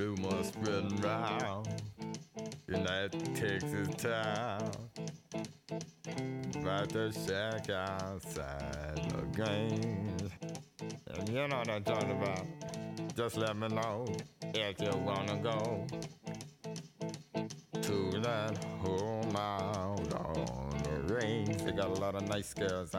rumors spreading round in that Texas town about the shack outside the games. And you know what I'm talking about. Just let me know if you wanna go to that home out on the range. They got a lot of nice girls.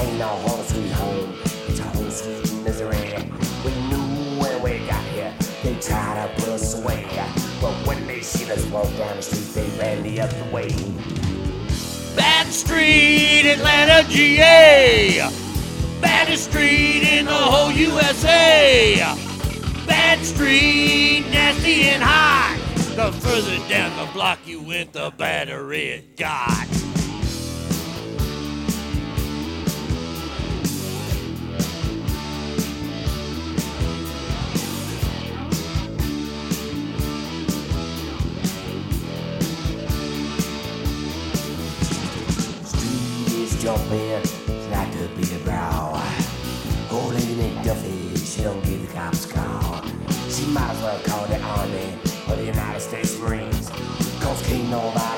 Ain't no home sweet home, it's home sweet misery. We knew when we got here, they tried to put us away. But when they seen us walk down the street, they ran the other way. Bad Street, Atlanta, GA. Baddest street in the whole USA. Bad Street, nasty and hot. The further down the block you went, the better it got. Army or the United States Marines. Cause can't nobody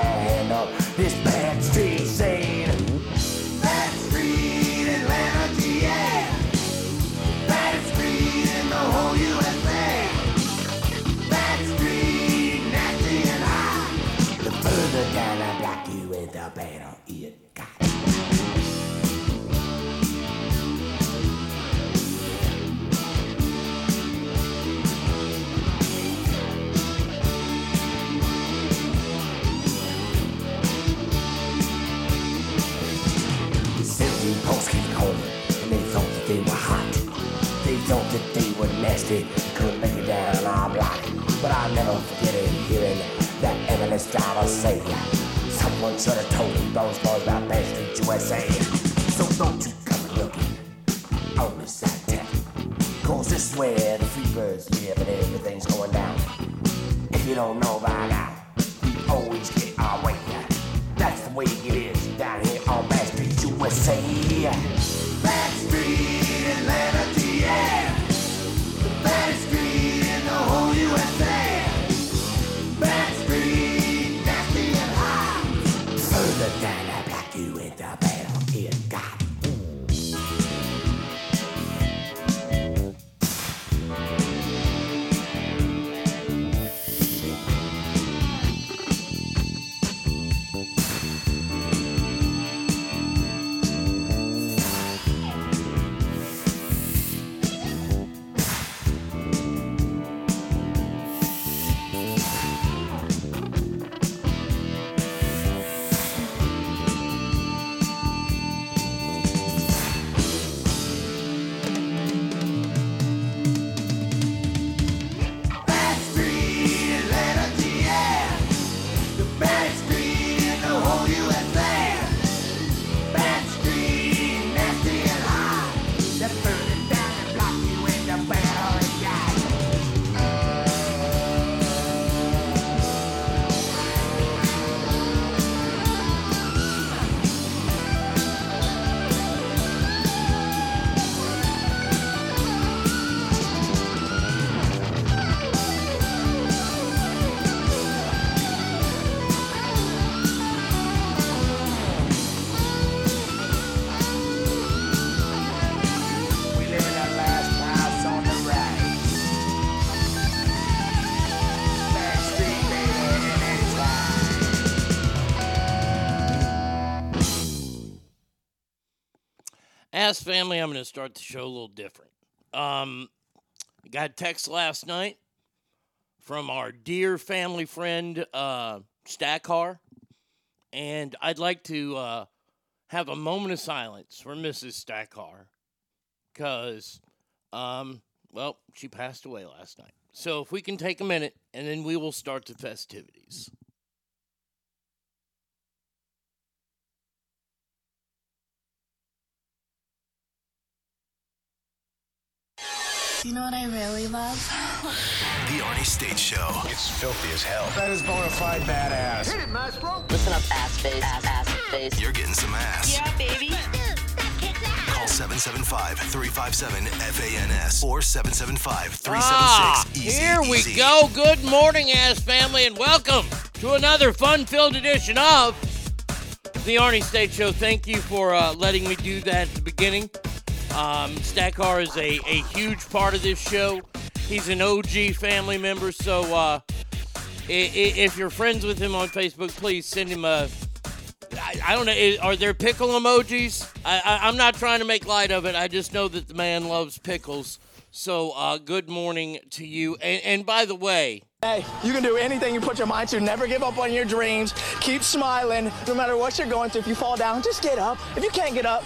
Ask family, I'm going to start the show a little different. Um, got a text last night from our dear family friend uh, Stackar, and I'd like to uh, have a moment of silence for Mrs. Stackar because, um, well, she passed away last night. So if we can take a minute, and then we will start the festivities. You know what I really love? The Arnie State Show. It's filthy as hell. That is bona fide badass. Hit it, Maestro. Listen up, ass face, ass, ass face. You're getting some ass. Yeah, baby. Call 775-357-FANS or 775-376-EASY. Ah, here we go. Good morning, ass family, and welcome to another fun-filled edition of the Arnie State Show. Thank you for uh, letting me do that at the beginning. Um, Stackar is a, a huge part of this show. He's an OG family member, so uh, i- i- if you're friends with him on Facebook, please send him a. I don't know. Are there pickle emojis? I, I, I'm not trying to make light of it. I just know that the man loves pickles. So, uh, good morning to you. And, and by the way, Hey, you can do anything you put your mind to. Never give up on your dreams. Keep smiling. No matter what you're going through, if you fall down, just get up. If you can't get up,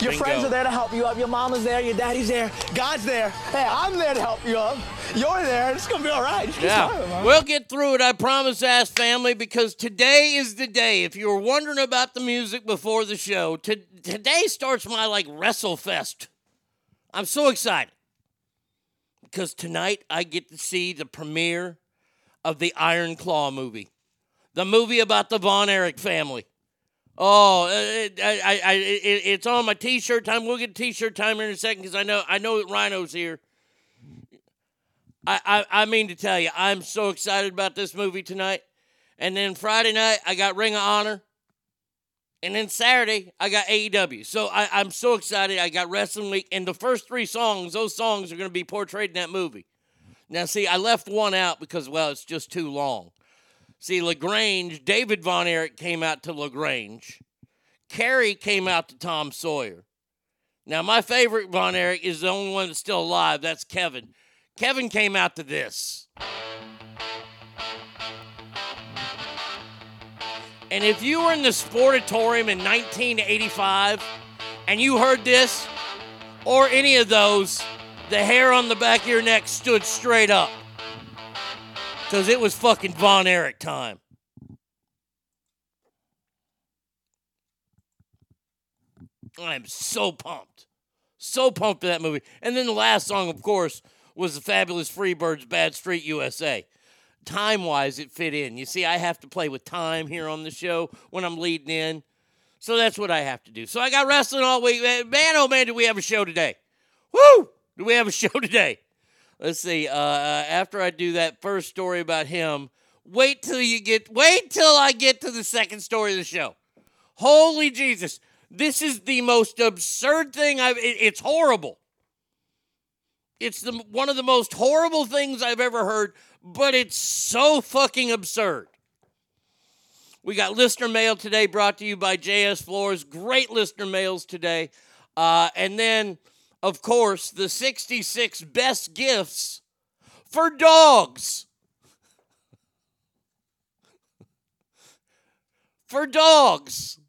your Bingo. friends are there to help you up. Your mama's there, your daddy's there, God's there. Hey, I'm there to help you up. You're there. It's gonna be all right. Keep smiling, yeah, we'll get through it. I promise, ass family, because today is the day. If you were wondering about the music before the show, to, today starts my like WrestleFest. I'm so excited because tonight I get to see the premiere of the Iron Claw movie, the movie about the Von Erich family. Oh, uh, it, I, I, it, it's on my T-shirt time. We'll get T-shirt time here in a second because I know I know Rhino's here. I, I, I mean to tell you, I'm so excited about this movie tonight. And then Friday night, I got Ring of Honor. And then Saturday, I got AEW. So I, I'm so excited. I got Wrestling Week. And the first three songs, those songs are going to be portrayed in that movie. Now, see, I left one out because, well, it's just too long. See, LaGrange, David Von Erich came out to LaGrange. Kerry came out to Tom Sawyer. Now, my favorite Von Erich is the only one that's still alive. That's Kevin. Kevin came out to this. And if you were in the Sportatorium in 1985 and you heard this or any of those, the hair on the back of your neck stood straight up. Because it was fucking Von Erich time. I'm so pumped. So pumped for that movie. And then the last song, of course, was the fabulous Freebirds Bad Street USA. Time wise, it fit in. You see, I have to play with time here on the show when I'm leading in. So that's what I have to do. So I got wrestling all week. Man, oh man, do we have a show today? Woo! Do we have a show today? Let's see. Uh, uh, after I do that first story about him, wait till you get. Wait till I get to the second story of the show. Holy Jesus! This is the most absurd thing I've. It, it's horrible. It's the one of the most horrible things I've ever heard, but it's so fucking absurd. We got listener mail today brought to you by JS Floors. Great listener mails today. Uh, and then, of course, the 66 best gifts for dogs. for dogs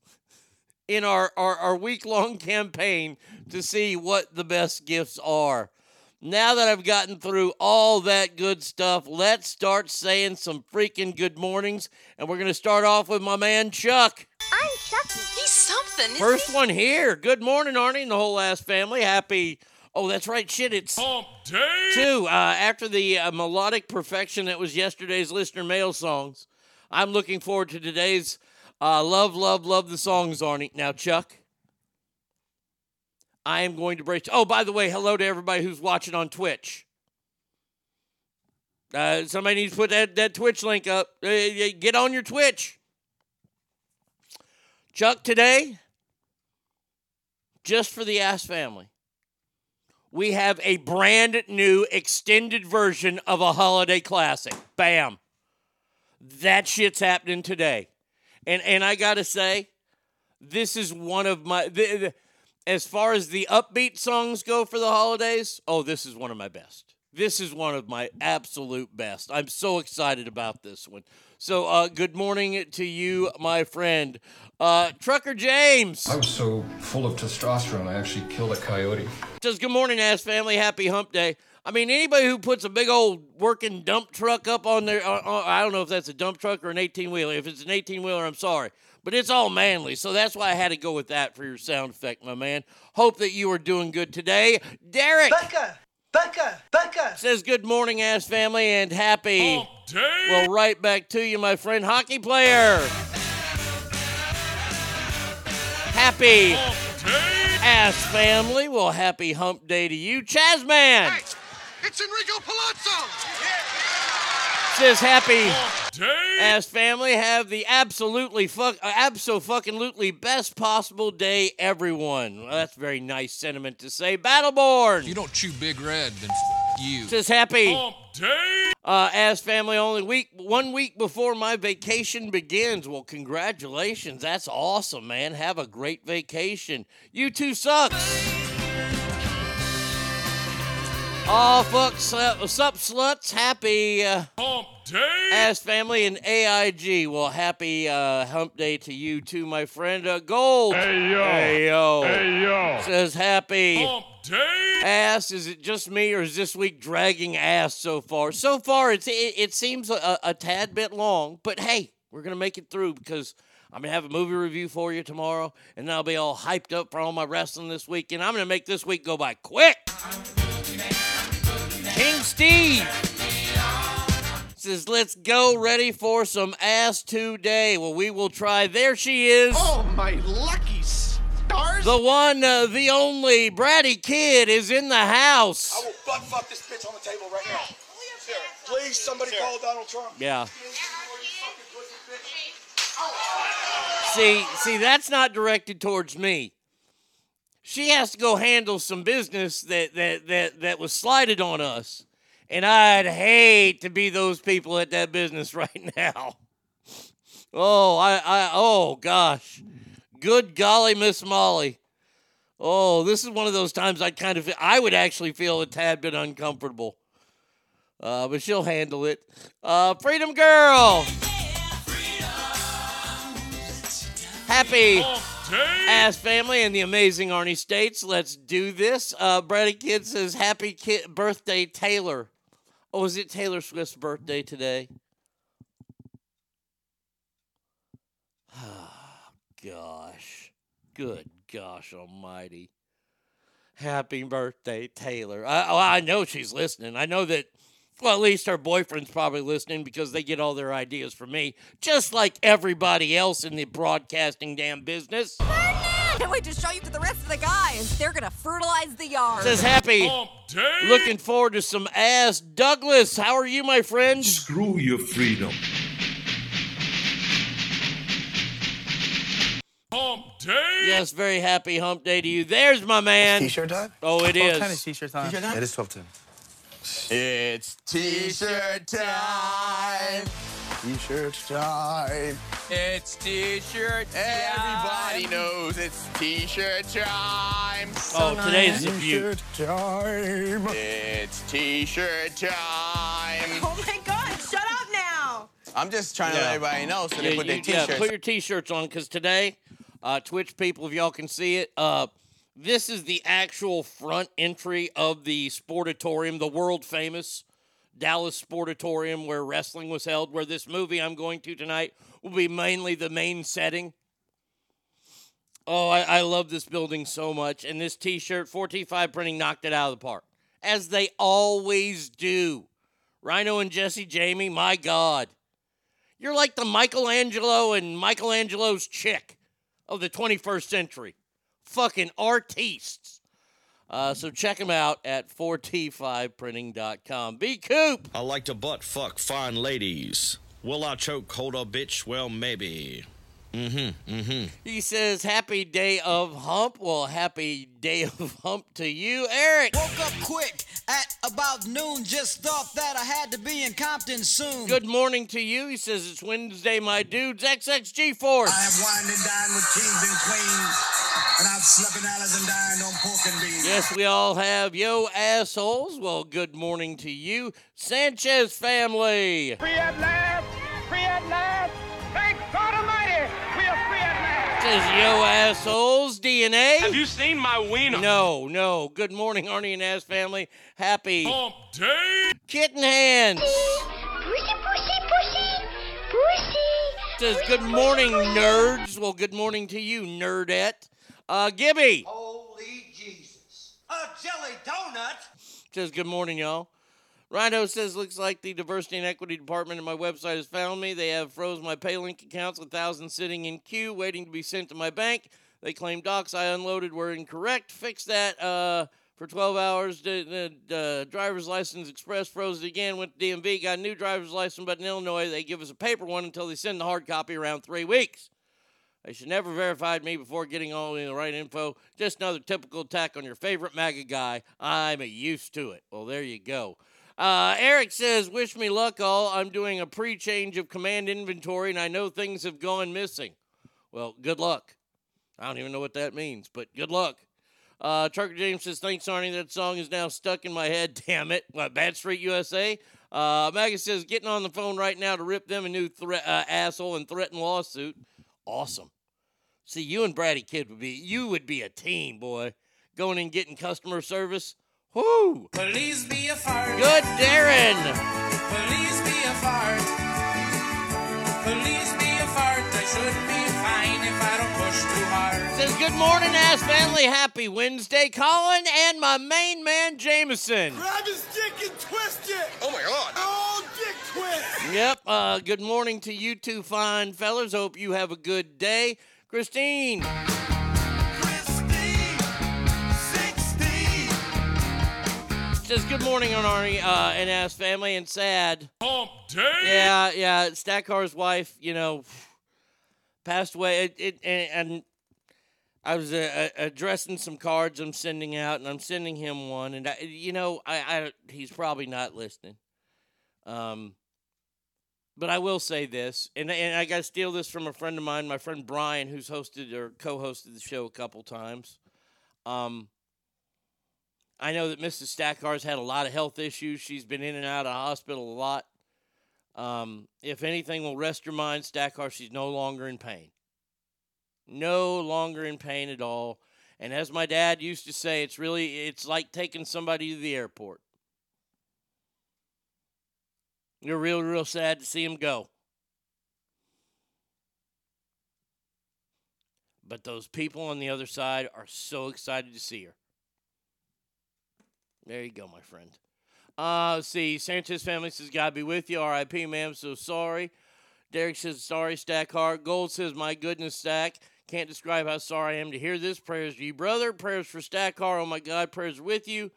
in our, our, our week long campaign to see what the best gifts are. Now that I've gotten through all that good stuff, let's start saying some freaking good mornings. And we're going to start off with my man Chuck. I'm Chucky. He's something. isn't First one here. Good morning, Arnie and the whole ass family. Happy. Oh, that's right. Shit, it's day two. Uh, after the uh, melodic perfection that was yesterday's listener mail songs, I'm looking forward to today's uh, love, love, love the songs, Arnie. Now, Chuck, I am going to break. Oh, by the way, hello to everybody who's watching on Twitch. Uh, somebody needs to put that, that Twitch link up. Uh, uh, get on your Twitch. Chuck, today, just for the Ass family, we have a brand new extended version of a holiday classic. Bam. That shit's happening today. And and I got to say, this is one of my the, the, as far as the upbeat songs go for the holidays, oh, this is one of my best. This is one of my absolute best. I'm so excited about this one. So, uh, good morning to you, my friend, uh, Trucker James. I was so full of testosterone, I actually killed a coyote. Says, Good morning, ass family. Happy hump day. I mean, anybody who puts a big old working dump truck up on there, uh, uh, I don't know if that's a dump truck or an 18 wheeler. If it's an 18 wheeler, I'm sorry. But it's all manly. So that's why I had to go with that for your sound effect, my man. Hope that you are doing good today. Derek Becca, Becca, Becca. says, Good morning, ass family, and happy. Well, right back to you, my friend, hockey player. Happy ass family. Well, happy hump day to you, Chazman. It's Enrico Palazzo. Says happy ass family have the absolutely fuck absolutely best possible day everyone well, that's very nice sentiment to say battleborn You don't chew Big Red, then you. Says happy uh, ass family only week one week before my vacation begins. Well, congratulations. That's awesome, man. Have a great vacation. You two sucks. Oh fuck, slut- what's up, sluts? Happy uh, ass family and AIG. Well, happy uh, hump day to you too, my friend. Uh, Gold. Hey yo. Hey yo. Hey yo. Says happy hump day. Ass. Is it just me or is this week dragging ass so far? So far, it's it, it seems a, a tad bit long, but hey, we're gonna make it through because. I'm gonna have a movie review for you tomorrow, and I'll be all hyped up for all my wrestling this week, and I'm gonna make this week go by quick. King Steve says, "Let's go, ready for some ass today." Well, we will try. There she is. Oh, my lucky stars. The one, uh, the only, Bratty Kid is in the house. I will butt fuck this bitch on the table right now. Please, somebody call Donald Trump. Yeah. See, see, that's not directed towards me. She has to go handle some business that that that that was slighted on us, and I'd hate to be those people at that business right now. Oh, I, I, oh gosh, good golly, Miss Molly. Oh, this is one of those times I kind of, I would actually feel a tad bit uncomfortable. Uh, but she'll handle it. Uh, Freedom Girl. Happy ass family and the amazing Arnie States. Let's do this. Uh, Brady Kid says, Happy kid- birthday, Taylor. Oh, is it Taylor Swift's birthday today? Oh, gosh. Good gosh almighty. Happy birthday, Taylor. I, oh, I know she's listening. I know that, well, at least her boyfriend's probably listening because they get all their ideas from me, just like everybody else in the broadcasting damn business. Can't wait to show you to the rest of the guys. They're gonna fertilize the yard. Says happy. Looking forward to some ass. Douglas, how are you, my friend? Screw your freedom. Hump day. Yes, very happy hump day to you. There's my man. T-shirt time? Oh, it is. Tennis t-shirt time. It is 12 10. It's t-shirt time. T-shirt time. It's t-shirt Everybody knows it's t-shirt time. Oh, today today's the T-shirt time. It's t-shirt time. Oh my god, shut up now! I'm just trying to let everybody know so they put their you- yeah, t-shirts. put your t-shirts on because today, uh, Twitch people, if y'all can see it, uh, this is the actual front entry of the Sportatorium, the world famous Dallas Sportatorium where wrestling was held. Where this movie I'm going to tonight will be mainly the main setting. Oh, I, I love this building so much, and this T-shirt, 4T5 Printing knocked it out of the park, as they always do. Rhino and Jesse Jamie, my God. You're like the Michelangelo and Michelangelo's chick of the 21st century. Fucking artistes. Uh, so check them out at 4t5printing.com. Be Coop. I like to butt fuck fine ladies. Will I choke hold a bitch? Well, maybe. Mm-hmm. Mm-hmm. He says, Happy day of hump. Well, happy day of hump to you, Eric. Woke up quick at about noon. Just thought that I had to be in Compton soon. Good morning to you. He says, It's Wednesday, my dudes. XXG Force. I have wined and dined with kings and queens, and I've slept in alleys and dined on pork and beans. Yes, we all have yo assholes. Well, good morning to you, Sanchez family. Free at last! Free at last! At last! Yo assholes DNA. Have you seen my wiener? No, no. Good morning, Arnie and Ass family. Happy hump day. Kitten hands. Pussy, pussy, pussy, pussy. Says good morning, nerds. Well, good morning to you, nerdette. Uh, Gibby. Holy Jesus. A jelly donut? Says good morning, y'all. Rhino says looks like the diversity and equity department at my website has found me. They have froze my PayLink accounts, a thousand sitting in queue, waiting to be sent to my bank. They claim docs I unloaded were incorrect. Fix that uh, for 12 hours. The, the uh, driver's license express froze again. Went to DMV, got a new driver's license, but in Illinois they give us a paper one until they send the hard copy around three weeks. They should never verified me before getting all the right info. Just another typical attack on your favorite MAGA guy. I'm used to it. Well, there you go. Uh, Eric says, Wish me luck, all. I'm doing a pre change of command inventory and I know things have gone missing. Well, good luck. I don't even know what that means, but good luck. Uh, Trucker James says, Thanks, Arnie. That song is now stuck in my head. Damn it. Bad Street USA? Uh, Maggie says, Getting on the phone right now to rip them a new threat, uh, asshole and threaten lawsuit. Awesome. See, you and Brady Kid would be, you would be a team, boy. Going and getting customer service. Whoo! Please be a fart. Good, Darren. Please be a fart. Please be a fart. I should be fine if I don't push too hard. Says, Good morning, ass family. Happy Wednesday. Colin and my main man, Jameson. Grab his dick and twist it. Oh my god. Oh, dick twist. Yep. Uh, good morning to you two fine fellas. Hope you have a good day. Christine. Says good morning on Arnie uh, and Ass family and sad. Hump day. Yeah, yeah. Stackar's wife, you know, passed away. It, it and, and I was uh, uh, addressing some cards I'm sending out, and I'm sending him one, and I, you know, I, I he's probably not listening. Um, but I will say this, and and I got to steal this from a friend of mine, my friend Brian, who's hosted or co-hosted the show a couple times. Um, I know that Mrs. Stackar's had a lot of health issues. She's been in and out of hospital a lot. Um, if anything will rest your mind, Stackar, she's no longer in pain. No longer in pain at all. And as my dad used to say, it's really it's like taking somebody to the airport. You're real, real sad to see him go. But those people on the other side are so excited to see her. There you go, my friend. Uh, see, Sanchez family says, God be with you. RIP, ma'am. So sorry. Derek says, sorry, Stack Heart. Gold says, my goodness, Stack. Can't describe how sorry I am to hear this. Prayers to you, brother. Prayers for Stack Heart. Oh, my God. Prayers with you.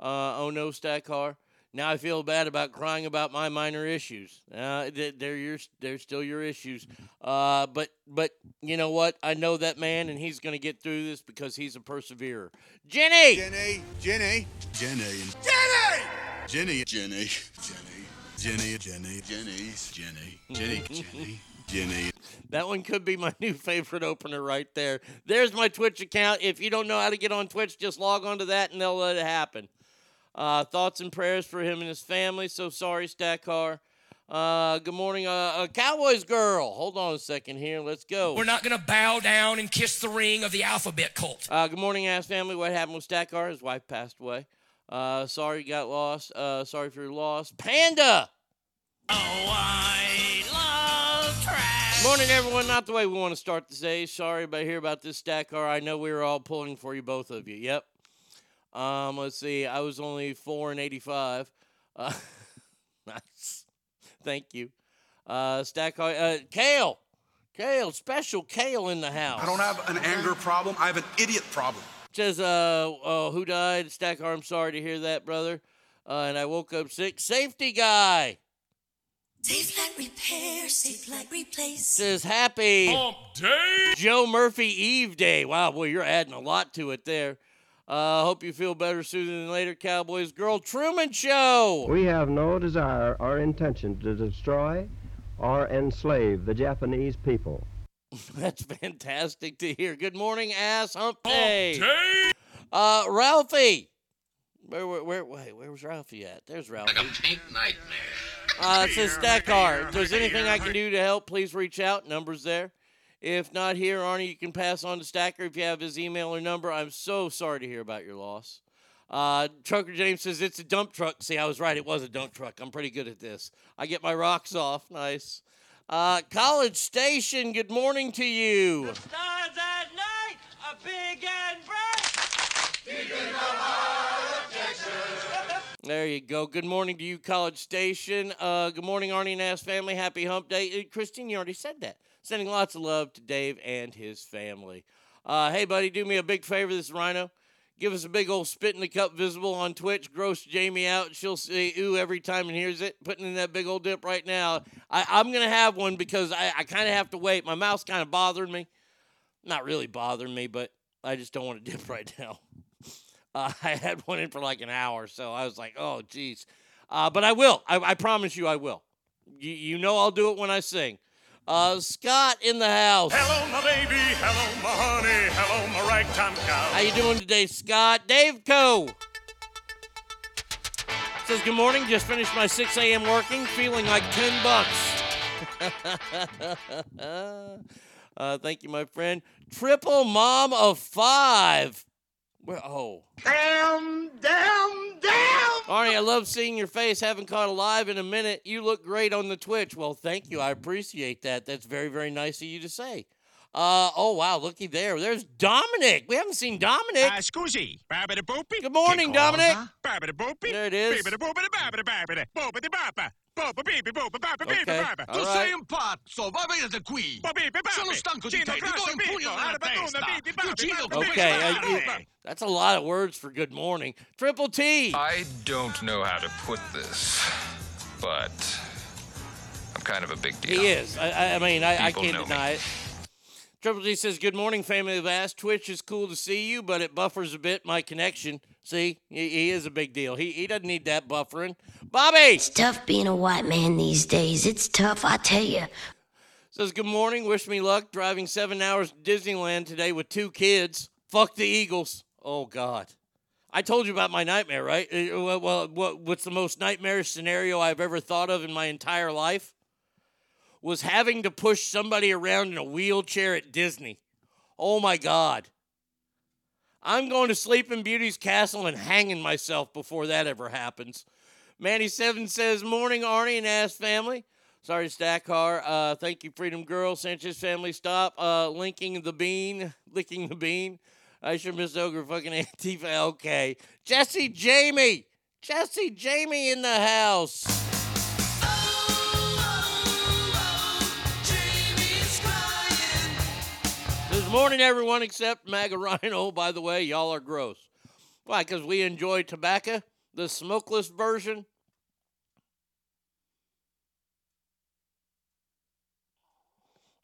Uh, oh, no, Stack Heart. Now I feel bad about crying about my minor issues. Uh, they- they're your, they're still your issues. Uh, but but you know what? I know that man, and he's going to get through this because he's a perseverer. Jenny. Jenny, Jenny, Jenny, Jenny! Jenny, Jenny, Jenny, Jenny, Jenny, Jenny's, Jenny, Jenny, Jenny, Jenny. That one could be my new favorite opener right there. There's my Twitch account. If you don't know how to get on Twitch, just log on to that and they'll let it happen. Uh, thoughts and prayers for him and his family. So sorry, Stackar. Uh, good morning, uh, uh, Cowboys girl. Hold on a second here. Let's go. We're not going to bow down and kiss the ring of the alphabet cult. Uh, good morning, ass family. What happened with Stackar? His wife passed away. Uh, sorry you got lost. Uh, sorry for your loss. Panda. Morning, everyone. Not the way we want to start this day. Sorry about hear about this Stackar. I know we were all pulling for you, both of you. Yep. Um, let's see. I was only four and eighty-five. Uh, nice. Thank you. Uh, Stackar. Uh, Kale. Kale. Special Kale in the house. I don't have an anger problem. I have an idiot problem. Says, uh, uh, who died? Stackar, I'm sorry to hear that, brother. Uh, and I woke up sick. Safety guy Safe like repair, safe like replace. says, happy Joe Murphy Eve Day. Wow, boy, you're adding a lot to it there. Uh, hope you feel better sooner than later, Cowboys. Girl Truman Show. We have no desire or intention to destroy or enslave the Japanese people. That's fantastic to hear. Good morning, ass hump day. Uh, Ralphie. Where, where, where, wait, where was Ralphie at? There's Ralphie. Like a pink nightmare. Uh, it says Stackar. If there's anything I can do to help, please reach out. Number's there. If not here, Arnie, you can pass on to Stacker if you have his email or number. I'm so sorry to hear about your loss. Uh, Trucker James says it's a dump truck. See, I was right. It was a dump truck. I'm pretty good at this. I get my rocks off. Nice. Uh, College Station, good morning to you. Stars at night are big and bright. There you go. Good morning to you, College Station. Uh, good morning, Arnie and Ass family. Happy Hump Day. Uh, Christine, you already said that. Sending lots of love to Dave and his family. Uh, hey, buddy, do me a big favor. This Rhino. Give us a big old spit in the cup visible on Twitch. Gross Jamie out. She'll say ooh every time and hears it. Putting in that big old dip right now. I, I'm going to have one because I, I kind of have to wait. My mouth's kind of bothering me. Not really bothering me, but I just don't want to dip right now. Uh, I had one in for like an hour, so I was like, oh, geez. Uh, but I will. I, I promise you I will. You know I'll do it when I sing. Uh, Scott in the house. Hello, my baby. Hello, my honey. Hello, my ragtime cow. How you doing today, Scott? Dave Co. Says, good morning. Just finished my 6 a.m. working, feeling like 10 bucks. uh, thank you, my friend. Triple mom of five. Where, oh. Damn, damn, damn! Arnie, I love seeing your face. Haven't caught a live in a minute. You look great on the Twitch. Well, thank you. I appreciate that. That's very, very nice of you to say. Uh, oh, wow. Looky there. There's Dominic. We haven't seen Dominic. Uh, scusi. Good morning, Dominic. There it is. Okay, all right. sei un pazzo, va da qui! Sono stanco di te, ti do un pugno testa! Okay, you- that's a lot of words for good morning. Triple T. I don't know how to put this, but I'm kind of a big deal. He is. I, I- I mean, I, I can't know me. deny it. Triple T says, Good morning, family of Ass. Twitch is cool to see you, but it buffers a bit my connection. See, he, he is a big deal. He, he doesn't need that buffering. Bobby It's tough being a white man these days. It's tough, I tell you. says, Good morning. Wish me luck driving seven hours to Disneyland today with two kids. Fuck the Eagles. Oh, God. I told you about my nightmare, right? Uh, Well, well, what's the most nightmarish scenario I've ever thought of in my entire life? Was having to push somebody around in a wheelchair at Disney. Oh my God. I'm going to sleep in Beauty's Castle and hanging myself before that ever happens. Manny7 says, Morning, Arnie and Ass family. Sorry, Stackar. Uh, thank you, Freedom Girl. Sanchez family, stop uh, linking the bean, licking the bean. I sure miss Ogre fucking Antifa. Okay. Jesse Jamie. Jesse Jamie in the house. Morning, everyone, except MAGA Rhino. By the way, y'all are gross. Why? Because we enjoy tobacco, the smokeless version.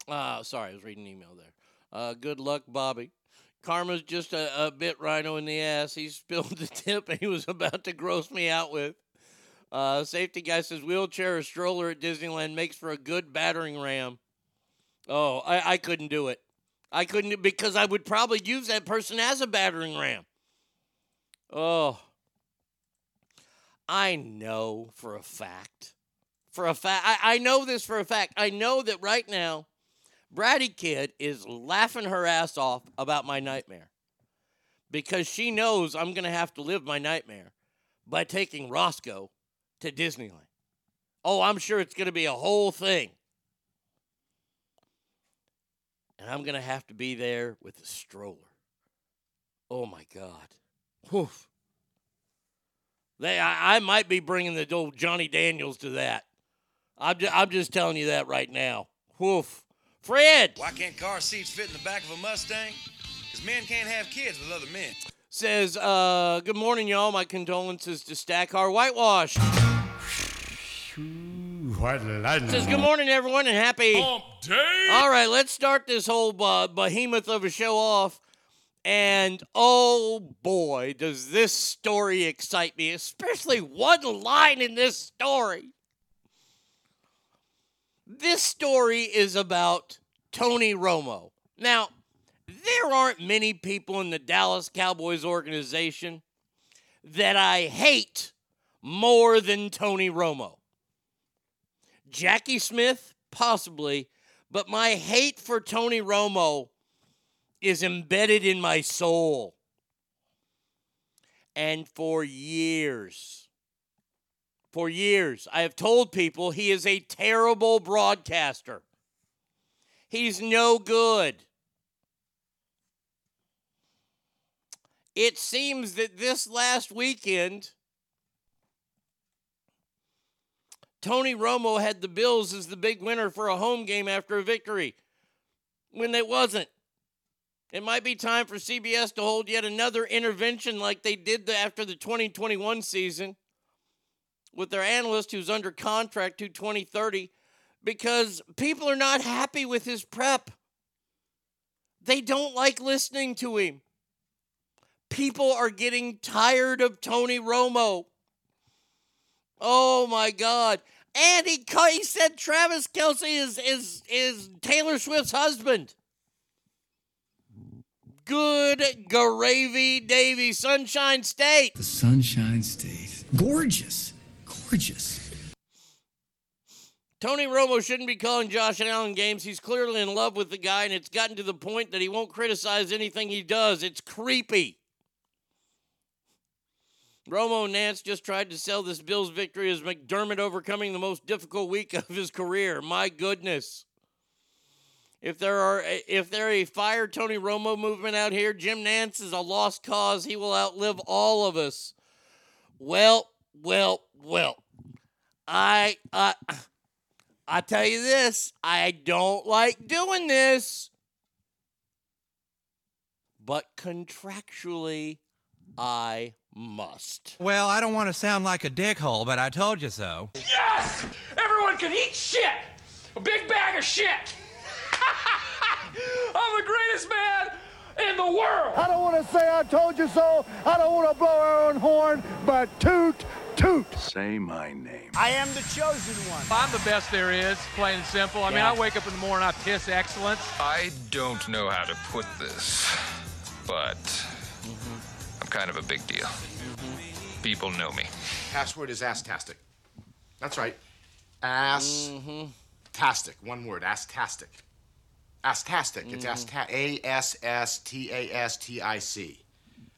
Uh, sorry, I was reading an email there. Uh, good luck, Bobby. Karma's just a, a bit rhino in the ass. He spilled the tip he was about to gross me out with. Uh, safety guy says wheelchair or stroller at Disneyland makes for a good battering ram. Oh, I, I couldn't do it. I couldn't because I would probably use that person as a battering ram. Oh. I know for a fact. For a fact. I, I know this for a fact. I know that right now, Bratty Kid is laughing her ass off about my nightmare. Because she knows I'm going to have to live my nightmare by taking Roscoe to Disneyland. Oh, I'm sure it's going to be a whole thing. And I'm going to have to be there with a stroller. Oh my God. Whew. They, I, I might be bringing the old Johnny Daniels to that. I'm, ju- I'm just telling you that right now. Woof. Fred Why can't car seats fit in the back of a Mustang? Because men can't have kids with other men. says, uh, Good morning, y'all. My condolences to Stackar Whitewash. White lightning. Says, Good morning, everyone, and happy. Hump day. All right, let's start this whole uh, behemoth of a show off. And oh boy, does this story excite me, especially one line in this story. This story is about Tony Romo. Now, there aren't many people in the Dallas Cowboys organization that I hate more than Tony Romo. Jackie Smith, possibly, but my hate for Tony Romo is embedded in my soul. And for years, for years, I have told people he is a terrible broadcaster. He's no good. It seems that this last weekend, Tony Romo had the Bills as the big winner for a home game after a victory when it wasn't. It might be time for CBS to hold yet another intervention like they did after the 2021 season with their analyst who's under contract to 2030 because people are not happy with his prep. They don't like listening to him. People are getting tired of Tony Romo. Oh my God. And he, he said Travis Kelce is, is, is Taylor Swift's husband. Good gravy, Davy. Sunshine State. The Sunshine State. Gorgeous. Gorgeous. Tony Romo shouldn't be calling Josh Allen games. He's clearly in love with the guy, and it's gotten to the point that he won't criticize anything he does. It's creepy. Romo Nantz just tried to sell this Bills victory as McDermott overcoming the most difficult week of his career. My goodness. If there are if there a fire Tony Romo movement out here, Jim Nantz is a lost cause. He will outlive all of us. Well, well, well. I I I tell you this, I don't like doing this. But contractually I must. Well, I don't want to sound like a dickhole, but I told you so. Yes! Everyone can eat shit! A big bag of shit! I'm the greatest man in the world! I don't want to say I told you so. I don't want to blow our own horn, but toot, toot. Say my name. I am the chosen one. I'm the best there is, plain and simple. I mean, I wake up in the morning, I piss excellence. I don't know how to put this, but I'm kind of a big deal. People know me. Password is ass-tastic. That's right. Mm-hmm. Ass-tastic. One word. Ass-tastic. Ass-tastic. It's mm-hmm. ass A-S-S-T-A-S-T-I-C.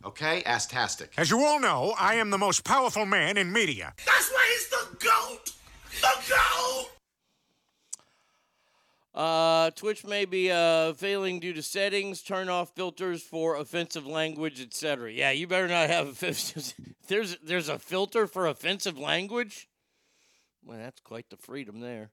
Okay? Ass-tastic. As you all know, I am the most powerful man in media. That's why he's the GOAT! The GOAT! Uh, Twitch may be uh, failing due to settings, turn off filters for offensive language, etc. Yeah, you better not have offensive. there's there's a filter for offensive language. Well, that's quite the freedom there.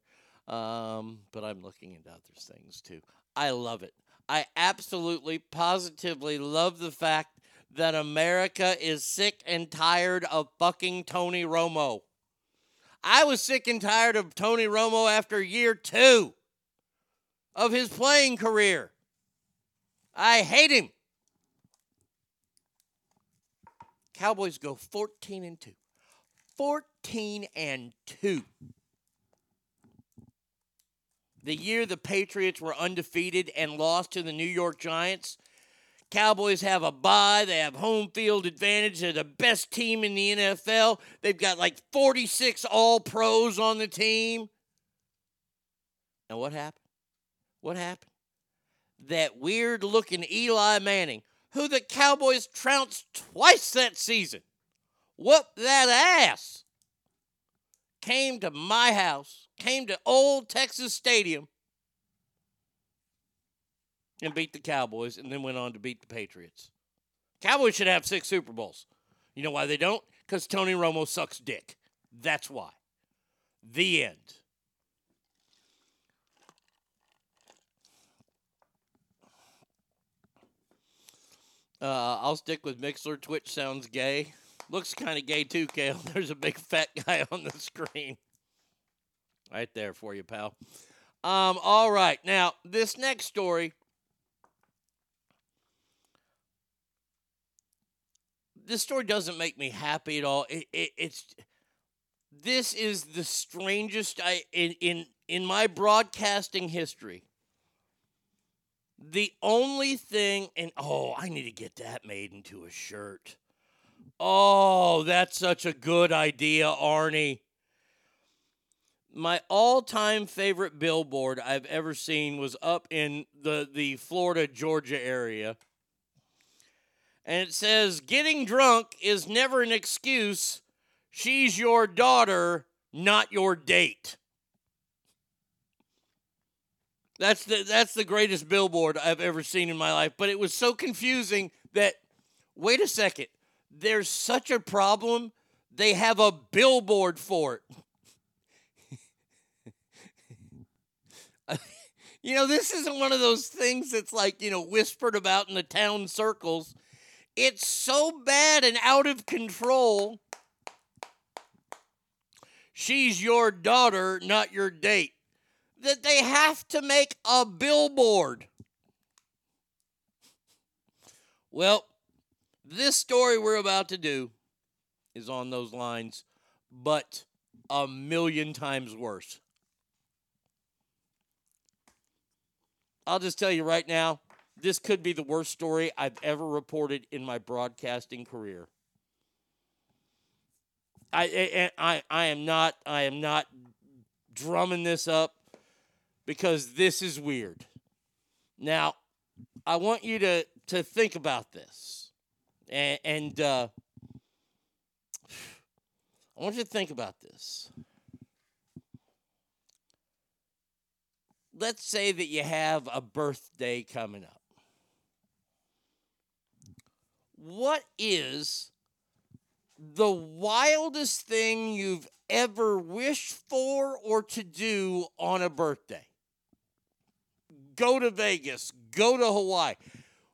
Um, but I'm looking into other things too. I love it. I absolutely, positively love the fact that America is sick and tired of fucking Tony Romo. I was sick and tired of Tony Romo after year two of his playing career. I hate him. Cowboys go 14 and 2. 14 and 2. The year the Patriots were undefeated and lost to the New York Giants, Cowboys have a bye. They have home field advantage. They're the best team in the NFL. They've got like 46 all pros on the team. And what happened? What happened? That weird looking Eli Manning, who the Cowboys trounced twice that season, whoop that ass, came to my house, came to Old Texas Stadium, and beat the Cowboys, and then went on to beat the Patriots. Cowboys should have six Super Bowls. You know why they don't? Because Tony Romo sucks dick. That's why. The end. Uh, I'll stick with Mixlr. Twitch sounds gay. Looks kind of gay too, Kale. There's a big fat guy on the screen. Right there for you, pal. Um, all right. Now, this next story. This story doesn't make me happy at all. It, it, it's this is the strangest I in in in my broadcasting history. The only thing, and oh, I need to get that made into a shirt. Oh, that's such a good idea, Arnie. My all-time favorite billboard I've ever seen was up in the the Florida Georgia area. And it says getting drunk is never an excuse. She's your daughter, not your date. That's the that's the greatest billboard I've ever seen in my life, but it was so confusing that wait a second. There's such a problem, they have a billboard for it. you know, this isn't one of those things that's like, you know, whispered about in the town circles. It's so bad and out of control. She's your daughter, not your date. That they have to make a billboard. Well, this story we're about to do is on those lines, but a million times worse. I'll just tell you right now, this could be the worst story I've ever reported in my broadcasting career. I, I, I, I am not I am not drumming this up because this is weird. Now, I want you to to think about this, and, and uh, I want you to think about this. Let's say that you have a birthday coming up. What is the wildest thing you've ever wished for or to do on a birthday? Go to Vegas, go to Hawaii.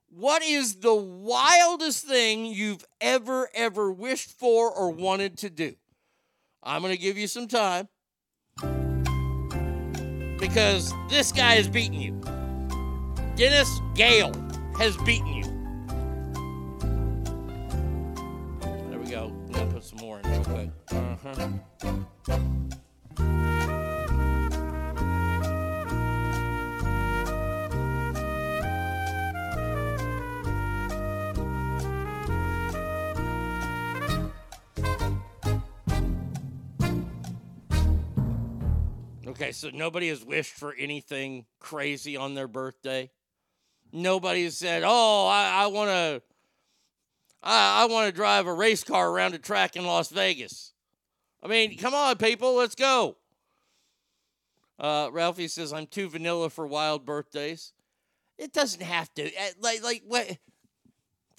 What is the wildest thing you've ever, ever wished for or wanted to do? I'm going to give you some time because this guy has beaten you. Dennis Gale has beaten you. There we go. I'm going to put some more in real quick. Uh-huh. Okay, so nobody has wished for anything crazy on their birthday. Nobody has said, "Oh, I, I want to, I, I want to drive a race car around a track in Las Vegas." I mean, come on, people, let's go. Uh, Ralphie says, "I'm too vanilla for wild birthdays." It doesn't have to. Uh, Like, like what?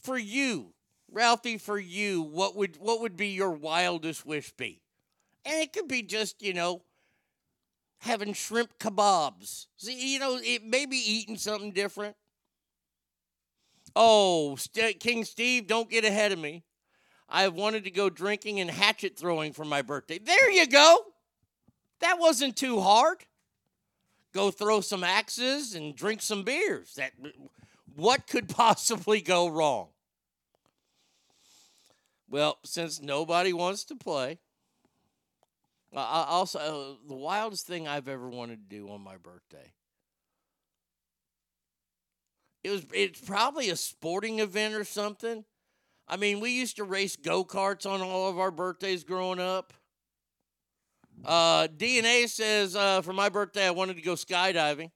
For you, Ralphie, for you, what would what would be your wildest wish be? And it could be just, you know, having shrimp kebabs. See, you know, it may be eating something different. Oh, St- King Steve, don't get ahead of me. I wanted to go drinking and hatchet throwing for my birthday. There you go. That wasn't too hard. Go throw some axes and drink some beers. That what could possibly go wrong? Well, since nobody wants to play, I also uh, the wildest thing I've ever wanted to do on my birthday. It was it's probably a sporting event or something. I mean, we used to race go karts on all of our birthdays growing up. Uh, DNA says uh, for my birthday I wanted to go skydiving.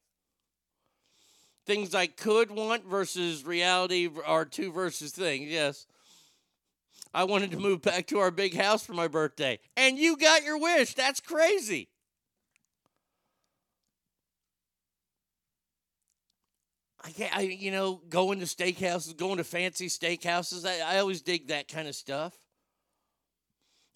Things I could want versus reality are two versus things. Yes. I wanted to move back to our big house for my birthday. And you got your wish. That's crazy. I can't, I, you know, going to steakhouses, going to fancy steakhouses. I, I always dig that kind of stuff.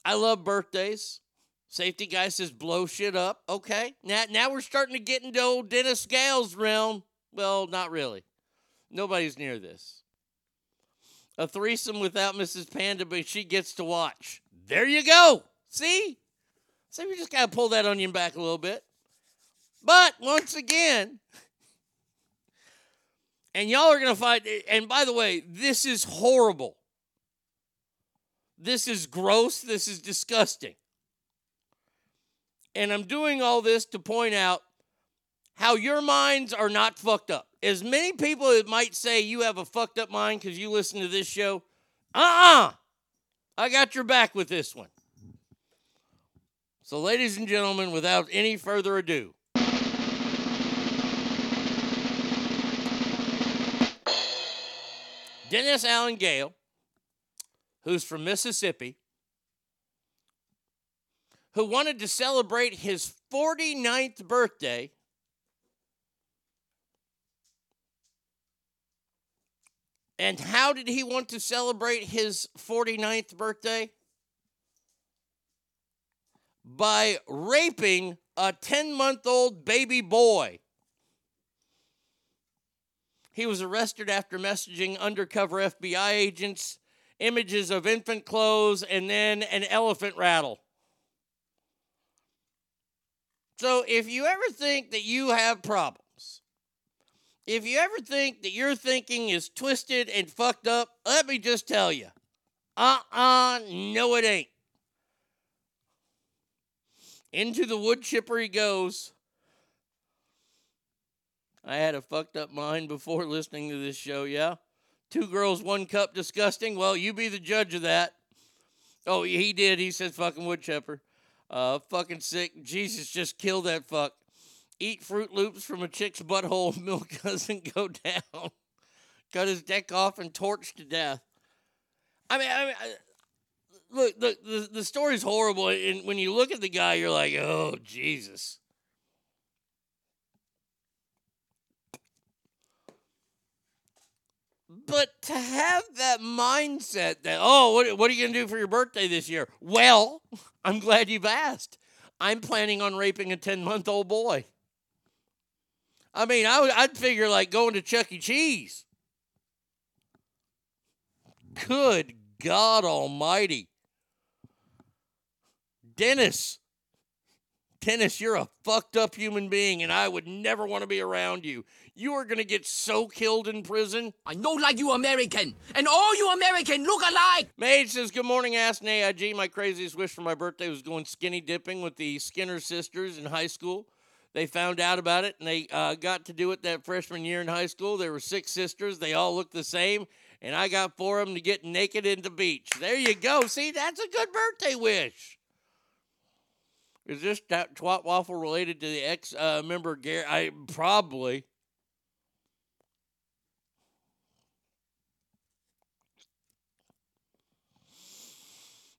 I love birthdays. Safety guy says blow shit up. Okay. Now, now we're starting to get into old Dennis Gale's realm. Well, not really. Nobody's near this. A threesome without Mrs. Panda, but she gets to watch. There you go. See? So we just got to pull that onion back a little bit. But once again, and y'all are going to find, and by the way, this is horrible. This is gross. This is disgusting. And I'm doing all this to point out how your minds are not fucked up. As many people that might say you have a fucked up mind because you listen to this show, uh uh I got your back with this one. So, ladies and gentlemen, without any further ado, Dennis Allen Gale, who's from Mississippi, who wanted to celebrate his 49th birthday And how did he want to celebrate his 49th birthday? By raping a 10 month old baby boy. He was arrested after messaging undercover FBI agents images of infant clothes and then an elephant rattle. So if you ever think that you have problems, If you ever think that your thinking is twisted and fucked up, let me just tell you. Uh uh no, it ain't. Into the wood chipper he goes. I had a fucked up mind before listening to this show, yeah? Two girls, one cup, disgusting. Well, you be the judge of that. Oh, he did. He said fucking wood chipper. Uh, fucking sick. Jesus, just kill that fuck. Eat Froot Loops from a chick's butthole. Milk doesn't go down. Cut his deck off and torched to death. I mean, I mean, I, look, the, the the story's horrible, and when you look at the guy, you're like, oh Jesus. But to have that mindset that, oh, what, what are you going to do for your birthday this year? Well, I'm glad you've asked. I'm planning on raping a 10 month old boy. I mean, I would, I'd figure like going to Chuck E. Cheese. Good God Almighty. Dennis. Dennis, you're a fucked up human being, and I would never want to be around you. You are going to get so killed in prison. I know like you American, and all you American look alike. Maid says, Good morning, an AIG. My craziest wish for my birthday was going skinny dipping with the Skinner sisters in high school. They found out about it and they uh, got to do it that freshman year in high school. There were six sisters. They all looked the same. And I got four of them to get naked in the beach. There you go. See, that's a good birthday wish. Is this that twat waffle related to the ex uh, member Gary? I probably.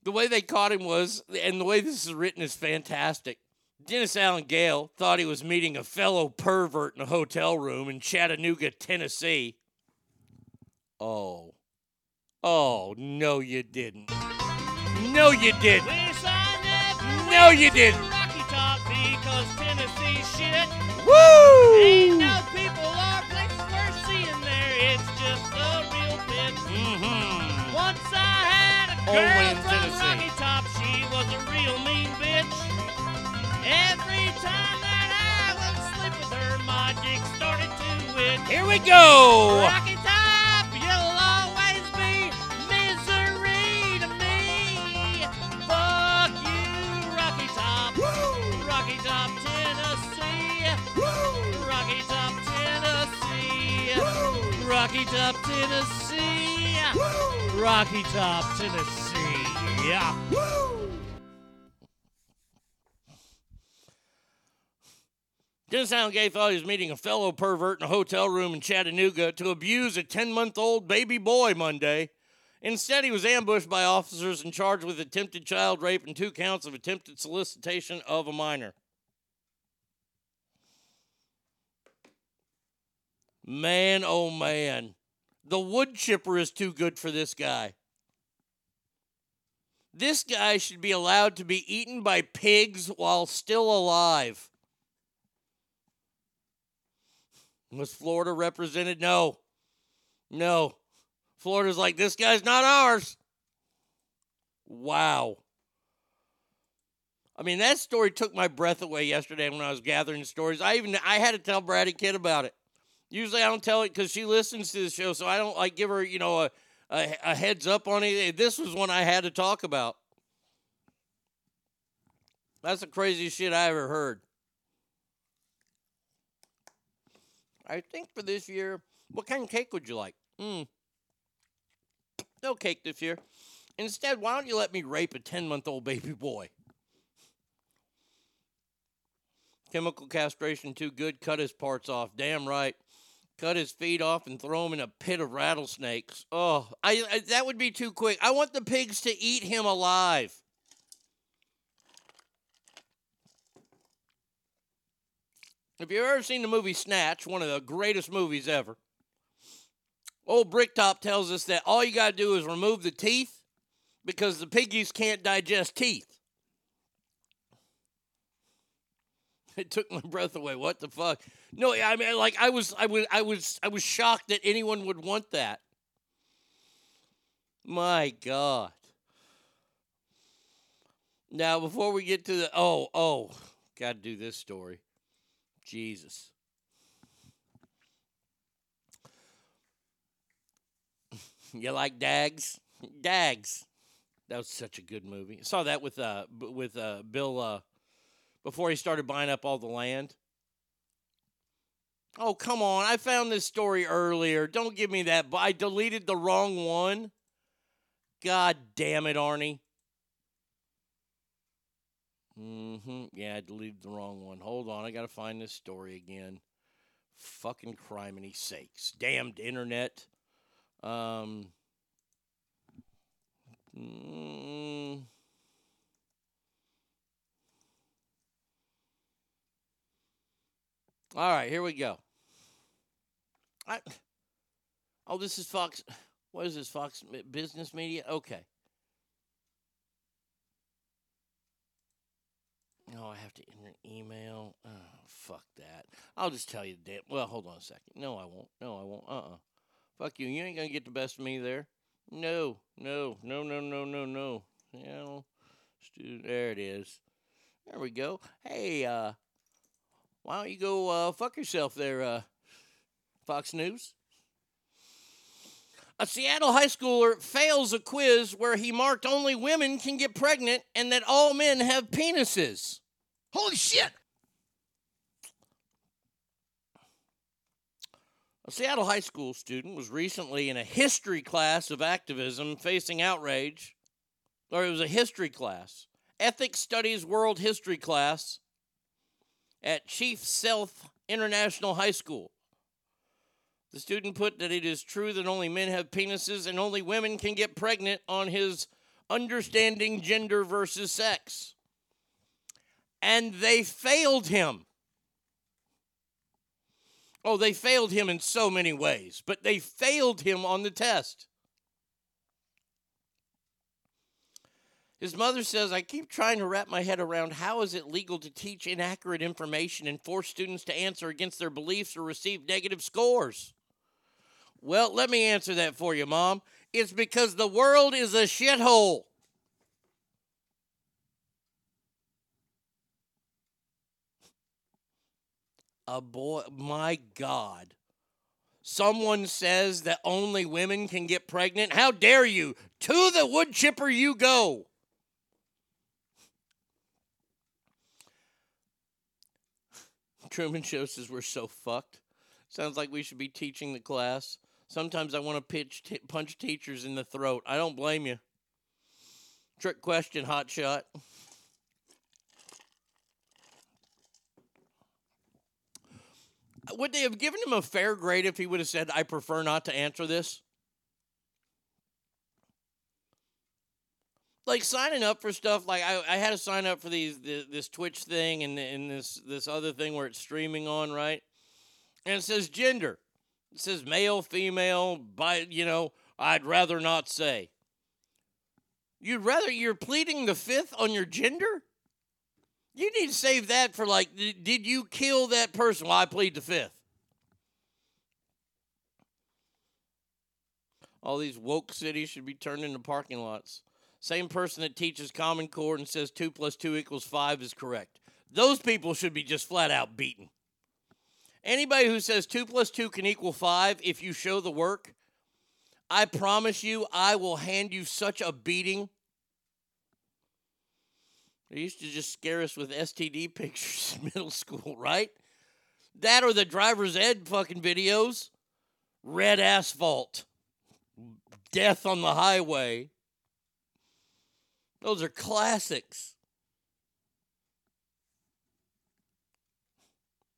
The way they caught him was, and the way this is written is fantastic. Dennis Allen Gale thought he was meeting a fellow pervert in a hotel room in Chattanooga, Tennessee. Oh. Oh, no, you didn't. No, you didn't. No, you didn't. Rocky Top because Tennessee shit. Woo! Ain't no people or places worth seeing there. It's just a real. Mm-hmm. Once I had a Only girl in from Tennessee. Rocky Top. She was a real mean bitch. Every time that I would sleep with her, my dick started to itch. Here we go. Rocky Top, you'll always be misery to me. Fuck you, Rocky Top. Woo! Rocky Top, Tennessee. Woo! Rocky Top, Tennessee. Woo! Rocky Top, Tennessee. Woo! Rocky Top, Tennessee. Yeah. Allen Gay thought he was meeting a fellow pervert in a hotel room in Chattanooga to abuse a 10 month old baby boy Monday. Instead, he was ambushed by officers and charged with attempted child rape and two counts of attempted solicitation of a minor. Man, oh man. The wood chipper is too good for this guy. This guy should be allowed to be eaten by pigs while still alive. Was Florida represented? No. No. Florida's like, this guy's not ours. Wow. I mean, that story took my breath away yesterday when I was gathering stories. I even I had to tell Bratty Kid about it. Usually I don't tell it because she listens to the show, so I don't like give her, you know, a, a, a heads up on it. Eh, this was one I had to talk about. That's the craziest shit I ever heard. I think for this year, what kind of cake would you like? Hmm. No cake this year. Instead, why don't you let me rape a 10 month old baby boy? Chemical castration too good. Cut his parts off. Damn right. Cut his feet off and throw him in a pit of rattlesnakes. Oh, I, I that would be too quick. I want the pigs to eat him alive. If you've ever seen the movie Snatch, one of the greatest movies ever, old Bricktop tells us that all you got to do is remove the teeth because the piggies can't digest teeth. It took my breath away. What the fuck? No, I mean, like I was, I was, I was, I was shocked that anyone would want that. My God. Now, before we get to the oh, oh, got to do this story. Jesus. you like Dags? Dags. That was such a good movie. I saw that with uh with uh Bill uh before he started buying up all the land. Oh, come on. I found this story earlier. Don't give me that. I deleted the wrong one. God damn it, Arnie. Mm-hmm. Yeah, I deleted the wrong one. Hold on. I got to find this story again. Fucking criminy sakes. Damned internet. Um. mm, all right, here we go. I, oh, this is Fox. What is this? Fox Business Media? Okay. Oh, I have to enter an email. Oh, fuck that. I'll just tell you the damn. Well, hold on a second. No, I won't. No, I won't. Uh uh Fuck you. You ain't going to get the best of me there. No, no, no, no, no, no, no. You know, stu- there it is. There we go. Hey, uh, why don't you go uh, fuck yourself there, uh, Fox News? A Seattle high schooler fails a quiz where he marked only women can get pregnant and that all men have penises. Holy shit! A Seattle high school student was recently in a history class of activism facing outrage. Or it was a history class, Ethnic Studies World History class at Chief Sealth International High School. The student put that it is true that only men have penises and only women can get pregnant on his understanding gender versus sex. And they failed him. Oh, they failed him in so many ways, but they failed him on the test. His mother says, I keep trying to wrap my head around how is it legal to teach inaccurate information and force students to answer against their beliefs or receive negative scores? Well, let me answer that for you, Mom. It's because the world is a shithole. A boy, my God. Someone says that only women can get pregnant. How dare you? To the wood chipper you go. Truman Show says we're so fucked. Sounds like we should be teaching the class. Sometimes I want to pitch t- punch teachers in the throat. I don't blame you. Trick question, hot shot. Would they have given him a fair grade if he would have said, I prefer not to answer this? Like signing up for stuff, like I, I had to sign up for these this, this Twitch thing and, and this this other thing where it's streaming on, right? And it says gender. It says male, female, by you know, I'd rather not say. You'd rather you're pleading the fifth on your gender? You need to save that for like, did you kill that person? Well, I plead the fifth. All these woke cities should be turned into parking lots. Same person that teaches Common Core and says two plus two equals five is correct. Those people should be just flat out beaten. Anybody who says two plus two can equal five if you show the work, I promise you, I will hand you such a beating. They used to just scare us with STD pictures in middle school, right? That or the driver's ed fucking videos. Red asphalt. Death on the highway. Those are classics.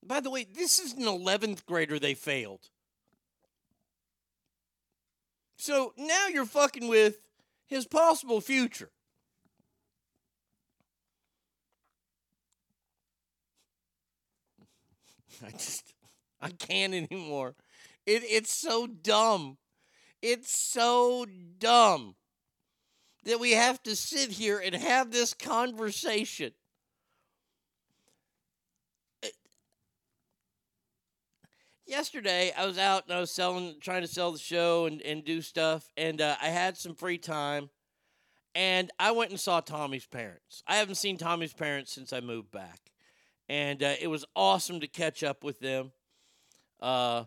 By the way, this is an 11th grader they failed. So now you're fucking with his possible future. I just I can't anymore. It it's so dumb. It's so dumb that we have to sit here and have this conversation. Yesterday, I was out and I was selling, trying to sell the show and, and do stuff, and uh, I had some free time, and I went and saw Tommy's parents. I haven't seen Tommy's parents since I moved back, and uh, it was awesome to catch up with them. Uh,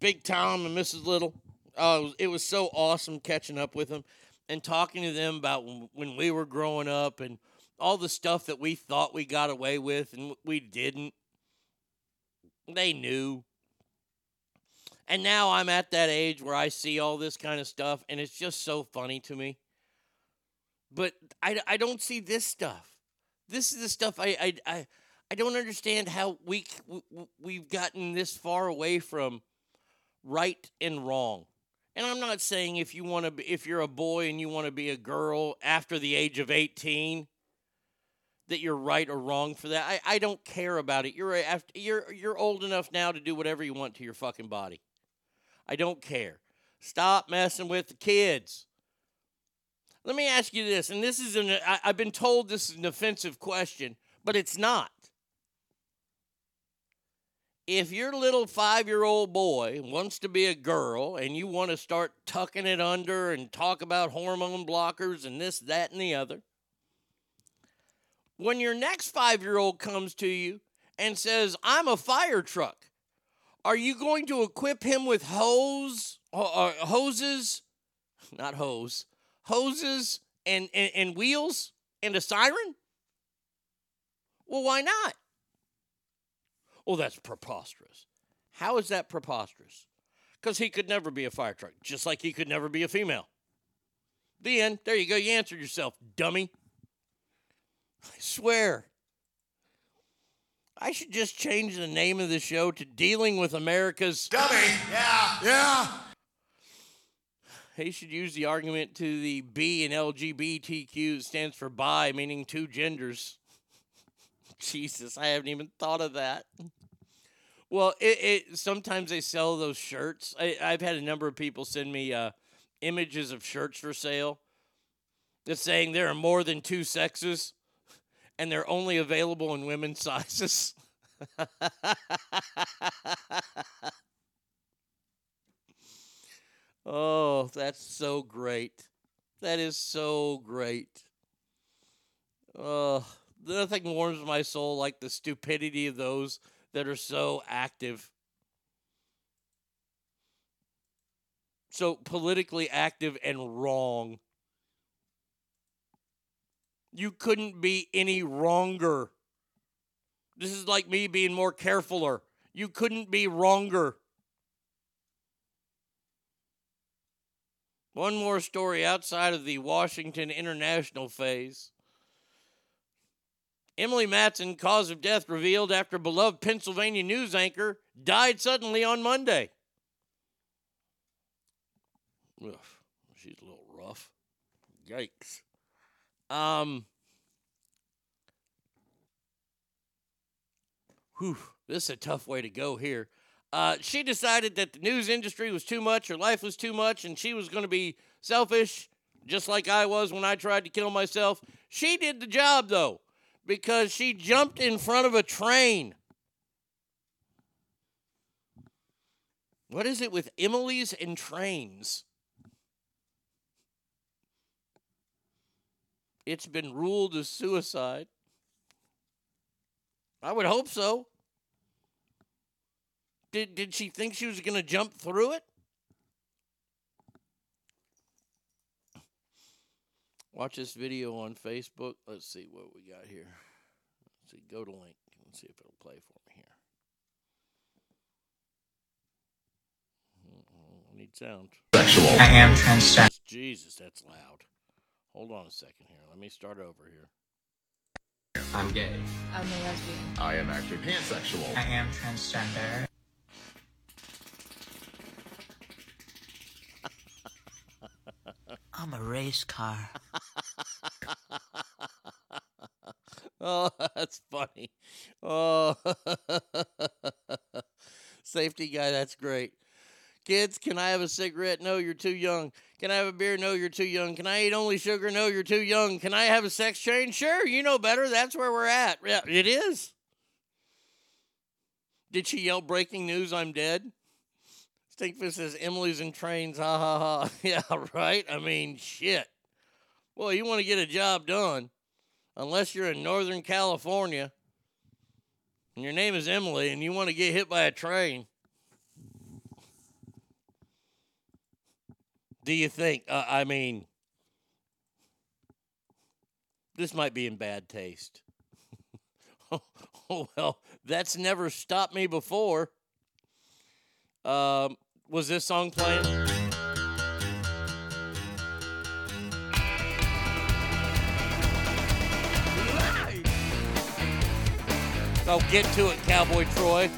Big Tom and Mrs. Little, Oh, it was, it was so awesome catching up with them and talking to them about when we were growing up and all the stuff that we thought we got away with and we didn't. They knew. And now I'm at that age where I see all this kind of stuff and it's just so funny to me. But I, I don't see this stuff. This is the stuff I, I, I, I don't understand how we, we've gotten this far away from right and wrong. And I'm not saying if you want to if you're a boy and you want to be a girl after the age of 18 that you're right or wrong for that. I, I don't care about it. You're after, you're you're old enough now to do whatever you want to your fucking body. I don't care. Stop messing with the kids. Let me ask you this, and this is an I, I've been told this is an offensive question, but it's not. If your little five year old boy wants to be a girl and you want to start tucking it under and talk about hormone blockers and this, that, and the other, when your next five year old comes to you and says, I'm a fire truck, are you going to equip him with hose, uh, hoses, not hose, hoses and, and, and wheels and a siren? Well, why not? Well, that's preposterous. How is that preposterous? Because he could never be a fire truck, just like he could never be a female. The end. There you go. You answered yourself, dummy. I swear. I should just change the name of the show to Dealing with America's Dummy. Yeah. Yeah. He should use the argument to the B in LGBTQ stands for bi, meaning two genders. Jesus, I haven't even thought of that. Well, it, it sometimes they sell those shirts. I, I've had a number of people send me uh, images of shirts for sale that's saying there are more than two sexes and they're only available in women's sizes. oh, that's so great. That is so great. Oh, nothing warms my soul like the stupidity of those that are so active. So politically active and wrong. You couldn't be any wronger. This is like me being more carefuler. You couldn't be wronger. One more story outside of the Washington International phase. Emily Matson, cause of death revealed after beloved Pennsylvania news anchor died suddenly on Monday. Ugh, she's a little rough. Yikes. Um. Whew, this is a tough way to go here. Uh, she decided that the news industry was too much, her life was too much, and she was going to be selfish, just like I was when I tried to kill myself. She did the job, though, because she jumped in front of a train. What is it with Emily's and trains? It's been ruled as suicide. I would hope so. Did, did she think she was going to jump through it? Watch this video on Facebook. Let's see what we got here. Let's see, go to link. Let's see if it'll play for me here. I need sound. Sexual. I am transgender. Jesus, that's loud. Hold on a second here. Let me start over here. I'm gay. I'm a lesbian. I am actually pansexual. I am transgender. I'm a race car. Oh, that's funny. Oh, safety guy, that's great. Kids, can I have a cigarette? No, you're too young. Can I have a beer? No, you're too young. Can I eat only sugar? No, you're too young. Can I have a sex change? Sure, you know better. That's where we're at. Yeah, it is. Did she yell breaking news? I'm dead. Stinkfist says Emily's in trains. Ha ha ha. Yeah, right. I mean, shit. Well, you want to get a job done, unless you're in Northern California and your name is Emily and you want to get hit by a train. do you think? Uh, I mean, this might be in bad taste. oh, well, that's never stopped me before. Um, was this song playing? Oh, get to it, Cowboy Troy.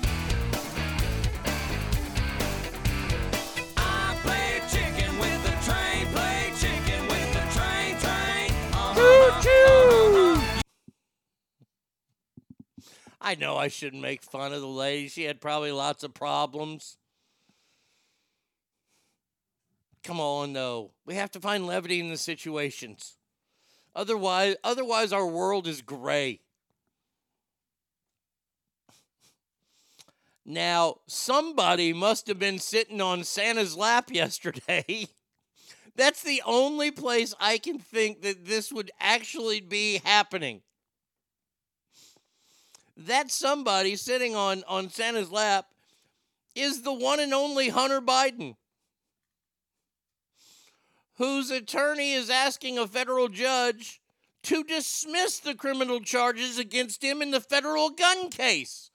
I play chicken with the train, play chicken with the train, train. Uh-huh, uh-huh, uh-huh. I know I shouldn't make fun of the lady. She had probably lots of problems. Come on, though. We have to find levity in the situations. Otherwise, otherwise our world is gray. Now, somebody must have been sitting on Santa's lap yesterday. That's the only place I can think that this would actually be happening. That somebody sitting on, on Santa's lap is the one and only Hunter Biden, whose attorney is asking a federal judge to dismiss the criminal charges against him in the federal gun case.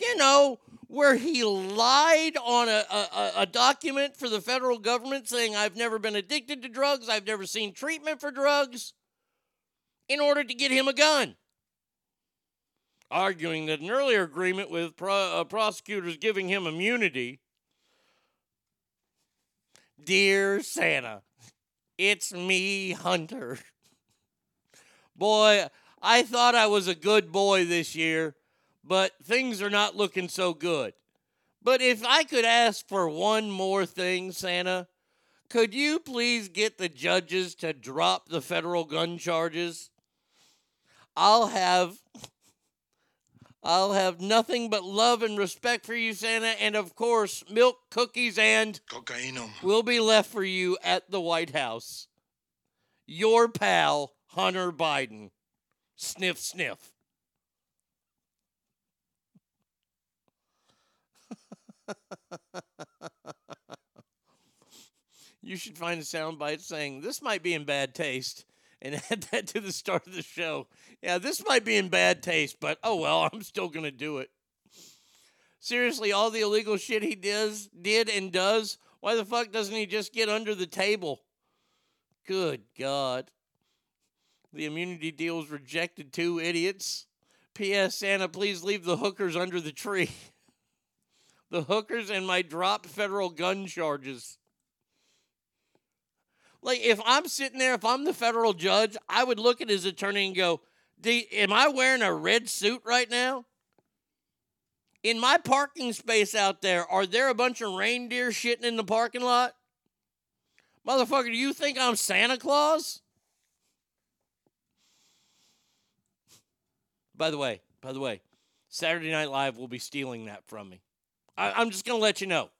You know, where he lied on a, a, a document for the federal government saying, I've never been addicted to drugs, I've never seen treatment for drugs, in order to get him a gun. Arguing that an earlier agreement with pro- uh, prosecutors giving him immunity. Dear Santa, it's me, Hunter. Boy, I thought I was a good boy this year but things are not looking so good. But if I could ask for one more thing, Santa, could you please get the judges to drop the federal gun charges? I'll have I'll have nothing but love and respect for you, Santa, and of course, milk, cookies, and Cocaine. will be left for you at the White House. Your pal, Hunter Biden. Sniff, sniff. you should find a soundbite saying this might be in bad taste and add that to the start of the show. Yeah, this might be in bad taste, but oh well, I'm still gonna do it. Seriously, all the illegal shit he does, did and does, why the fuck doesn't he just get under the table? Good God. The immunity deal was rejected too, idiots. P.S. Santa, please leave the hookers under the tree. the hookers and my dropped federal gun charges. Like, if I'm sitting there, if I'm the federal judge, I would look at his attorney and go, Am I wearing a red suit right now? In my parking space out there, are there a bunch of reindeer shitting in the parking lot? Motherfucker, do you think I'm Santa Claus? By the way, by the way, Saturday Night Live will be stealing that from me. I, I'm just going to let you know.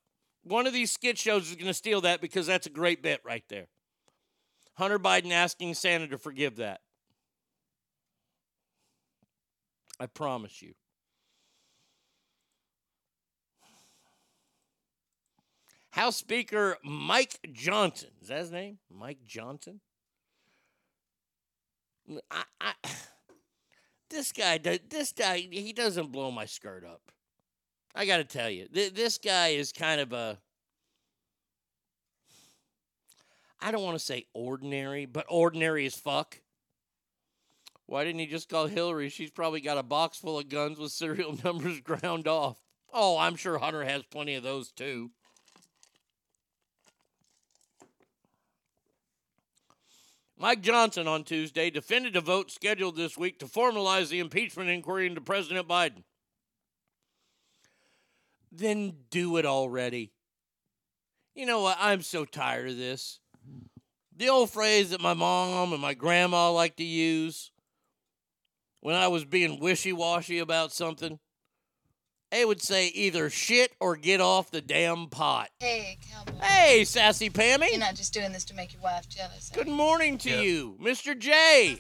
One of these skit shows is going to steal that because that's a great bit right there. Hunter Biden asking Santa to forgive that. I promise you. House Speaker Mike Johnson. Is that his name? Mike Johnson? I, I, this guy, this guy, he doesn't blow my skirt up. I got to tell you, th- this guy is kind of a, I don't want to say ordinary, but ordinary as fuck. Why didn't he just call Hillary? She's probably got a box full of guns with serial numbers ground off. Oh, I'm sure Hunter has plenty of those too. Mike Johnson on Tuesday defended a vote scheduled this week to formalize the impeachment inquiry into President Biden. Then do it already. You know what? I'm so tired of this. The old phrase that my mom and my grandma like to use when I was being wishy washy about something, they would say either shit or get off the damn pot. Hey, cowboy. Hey, sassy Pammy. You're not just doing this to make your wife jealous. Good morning to you, Mr. J.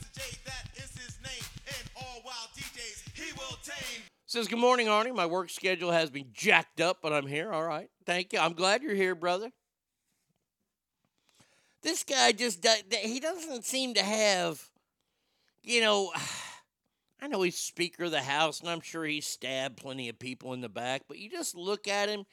Says, Good morning, Arnie. My work schedule has been jacked up, but I'm here. All right. Thank you. I'm glad you're here, brother. This guy just, he doesn't seem to have, you know. I know he's Speaker of the House, and I'm sure he stabbed plenty of people in the back. But you just look at him,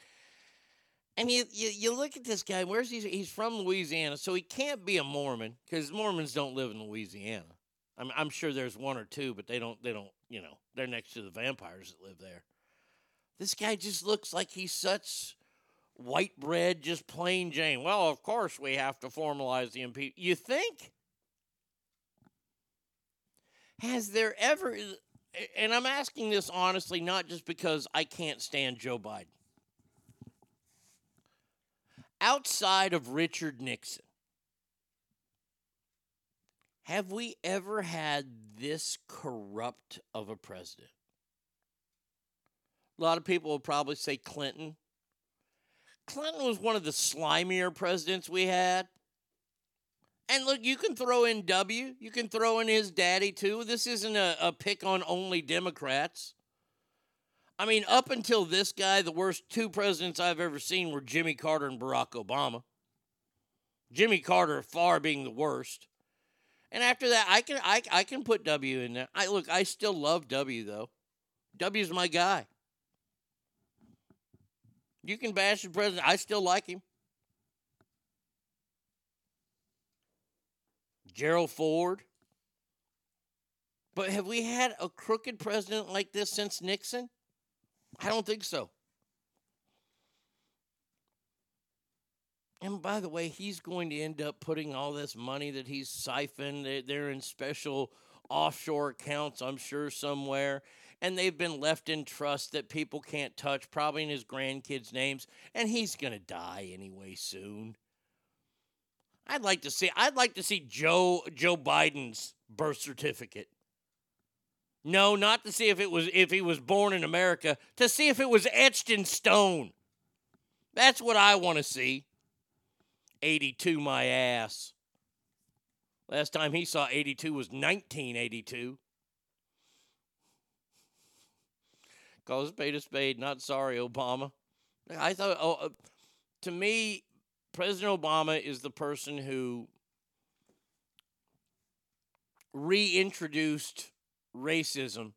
and you you, you look at this guy. Where's he? He's from Louisiana, so he can't be a Mormon because Mormons don't live in Louisiana. I'm I'm sure there's one or two, but they don't they don't you know they're next to the vampires that live there. This guy just looks like he's such white bread, just plain Jane. Well, of course we have to formalize the impeachment. You think? Has there ever, and I'm asking this honestly, not just because I can't stand Joe Biden. Outside of Richard Nixon, have we ever had this corrupt of a president? A lot of people will probably say Clinton. Clinton was one of the slimier presidents we had. And look, you can throw in W. You can throw in his daddy, too. This isn't a, a pick on only Democrats. I mean, up until this guy, the worst two presidents I've ever seen were Jimmy Carter and Barack Obama. Jimmy Carter far being the worst. And after that, I can I, I can put W in there. I look, I still love W though. W's my guy. You can bash the president. I still like him. Gerald Ford. But have we had a crooked president like this since Nixon? I don't think so. And by the way, he's going to end up putting all this money that he's siphoned, they're in special offshore accounts, I'm sure, somewhere. And they've been left in trust that people can't touch, probably in his grandkids' names. And he's going to die anyway soon. I'd like to see I'd like to see Joe Joe Biden's birth certificate. No, not to see if it was if he was born in America, to see if it was etched in stone. That's what I want to see. 82 my ass. Last time he saw 82 was 1982. Call a spade a spade. Not sorry, Obama. I thought, oh, uh, to me, President Obama is the person who reintroduced racism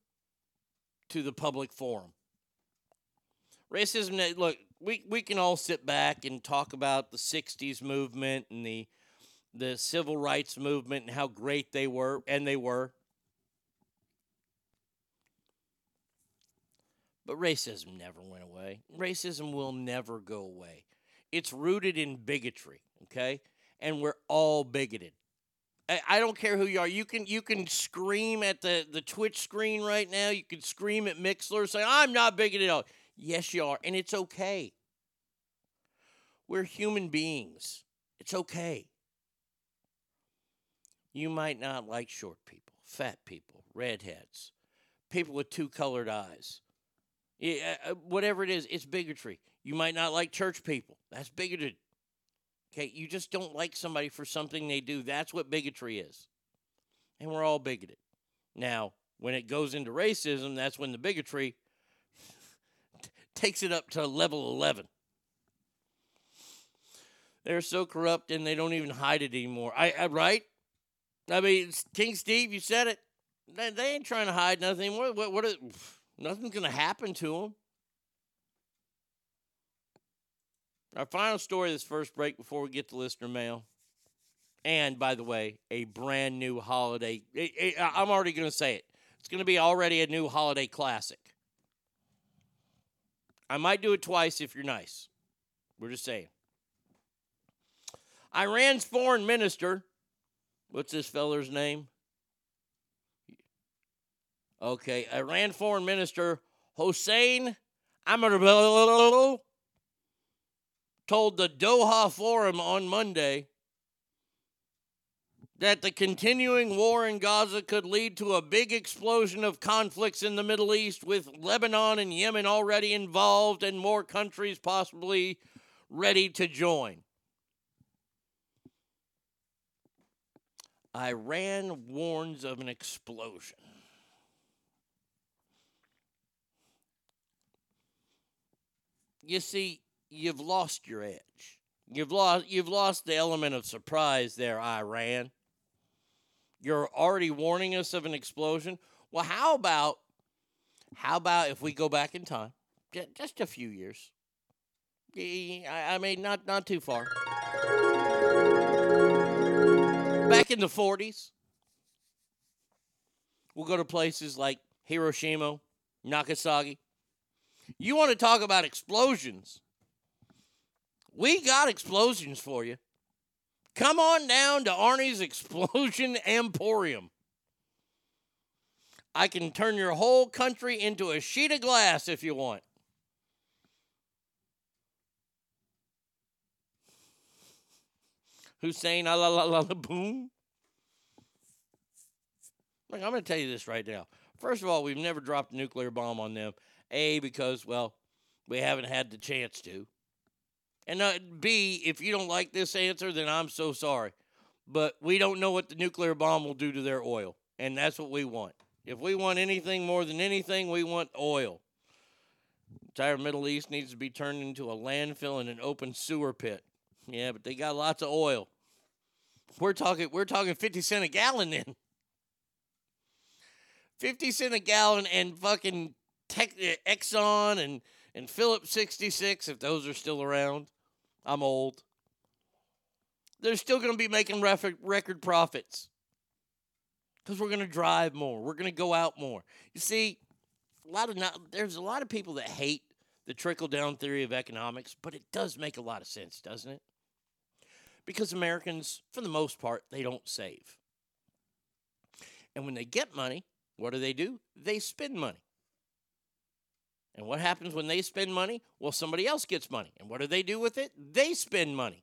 to the public forum. Racism, look, we, we can all sit back and talk about the 60s movement and the the civil rights movement and how great they were and they were. But racism never went away. Racism will never go away. It's rooted in bigotry okay? And we're all bigoted. I, I don't care who you are. You can you can scream at the the twitch screen right now. You can scream at Mixlr say i'm not bigoted at all Yes, you are. And it's okay. We're human beings. It's okay. You might not like short people, fat people, redheads, people with two colored eyes. Yeah, uh, whatever it is, it's bigotry. You might not like church people. That's bigoted. Okay, you just don't like somebody for something they do. That's what bigotry is. And we're all bigoted. Now, when it goes into racism, that's when the bigotry takes it up to level 11. They're so corrupt and they don't even hide it anymore. I, I right? I mean, King Steve, you said it. They, they ain't trying to hide nothing. What, what, nothing's going to happen to them. Our final story this first break before we get to listener mail. And by the way, a brand new holiday. It, it, I'm already going to say it. It's going to be already a new holiday classic. I might do it twice if you're nice. We're just saying. Iran's foreign minister, what's this feller's name? Okay, Iran foreign minister Hossein Amirabello told the Doha Forum on Monday that the continuing war in Gaza could lead to a big explosion of conflicts in the Middle East, with Lebanon and Yemen already involved and more countries possibly ready to join. Iran warns of an explosion. You see, you've lost your edge. You've lost you've lost the element of surprise there, Iran. You're already warning us of an explosion. Well, how about how about if we go back in time, ju- just a few years? I mean, not not too far. Back in the 40s, we'll go to places like Hiroshima, Nagasaki. You want to talk about explosions? We got explosions for you. Come on down to Arnie's Explosion Emporium. I can turn your whole country into a sheet of glass if you want. Hussein la la la la boom. Look, I'm going to tell you this right now. First of all, we've never dropped a nuclear bomb on them. A, because, well, we haven't had the chance to. And uh, B, if you don't like this answer, then I'm so sorry. But we don't know what the nuclear bomb will do to their oil. And that's what we want. If we want anything more than anything, we want oil. Entire Middle East needs to be turned into a landfill and an open sewer pit. Yeah, but they got lots of oil. We're talking we're talking 50 cent a gallon then. 50 cent a gallon and fucking Tech, uh, Exxon and and Phillips 66 if those are still around. I'm old. They're still going to be making record profits. Cuz we're going to drive more. We're going to go out more. You see, a lot of not, there's a lot of people that hate the trickle down theory of economics, but it does make a lot of sense, doesn't it? Because Americans, for the most part, they don't save. And when they get money, what do they do? They spend money. And what happens when they spend money? Well, somebody else gets money. And what do they do with it? They spend money.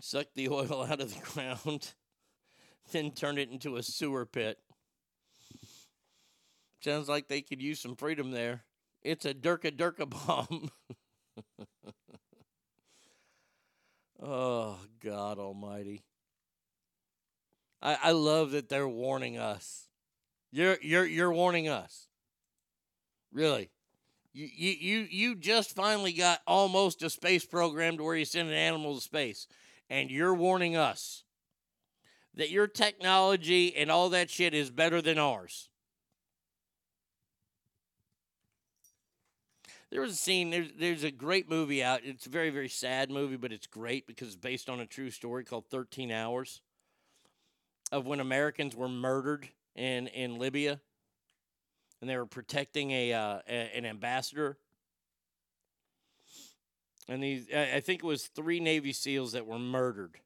Suck the oil out of the ground, then turn it into a sewer pit. Sounds like they could use some freedom there. It's a Durka Durka bomb. oh, God Almighty. I, I love that they're warning us. You're you're you're warning us. Really. You, you you just finally got almost a space program to where you send an animal to space. And you're warning us that your technology and all that shit is better than ours. There was a scene. There's there's a great movie out. It's a very very sad movie, but it's great because it's based on a true story called Thirteen Hours, of when Americans were murdered in in Libya, and they were protecting a, uh, a an ambassador. And these, I think it was three Navy SEALs that were murdered.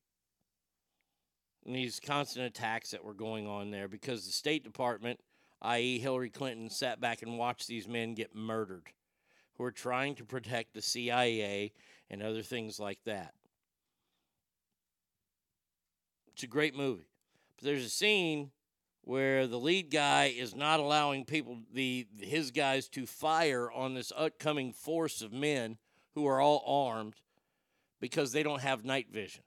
And these constant attacks that were going on there because the State Department, i.e., Hillary Clinton, sat back and watched these men get murdered who are trying to protect the CIA and other things like that. It's a great movie. But there's a scene where the lead guy is not allowing people the his guys to fire on this upcoming force of men who are all armed because they don't have night vision.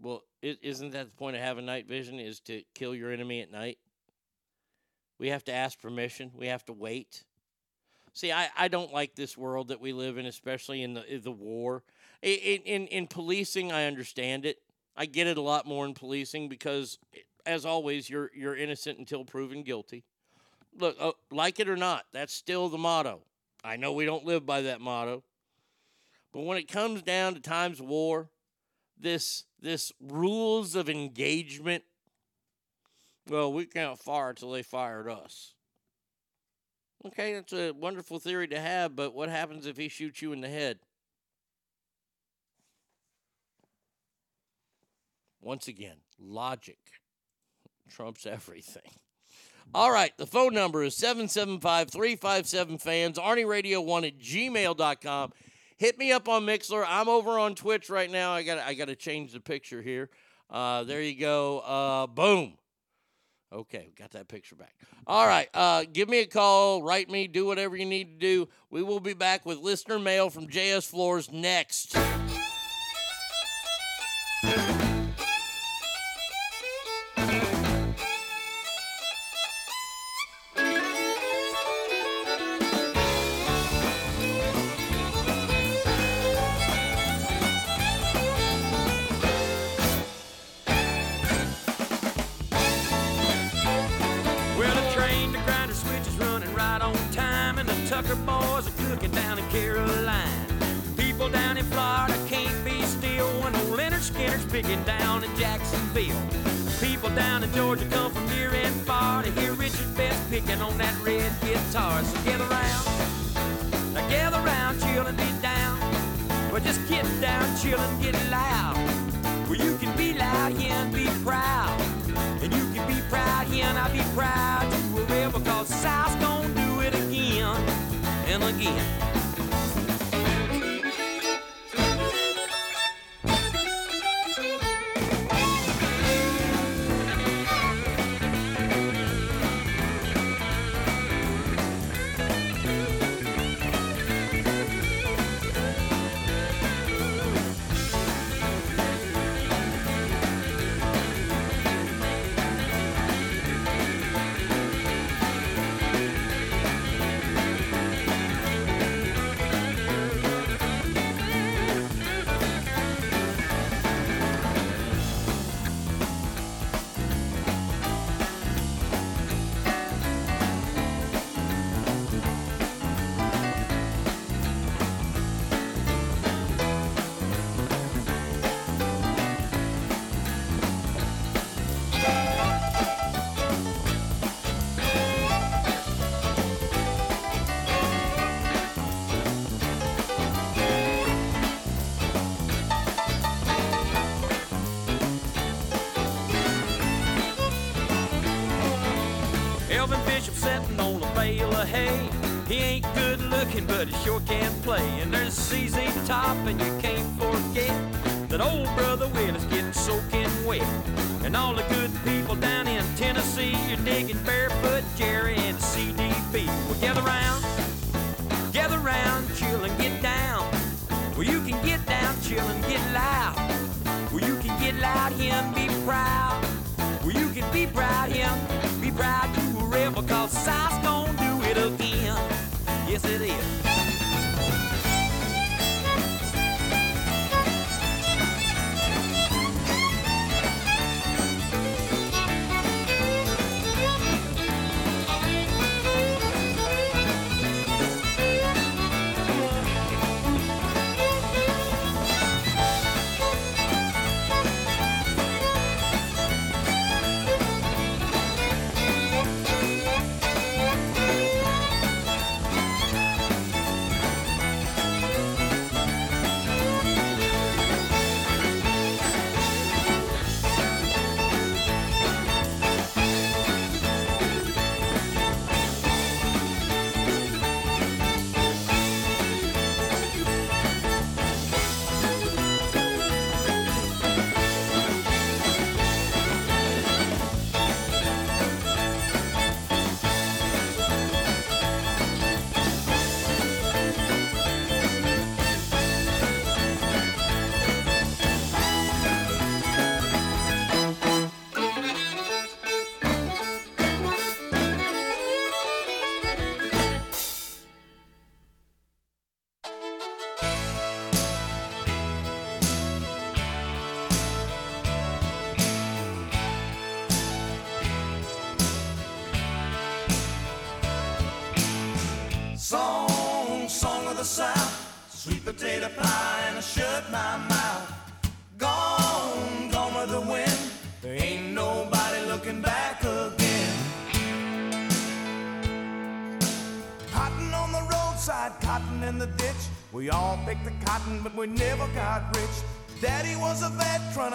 Well, is isn't that the point of having night vision is to kill your enemy at night? We have to ask permission. We have to wait. See, I, I don't like this world that we live in, especially in the in the war. In, in in policing, I understand it. I get it a lot more in policing because, as always, you're you're innocent until proven guilty. Look, uh, like it or not, that's still the motto. I know we don't live by that motto, but when it comes down to times of war, this this rules of engagement well, we can't fire till they fired us. Okay, that's a wonderful theory to have, but what happens if he shoots you in the head? Once again, logic trumps everything. All right, the phone number is 775 357 fans, Arnie Radio 1 at gmail.com. Hit me up on Mixlr. I'm over on Twitch right now. I got I got to change the picture here. Uh, there you go. Uh, boom. Okay, we got that picture back. All right, uh, give me a call, write me, do whatever you need to do. We will be back with listener mail from JS Floors next. Again. Good looking, but he sure can't play. And there's ZZ Top, and you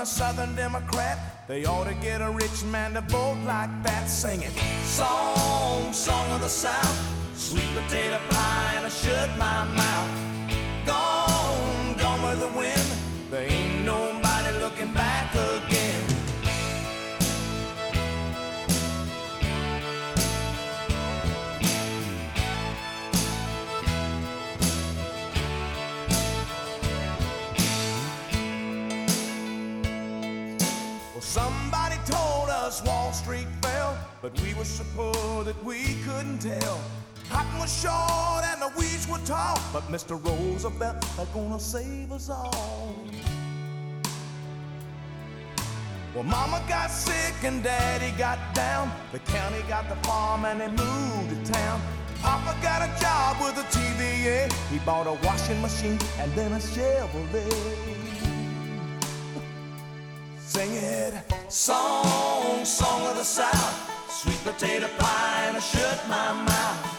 Southern Democrat. They ought to get a rich man to vote like that, singing song, song of the South. Sweet potato pie and I shut my mouth. Gone, gone with the wind. There ain't nobody looking back but we were so poor that we couldn't tell. Cotton was short and the weeds were tall, but Mr. Roosevelt are gonna save us all. Well, Mama got sick and Daddy got down. The county got the farm and they moved to town. Papa got a job with a TVA. He bought a washing machine and then a Chevrolet. Sing it, song, song of the South, sweet potato pie, and I shut my mouth.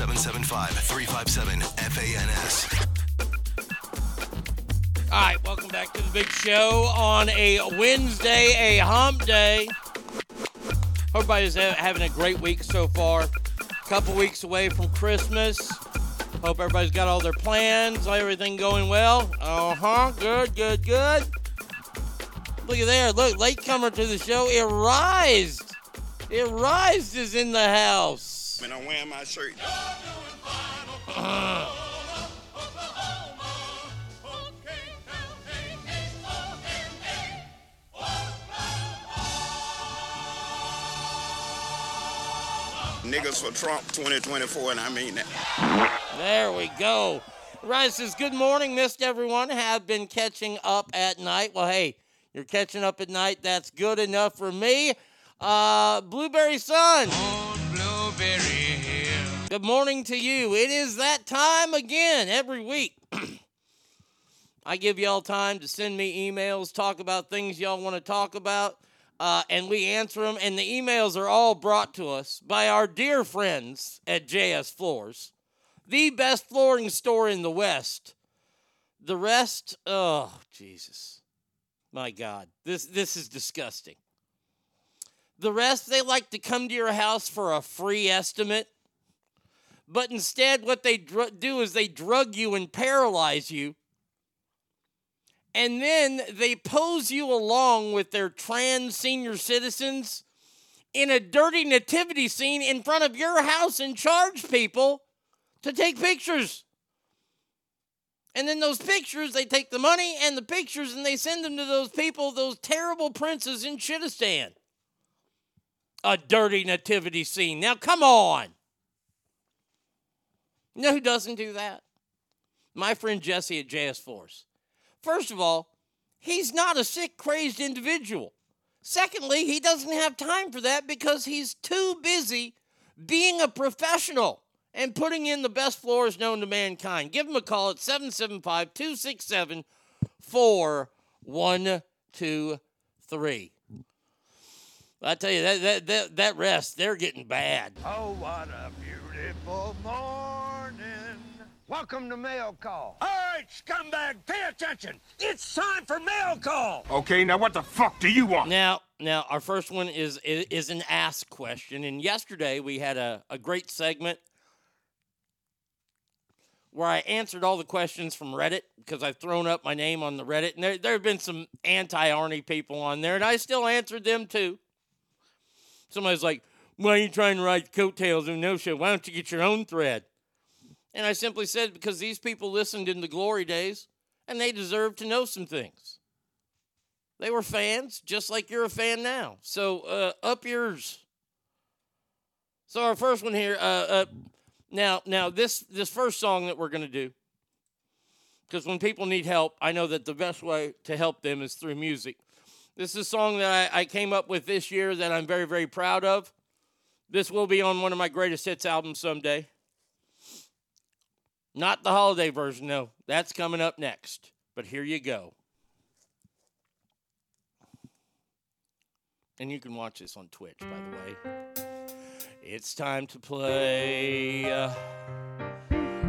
775 357 FANS. All right, welcome back to the big show on a Wednesday, a hump day. Hope everybody's having a great week so far. A Couple weeks away from Christmas. Hope everybody's got all their plans, everything going well. Uh huh. Good, good, good. Look at there. Look, latecomer to the show. It rised. It rised is in the house. Man, I'm wearing my shirt. For Trump 2024, and I mean that. There we go. Rise says, Good morning, missed everyone. Have been catching up at night. Well, hey, you're catching up at night. That's good enough for me. Uh, Blueberry Sun. Blueberry. Good morning to you. It is that time again every week. I give y'all time to send me emails, talk about things y'all want to talk about, uh, and we answer them. And the emails are all brought to us by our dear friends at JS Floors, the best flooring store in the West. The rest, oh Jesus, my God, this this is disgusting. The rest, they like to come to your house for a free estimate. But instead, what they dr- do is they drug you and paralyze you. And then they pose you along with their trans senior citizens in a dirty nativity scene in front of your house and charge people to take pictures. And then those pictures, they take the money and the pictures and they send them to those people, those terrible princes in Shitistan. A dirty nativity scene. Now, come on. You know who doesn't do that? My friend Jesse at JS Floors. First of all, he's not a sick, crazed individual. Secondly, he doesn't have time for that because he's too busy being a professional and putting in the best floors known to mankind. Give him a call at 775 267 4123. I tell you, that, that, that, that rest, they're getting bad. Oh, what a beautiful morning. Welcome to Mail Call. All right, scumbag, pay attention. It's time for mail call. Okay, now what the fuck do you want? Now, now our first one is is, is an ask question, and yesterday we had a, a great segment where I answered all the questions from Reddit because I've thrown up my name on the Reddit, and there there have been some anti Arnie people on there, and I still answered them too. Somebody's like, "Why are you trying to ride coattails of no show? Why don't you get your own thread?" And I simply said, because these people listened in the glory days and they deserve to know some things. They were fans, just like you're a fan now. So uh, up yours. So our first one here. Uh, uh, now, now this this first song that we're gonna do, because when people need help, I know that the best way to help them is through music. This is a song that I, I came up with this year that I'm very very proud of. This will be on one of my greatest hits albums someday. Not the holiday version, no. That's coming up next. But here you go. And you can watch this on Twitch, by the way. It's time to play uh,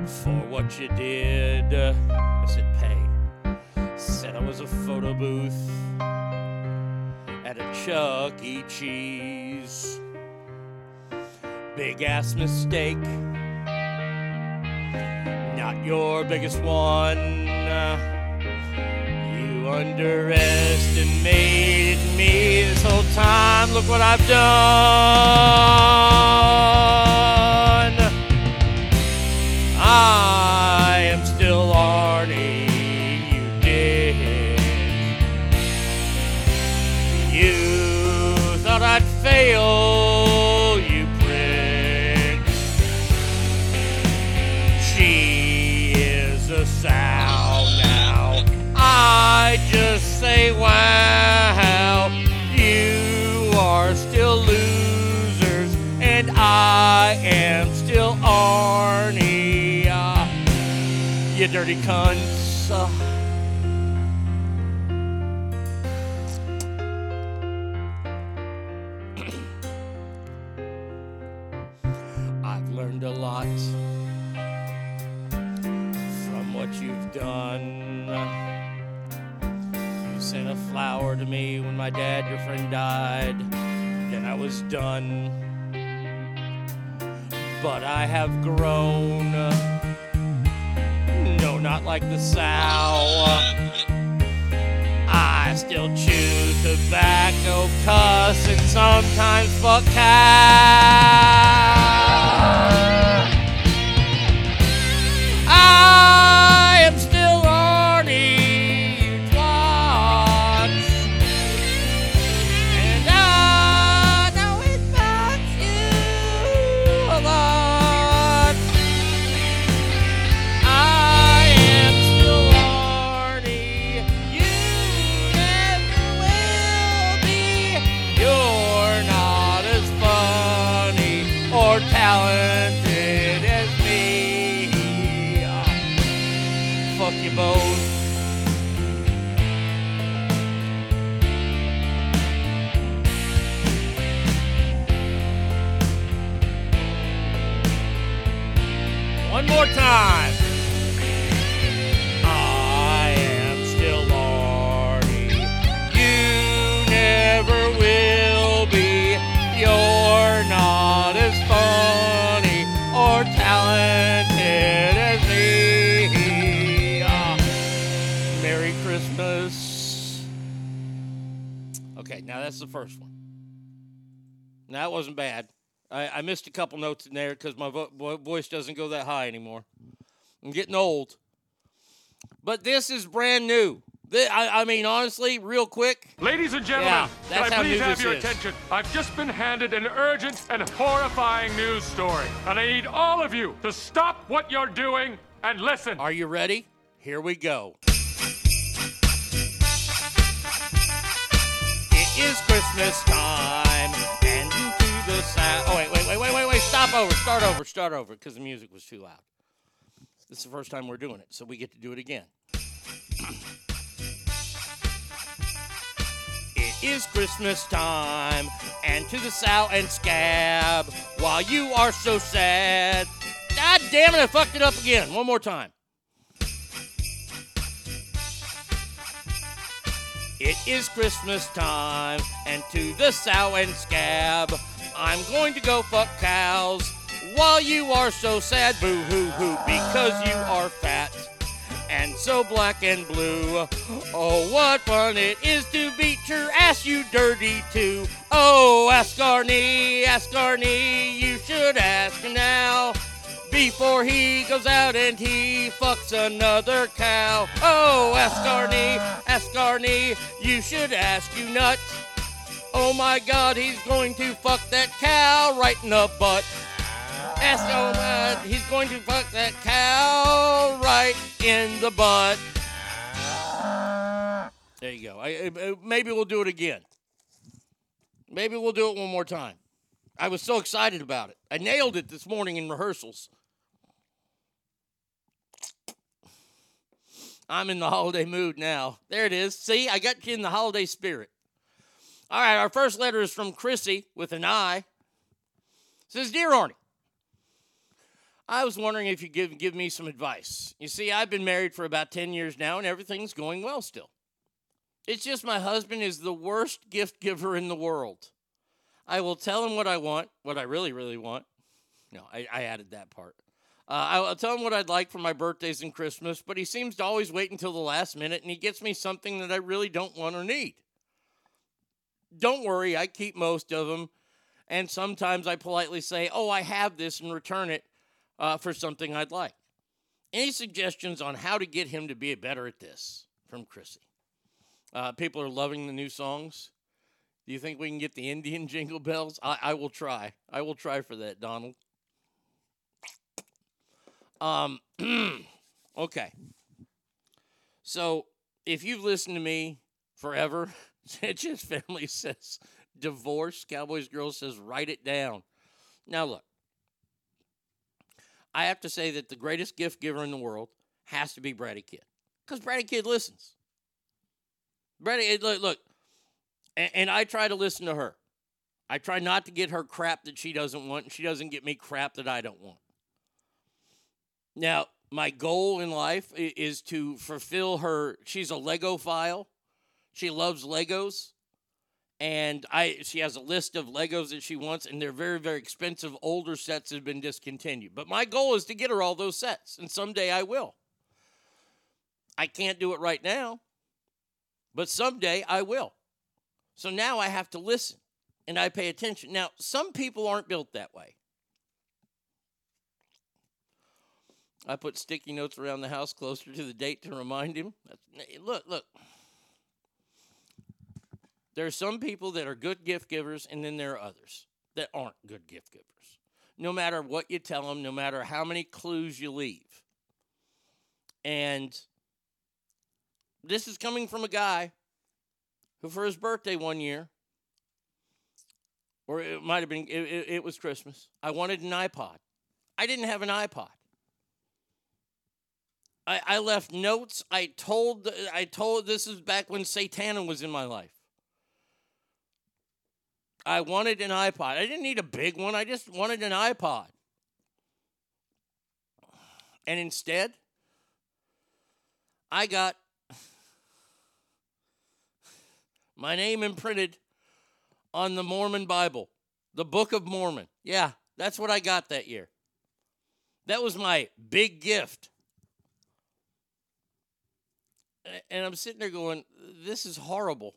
for what you did. I said pay. Said I was a photo booth at a Chuck E. Cheese. Big ass mistake not your biggest one. You underestimated me this whole time. Look what I've done. Dirty cunts. Ah. learned a lot from what you've done. You sent a flower to me when my dad, your friend, died. Then I was done. But I have grown. No, not like the sow. I still chew tobacco, cuss, and sometimes fuck cows. I time. I am still Arnie. You never will be. You're not as funny or talented as me. Ah, Merry Christmas. Okay, now that's the first one. That wasn't bad. I, I missed a couple notes in there because my vo- vo- voice doesn't go that high anymore. I'm getting old. But this is brand new. Thi- I, I mean, honestly, real quick. Ladies and gentlemen, Yeah, can I please have your is. attention? I've just been handed an urgent and horrifying news story, and I need all of you to stop what you're doing and listen. Are you ready? Here we go. It is Christmas time, the sound. Oh wait, wait, wait, wait, wait, wait! Stop over. Start over. Start over, because the music was too loud. This is the first time we're doing it, so we get to do it again. It is Christmas time, and to the sow and scab, while you are so sad. God damn it, I fucked it up again. One more time. It is Christmas time, and to the sow and scab, I'm going to go fuck cows while you are so sad, boo hoo hoo, because you are fat and so black and blue. Oh, what fun it is to beat your ass, you dirty two. Oh, ask Arnie, ask Arnie, you should ask now. Before he goes out and he fucks another cow. Oh, ask Arnie, ask Arnie, you should ask you nut. Oh my god, he's going to fuck that cow right in the butt. Ask oh my, he's going to fuck that cow right in the butt. There you go. I, I- maybe we'll do it again. Maybe we'll do it one more time. I was so excited about it. I nailed it this morning in rehearsals. I'm in the holiday mood now. There it is. See, I got you in the holiday spirit. All right, our first letter is from Chrissy with an I. It says, Dear Arnie, I was wondering if you give give me some advice. You see, I've been married for about 10 years now and everything's going well still. It's just my husband is the worst gift giver in the world. I will tell him what I want, what I really, really want. No, I, I added that part. Uh, I'll tell him what I'd like for my birthdays and Christmas, but he seems to always wait until the last minute and he gets me something that I really don't want or need. Don't worry, I keep most of them, and sometimes I politely say, Oh, I have this, and return it uh, for something I'd like. Any suggestions on how to get him to be better at this? From Chrissy. Uh, people are loving the new songs. Do you think we can get the Indian jingle bells? I, I will try. I will try for that, Donald. Um, okay. So if you've listened to me forever, Sanchez family says divorce. Cowboys girl says write it down. Now look, I have to say that the greatest gift giver in the world has to be Brady Kid because Brady Kid listens. Brady, look, look, and, and I try to listen to her. I try not to get her crap that she doesn't want, and she doesn't get me crap that I don't want. Now, my goal in life is to fulfill her. She's a Legophile. She loves Legos. And I she has a list of Legos that she wants, and they're very, very expensive. Older sets have been discontinued. But my goal is to get her all those sets, and someday I will. I can't do it right now, but someday I will. So now I have to listen and I pay attention. Now, some people aren't built that way. I put sticky notes around the house closer to the date to remind him. Look, look. There are some people that are good gift givers, and then there are others that aren't good gift givers. No matter what you tell them, no matter how many clues you leave. And this is coming from a guy who, for his birthday one year, or it might have been, it, it, it was Christmas, I wanted an iPod. I didn't have an iPod. I, I left notes. I told I told this is back when Satana was in my life. I wanted an iPod. I didn't need a big one. I just wanted an iPod. And instead, I got my name imprinted on the Mormon Bible, the Book of Mormon. Yeah, that's what I got that year. That was my big gift. And I'm sitting there going, this is horrible.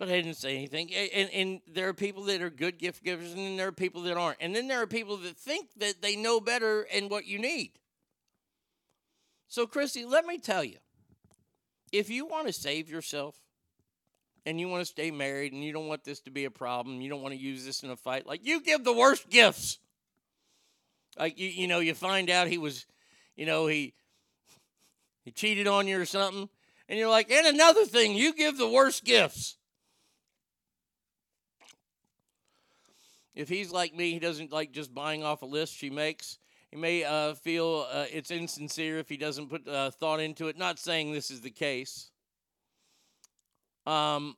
But I didn't say anything. And, and there are people that are good gift givers, and then there are people that aren't. And then there are people that think that they know better and what you need. So, Christy, let me tell you if you want to save yourself and you want to stay married and you don't want this to be a problem, you don't want to use this in a fight, like you give the worst gifts. Like you, you know, you find out he was, you know, he he cheated on you or something, and you're like, and another thing, you give the worst gifts. If he's like me, he doesn't like just buying off a list she makes. He may uh, feel uh, it's insincere if he doesn't put uh, thought into it. Not saying this is the case. Um,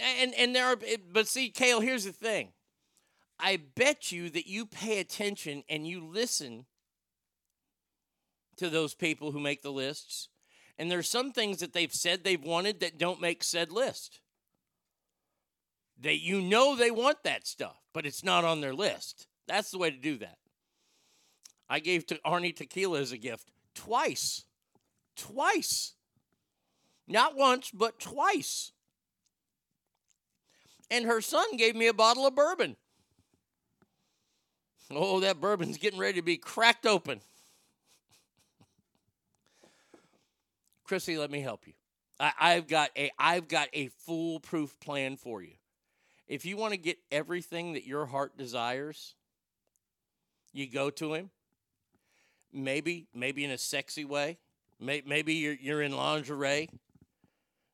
and and there are, but see, Kale, here's the thing. I bet you that you pay attention and you listen to those people who make the lists. And there's some things that they've said they've wanted that don't make said list. That you know they want that stuff, but it's not on their list. That's the way to do that. I gave to Arnie tequila as a gift twice. Twice. Not once, but twice. And her son gave me a bottle of bourbon. Oh, that bourbon's getting ready to be cracked open. Chrissy, let me help you. I, I've got a I've got a foolproof plan for you. If you want to get everything that your heart desires, you go to him. Maybe maybe in a sexy way. Maybe you're you're in lingerie.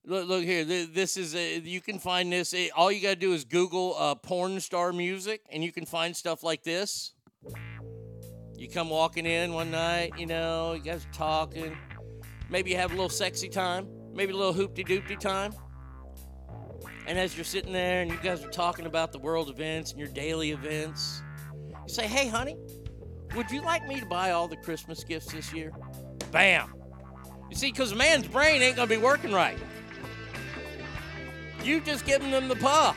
Look, look here. This is a, you can find this. eh, All you gotta do is Google uh, porn star music, and you can find stuff like this. You come walking in one night, you know, you guys are talking. Maybe you have a little sexy time, maybe a little hoopty doopty time. And as you're sitting there and you guys are talking about the world events and your daily events, you say, Hey, honey, would you like me to buy all the Christmas gifts this year? Bam. You see, because a man's brain ain't going to be working right. You just giving them the paw.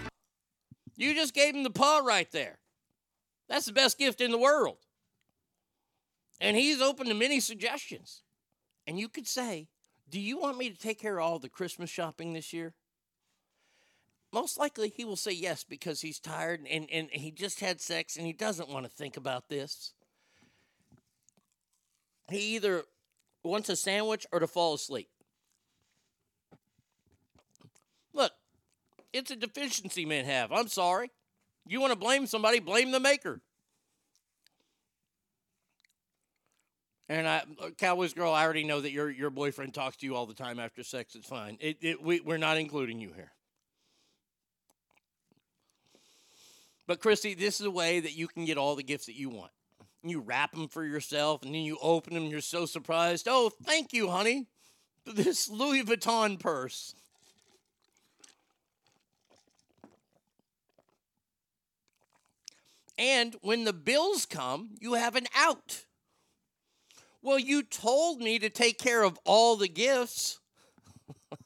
You just gave him the paw right there. That's the best gift in the world. And he's open to many suggestions. And you could say, Do you want me to take care of all the Christmas shopping this year? Most likely he will say yes because he's tired and, and he just had sex and he doesn't want to think about this. He either wants a sandwich or to fall asleep. Look, it's a deficiency men have. I'm sorry. You want to blame somebody, blame the maker. And I, uh, Cowboys girl, I already know that your your boyfriend talks to you all the time after sex. It's fine. It, it, we, we're not including you here. But Christy, this is a way that you can get all the gifts that you want. You wrap them for yourself, and then you open them. You're so surprised. Oh, thank you, honey, this Louis Vuitton purse. And when the bills come, you have an out. Well, you told me to take care of all the gifts.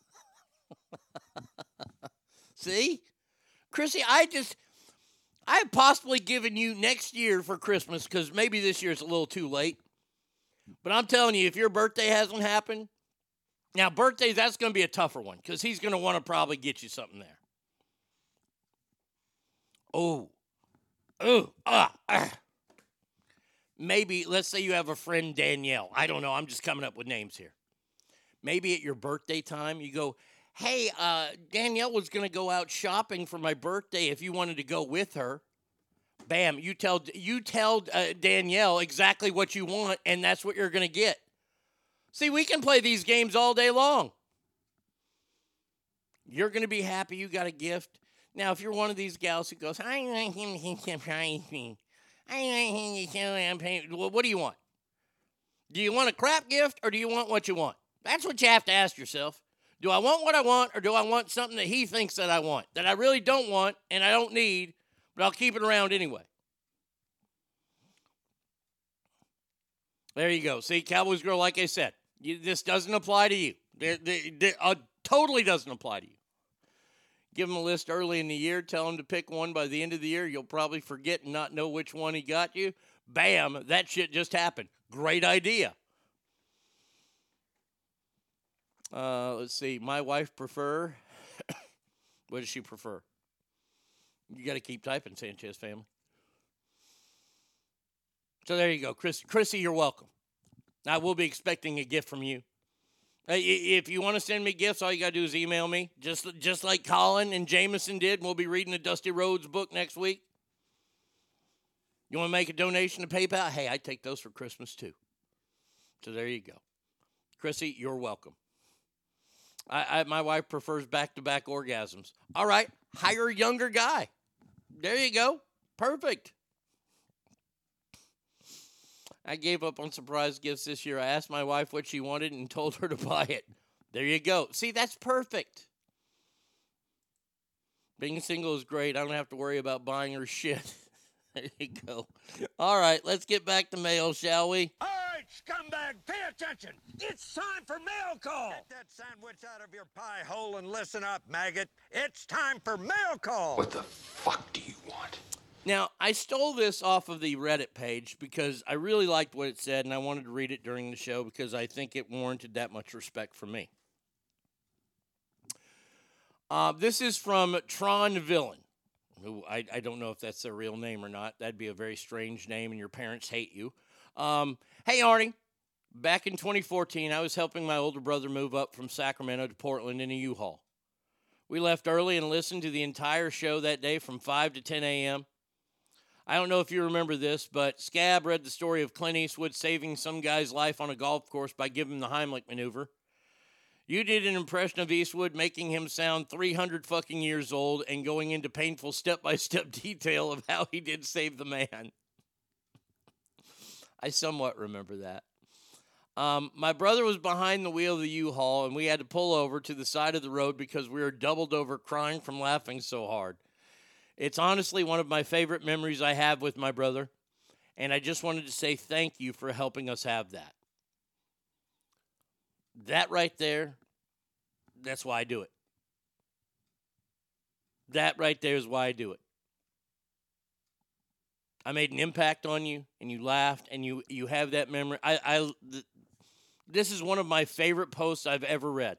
See? Chrissy, I just I have possibly given you next year for Christmas because maybe this year it's a little too late. But I'm telling you, if your birthday hasn't happened, now birthdays that's going to be a tougher one because he's going to want to probably get you something there. Oh, oh, ah, ah. Maybe let's say you have a friend Danielle. I don't know. I'm just coming up with names here. Maybe at your birthday time, you go, "Hey, uh, Danielle was going to go out shopping for my birthday. If you wanted to go with her." Bam! You tell you tell uh, Danielle exactly what you want, and that's what you're going to get. See, we can play these games all day long. You're going to be happy you got a gift. Now, if you're one of these gals who goes, I want him to me. I want him to I'm paying. Well, what do you want? Do you want a crap gift or do you want what you want? That's what you have to ask yourself. Do I want what I want or do I want something that he thinks that I want, that I really don't want and I don't need, but I'll keep it around anyway? There you go. See, Cowboys girl, like I said, you, this doesn't apply to you. They, they, they, uh, totally doesn't apply to you. Give him a list early in the year. Tell him to pick one by the end of the year. You'll probably forget and not know which one he got you. Bam, that shit just happened. Great idea. Uh, let's see. My wife prefer. what does she prefer? You got to keep typing, Sanchez family. So there you go, Chris. Chrissy, you're welcome. I will be expecting a gift from you. If you want to send me gifts, all you got to do is email me, just just like Colin and Jameson did. We'll be reading the Dusty Rhodes book next week. You want to make a donation to PayPal? Hey, I take those for Christmas too. So there you go, Chrissy. You're welcome. I, I my wife prefers back-to-back orgasms. All right, hire a younger guy. There you go. Perfect. I gave up on surprise gifts this year. I asked my wife what she wanted and told her to buy it. There you go. See, that's perfect. Being single is great. I don't have to worry about buying her shit. there you go. All right, let's get back to mail, shall we? Right, scumbag, pay attention. It's time for mail call. Get that sandwich out of your pie hole and listen up, maggot. It's time for mail call. What the fuck do you want? Now, I stole this off of the Reddit page because I really liked what it said and I wanted to read it during the show because I think it warranted that much respect from me. Uh, this is from Tron Villain, who I, I don't know if that's their real name or not. That'd be a very strange name and your parents hate you. Um, hey, Arnie. Back in 2014, I was helping my older brother move up from Sacramento to Portland in a U Haul. We left early and listened to the entire show that day from 5 to 10 a.m. I don't know if you remember this, but Scab read the story of Clint Eastwood saving some guy's life on a golf course by giving him the Heimlich maneuver. You did an impression of Eastwood, making him sound 300 fucking years old and going into painful step by step detail of how he did save the man. I somewhat remember that. Um, my brother was behind the wheel of the U Haul, and we had to pull over to the side of the road because we were doubled over crying from laughing so hard. It's honestly one of my favorite memories I have with my brother, and I just wanted to say thank you for helping us have that. That right there, that's why I do it. That right there is why I do it. I made an impact on you, and you laughed, and you you have that memory. I, I th- this is one of my favorite posts I've ever read.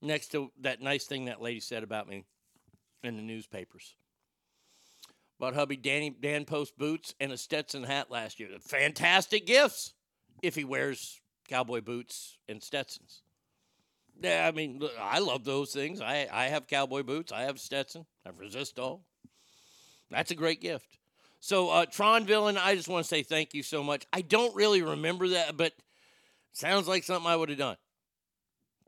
Next to that nice thing that lady said about me in the newspapers. Bought hubby Danny Dan Post boots and a Stetson hat last year. Fantastic gifts if he wears cowboy boots and Stetsons. Yeah, I mean, I love those things. I, I have cowboy boots. I have Stetson. I have Resistol. That's a great gift. So, uh, Tron Villain, I just want to say thank you so much. I don't really remember that, but sounds like something I would have done.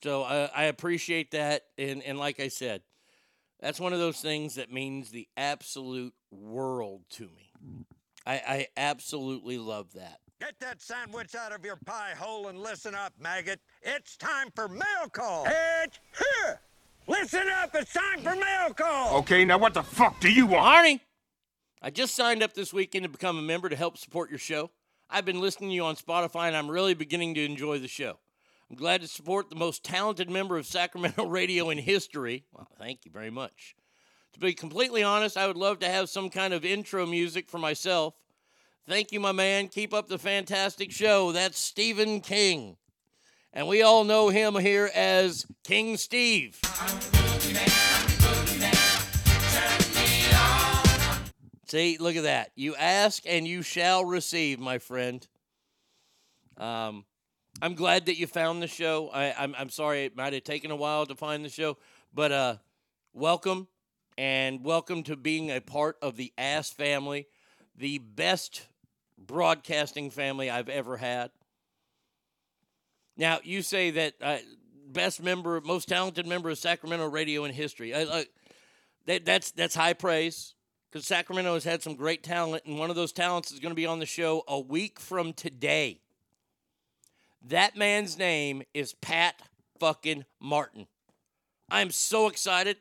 So I, I appreciate that. And, and like I said, that's one of those things that means the absolute world to me. I, I absolutely love that. Get that sandwich out of your pie hole and listen up, maggot. It's time for mail call. It's here. Listen up. It's time for mail call. Okay, now what the fuck do you want? Arnie, I just signed up this weekend to become a member to help support your show. I've been listening to you on Spotify and I'm really beginning to enjoy the show. I'm glad to support the most talented member of Sacramento radio in history. Well, thank you very much. To be completely honest, I would love to have some kind of intro music for myself. Thank you, my man. Keep up the fantastic show. That's Stephen King. And we all know him here as King Steve. See, look at that. You ask and you shall receive, my friend. Um, I'm glad that you found the show. I, I'm, I'm sorry it might have taken a while to find the show, but uh, welcome and welcome to being a part of the Ass family, the best broadcasting family I've ever had. Now, you say that uh, best member, most talented member of Sacramento radio in history. I, I, that, that's that's high praise because Sacramento has had some great talent, and one of those talents is going to be on the show a week from today. That man's name is Pat fucking Martin. I'm so excited.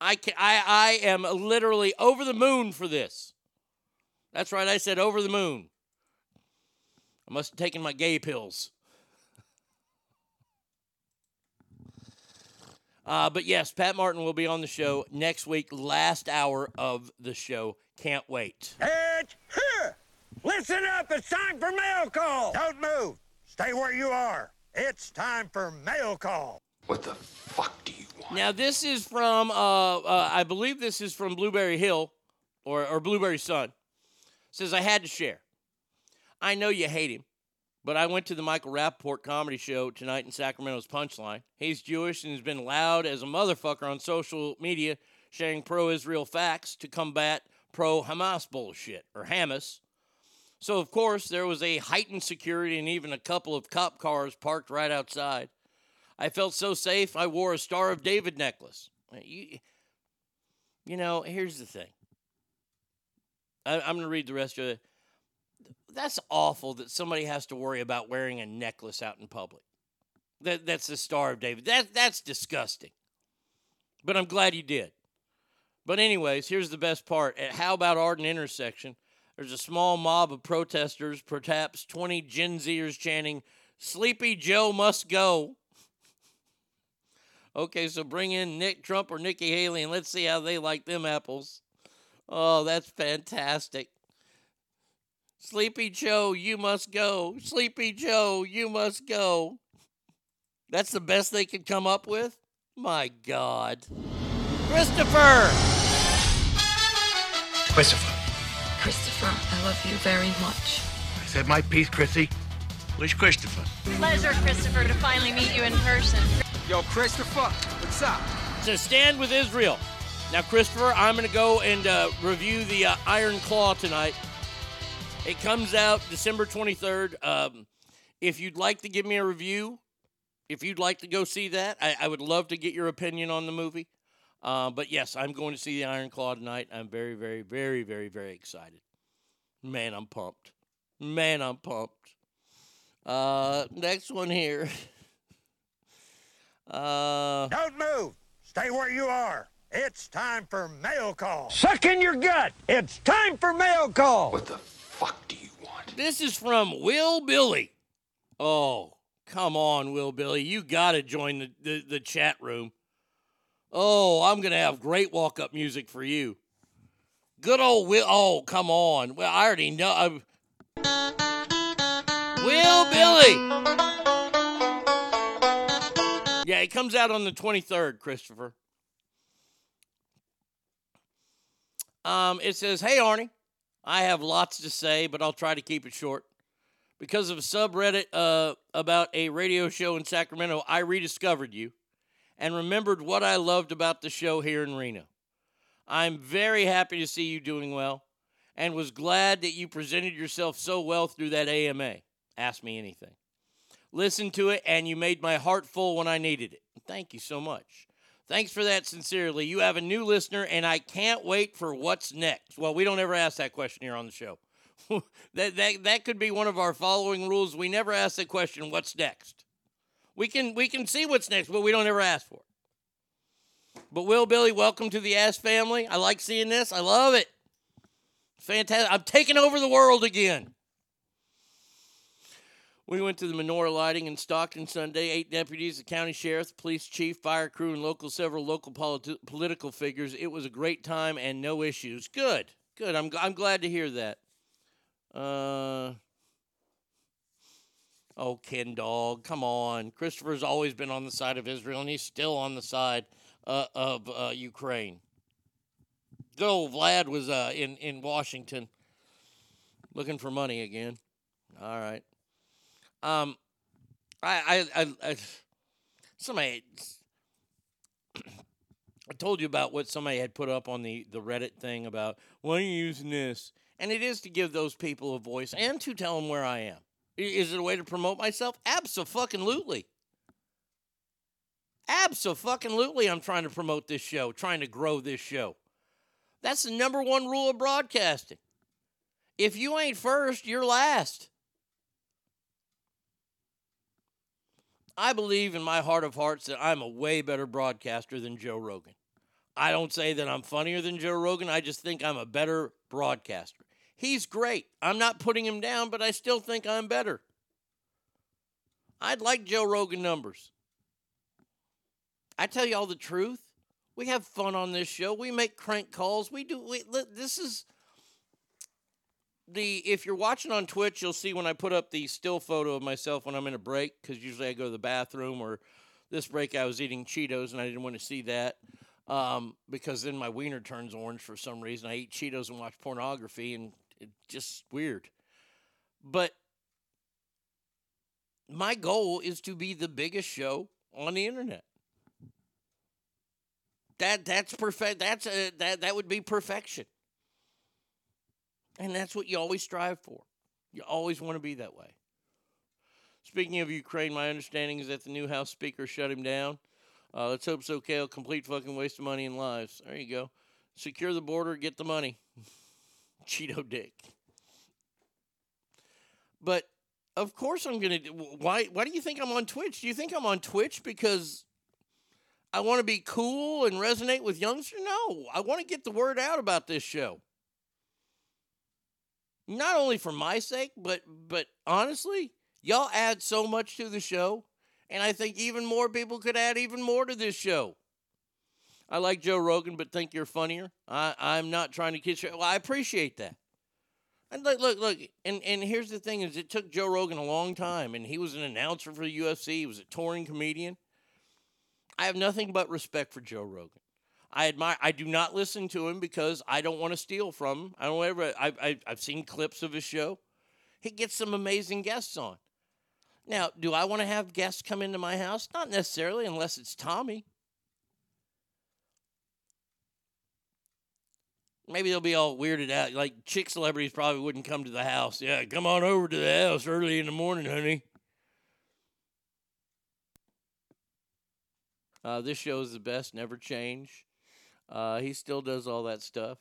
I can, I I am literally over the moon for this. That's right, I said over the moon. I must have taken my gay pills. Uh, but yes, Pat Martin will be on the show next week, last hour of the show. Can't wait. It's here. Listen up. It's time for mail call. Don't move. Stay where you are. It's time for mail call. What the fuck do you want? Now this is from, uh, uh, I believe this is from Blueberry Hill, or or Blueberry Sun. says I had to share. I know you hate him, but I went to the Michael Rapaport comedy show tonight in Sacramento's Punchline. He's Jewish and has been loud as a motherfucker on social media, sharing pro-Israel facts to combat pro-Hamas bullshit or Hamas. So of course there was a heightened security and even a couple of cop cars parked right outside. I felt so safe. I wore a Star of David necklace. You, you know, here's the thing. I, I'm going to read the rest of it. That's awful that somebody has to worry about wearing a necklace out in public. That, that's the Star of David. That, that's disgusting. But I'm glad you did. But, anyways, here's the best part. At How About Arden intersection, there's a small mob of protesters, perhaps 20 Gen Zers chanting, Sleepy Joe must go. Okay, so bring in Nick Trump or Nikki Haley and let's see how they like them apples. Oh, that's fantastic. Sleepy Joe, you must go. Sleepy Joe, you must go. That's the best they could come up with? My God. Christopher! Christopher. Christopher, I love you very much. I said my piece, Chrissy. Where's Christopher? Pleasure, Christopher, to finally meet you in person. Yo, Christopher, what's up? To stand with Israel. Now, Christopher, I'm going to go and uh, review the uh, Iron Claw tonight. It comes out December 23rd. Um, if you'd like to give me a review, if you'd like to go see that, I, I would love to get your opinion on the movie. Uh, but yes, I'm going to see the Iron Claw tonight. I'm very, very, very, very, very excited. Man, I'm pumped. Man, I'm pumped. Uh, next one here. Uh, Don't move. Stay where you are. It's time for mail call. Suck in your gut. It's time for mail call. What the fuck do you want? This is from Will Billy. Oh, come on, Will Billy. You got to join the, the, the chat room. Oh, I'm going to have great walk up music for you. Good old Will. Oh, come on. Well, I already know. I'm... Will Billy. Yeah, it comes out on the 23rd, Christopher. Um, it says, Hey, Arnie, I have lots to say, but I'll try to keep it short. Because of a subreddit uh, about a radio show in Sacramento, I rediscovered you and remembered what I loved about the show here in Reno. I'm very happy to see you doing well and was glad that you presented yourself so well through that AMA. Ask me anything. Listen to it, and you made my heart full when I needed it. Thank you so much. Thanks for that sincerely. You have a new listener, and I can't wait for what's next. Well, we don't ever ask that question here on the show. that, that, that could be one of our following rules. We never ask the question, what's next? We can, we can see what's next, but we don't ever ask for it. But Will Billy, welcome to the Ass family. I like seeing this. I love it. Fantastic. I'm taking over the world again. We went to the menorah lighting in Stockton Sunday. Eight deputies, the county sheriff, police chief, fire crew, and local several local politi- political figures. It was a great time and no issues. Good, good. I'm I'm glad to hear that. Uh, oh, Ken Dog, come on. Christopher's always been on the side of Israel, and he's still on the side uh, of uh, Ukraine. Good old Vlad was uh, in in Washington, looking for money again. All right. Um, I, I, I, I somebody, I told you about what somebody had put up on the the Reddit thing about why are you using this, and it is to give those people a voice and to tell them where I am. Is it a way to promote myself? Absolutely. Absolutely, I'm trying to promote this show, trying to grow this show. That's the number one rule of broadcasting. If you ain't first, you're last. I believe in my heart of hearts that I'm a way better broadcaster than Joe Rogan. I don't say that I'm funnier than Joe Rogan. I just think I'm a better broadcaster. He's great. I'm not putting him down, but I still think I'm better. I'd like Joe Rogan numbers. I tell you all the truth. We have fun on this show. We make crank calls. We do. We, this is the. If you're watching on Twitch, you'll see when I put up the still photo of myself when I'm in a break, because usually I go to the bathroom. Or this break, I was eating Cheetos and I didn't want to see that um, because then my wiener turns orange for some reason. I eat Cheetos and watch pornography, and it's just weird. But my goal is to be the biggest show on the internet. That that's perfect. That's a, that that would be perfection. And that's what you always strive for. You always want to be that way. Speaking of Ukraine, my understanding is that the new House Speaker shut him down. Uh, let's hope so, Kale. Complete fucking waste of money and lives. There you go. Secure the border, get the money. Cheeto dick. But of course I'm gonna. Why? Why do you think I'm on Twitch? Do you think I'm on Twitch because I want to be cool and resonate with youngsters? No, I want to get the word out about this show. Not only for my sake, but but honestly, y'all add so much to the show, and I think even more people could add even more to this show. I like Joe Rogan, but think you're funnier. I, I'm not trying to kiss you. Well, I appreciate that. And look, look, look, and, and here's the thing: is it took Joe Rogan a long time, and he was an announcer for the UFC. He was a touring comedian. I have nothing but respect for Joe Rogan. I admire. I do not listen to him because I don't want to steal from him. I don't ever. I, I I've seen clips of his show. He gets some amazing guests on. Now, do I want to have guests come into my house? Not necessarily, unless it's Tommy. Maybe they'll be all weirded out. Like chick celebrities probably wouldn't come to the house. Yeah, come on over to the house early in the morning, honey. Uh, this show is the best, never change. Uh, he still does all that stuff.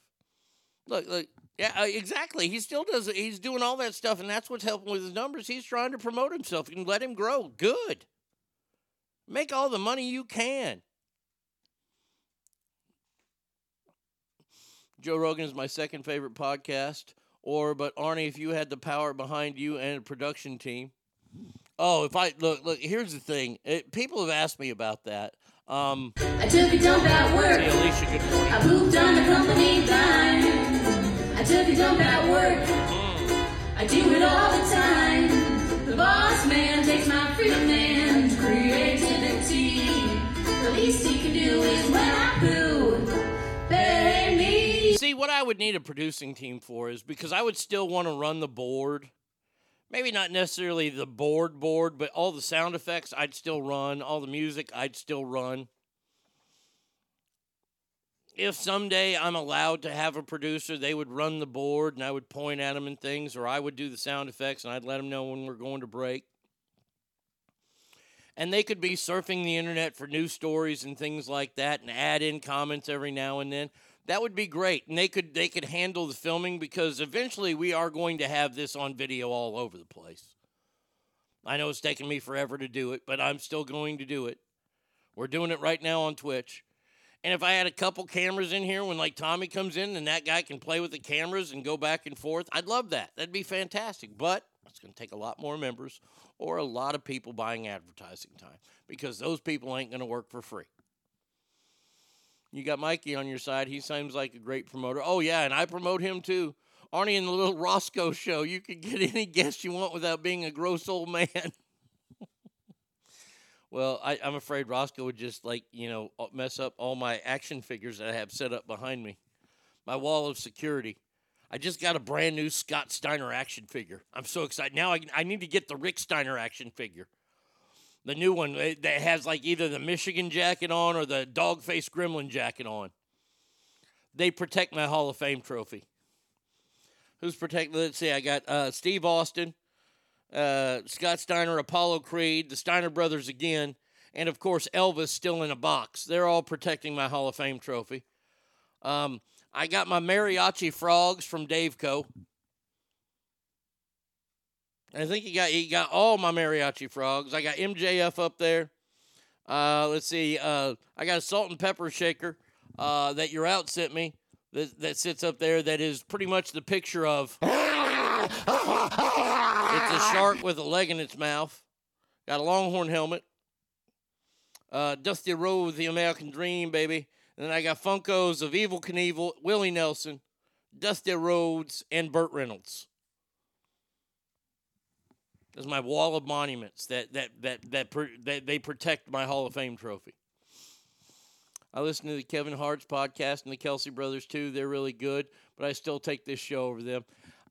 Look, look, yeah, uh, exactly. He still does. He's doing all that stuff, and that's what's helping with his numbers. He's trying to promote himself and let him grow. Good. Make all the money you can. Joe Rogan is my second favorite podcast. Or, but Arnie, if you had the power behind you and a production team, oh, if I look, look. Here's the thing. It, people have asked me about that. Um, I took a dump at work. Hey, Alicia, good morning. I pooped on the company dime. I took a dump at work. I do it all the time. The boss man takes my freedom and creativity. The least he can do is when I poo. Pay me. See, what I would need a producing team for is because I would still want to run the board. Maybe not necessarily the board board, but all the sound effects I'd still run, all the music I'd still run. If someday I'm allowed to have a producer, they would run the board and I would point at them and things, or I would do the sound effects and I'd let them know when we're going to break. And they could be surfing the internet for news stories and things like that and add in comments every now and then. That would be great. And they could they could handle the filming because eventually we are going to have this on video all over the place. I know it's taken me forever to do it, but I'm still going to do it. We're doing it right now on Twitch. And if I had a couple cameras in here when like Tommy comes in and that guy can play with the cameras and go back and forth, I'd love that. That'd be fantastic. But it's going to take a lot more members or a lot of people buying advertising time because those people ain't going to work for free. You got Mikey on your side. He seems like a great promoter. Oh, yeah, and I promote him too. Arnie in the little Roscoe show. You can get any guest you want without being a gross old man. well, I, I'm afraid Roscoe would just like, you know, uh, mess up all my action figures that I have set up behind me. My wall of security. I just got a brand new Scott Steiner action figure. I'm so excited. Now I, I need to get the Rick Steiner action figure. The new one eh, that has like either the Michigan jacket on or the dog face gremlin jacket on. They protect my Hall of Fame trophy. Who's protecting? Let's see. I got uh, Steve Austin, uh, Scott Steiner, Apollo Creed, the Steiner brothers again, and of course Elvis still in a box. They're all protecting my Hall of Fame trophy. Um, I got my mariachi frogs from Dave Co. I think he got he got all my mariachi frogs. I got MJF up there. Uh, let's see. Uh, I got a salt and pepper shaker uh, that your out sent me that, that sits up there. That is pretty much the picture of. it's a shark with a leg in its mouth. Got a longhorn helmet. Uh, Dusty Rhodes, the American Dream, baby. And then I got Funkos of Evel Knievel, Willie Nelson, Dusty Rhodes, and Burt Reynolds. That's my wall of monuments that that that that, that they protect my Hall of Fame trophy. I listen to the Kevin Hart's podcast and the Kelce brothers too. They're really good, but I still take this show over them.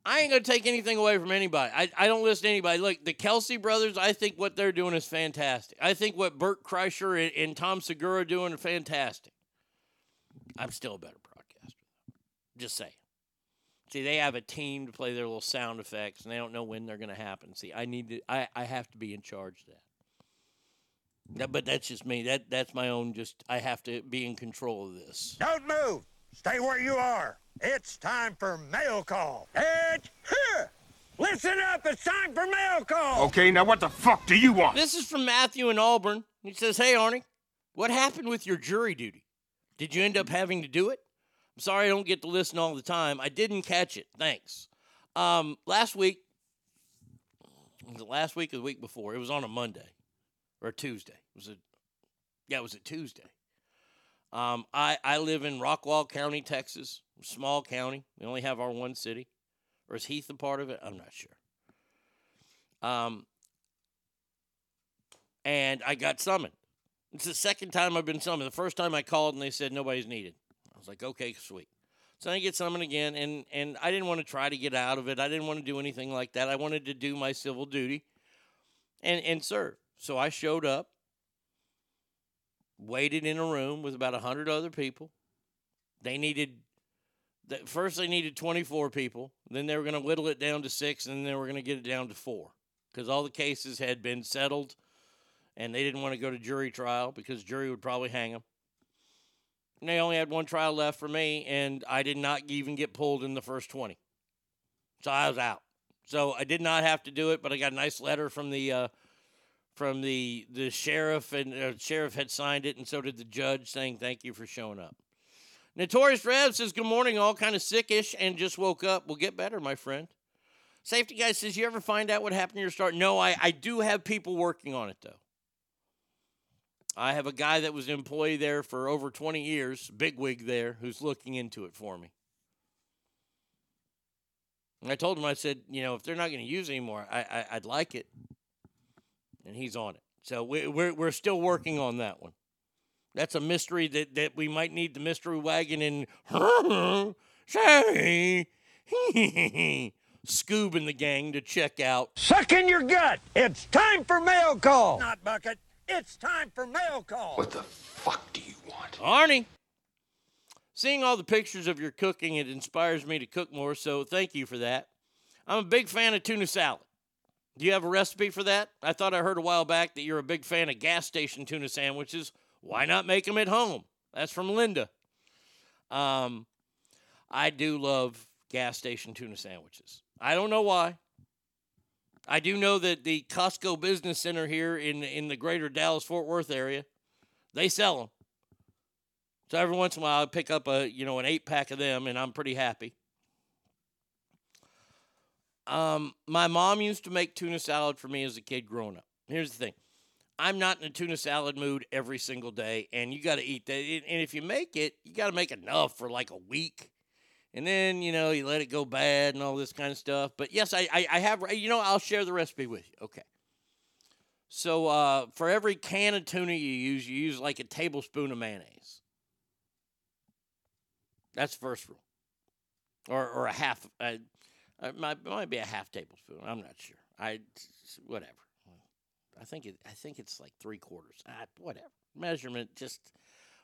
I ain't gonna take anything away from anybody. I, I don't listen to anybody. Look, the Kelce brothers, I think what they're doing is fantastic. I think what Bert Kreischer and, and Tom Segura are doing are fantastic. I'm still a better broadcaster. Just saying. See, they have a team to play their little sound effects, and they don't know when they're going to happen. See, I need to. I, I have to be in charge of that. that. But that's just me. That that's my own. Just I have to be in control of this. Don't move. Stay where you are. It's time for mail call. It's here. Listen up. It's time for mail call. Okay, now what the fuck do you want? This is from Matthew in Auburn. He says, "Hey, Arnie, what happened with your jury duty? Did you end up having to do it?" I'm sorry I don't get to listen all the time. I didn't catch it. Thanks. Um, last week, was it last week or the week before? It was on a Monday or a Tuesday. Was it? Yeah, it was a Tuesday. Um, I I live in Rockwall County, Texas, small county. We only have our one city, or is Heath a part of it? I'm not sure. Um, and I got summoned. It's the second time I've been summoned. The first time I called and they said nobody's needed. Was like, okay, sweet. So I get summoned again, and and I didn't want to try to get out of it. I didn't want to do anything like that. I wanted to do my civil duty, and and serve. So I showed up, waited in a room with about hundred other people. They needed, that first they needed twenty four people. Then they were going to whittle it down to six, and then they were going to get it down to four because all the cases had been settled, and they didn't want to go to jury trial because jury would probably hang them. They only had one trial left for me, and I did not even get pulled in the first 20. So I was out. So I did not have to do it, but I got a nice letter from the uh, from the the sheriff, and uh, sheriff had signed it, and so did the judge, saying thank you for showing up. Notorious Rev says good morning, all kind of sickish, and just woke up. We'll get better, my friend. Safety guy says you ever find out what happened to your start? No, I I do have people working on it though. I have a guy that was an employee there for over 20 years, bigwig there, who's looking into it for me. And I told him, I said, you know, if they're not going to use it anymore, I, I, would like it. And he's on it. So we, we're, we're still working on that one. That's a mystery that, that we might need the mystery wagon and say, Scoob and the gang to check out. Suck in your gut. It's time for mail call. Not bucket. It's time for mail call. What the fuck do you want? Arnie, seeing all the pictures of your cooking, it inspires me to cook more, so thank you for that. I'm a big fan of tuna salad. Do you have a recipe for that? I thought I heard a while back that you're a big fan of gas station tuna sandwiches. Why not make them at home? That's from Linda. Um, I do love gas station tuna sandwiches. I don't know why. I do know that the Costco Business Center here in in the greater Dallas Fort Worth area, they sell them. So every once in a while, I pick up a you know an eight pack of them, and I'm pretty happy. Um, my mom used to make tuna salad for me as a kid growing up. Here's the thing. I'm not in a tuna salad mood every single day, and you got to eat that. And if you make it, you got to make enough for like a week, and then you know you let it go bad and all this kind of stuff. But yes, I I, I have you know I'll share the recipe with you. Okay. So uh, for every can of tuna you use, you use like a tablespoon of mayonnaise. That's first rule, or or a half. Uh, it might, it might be a half tablespoon. I'm not sure. I whatever. I think it. I think it's like three quarters. Ah, whatever measurement. Just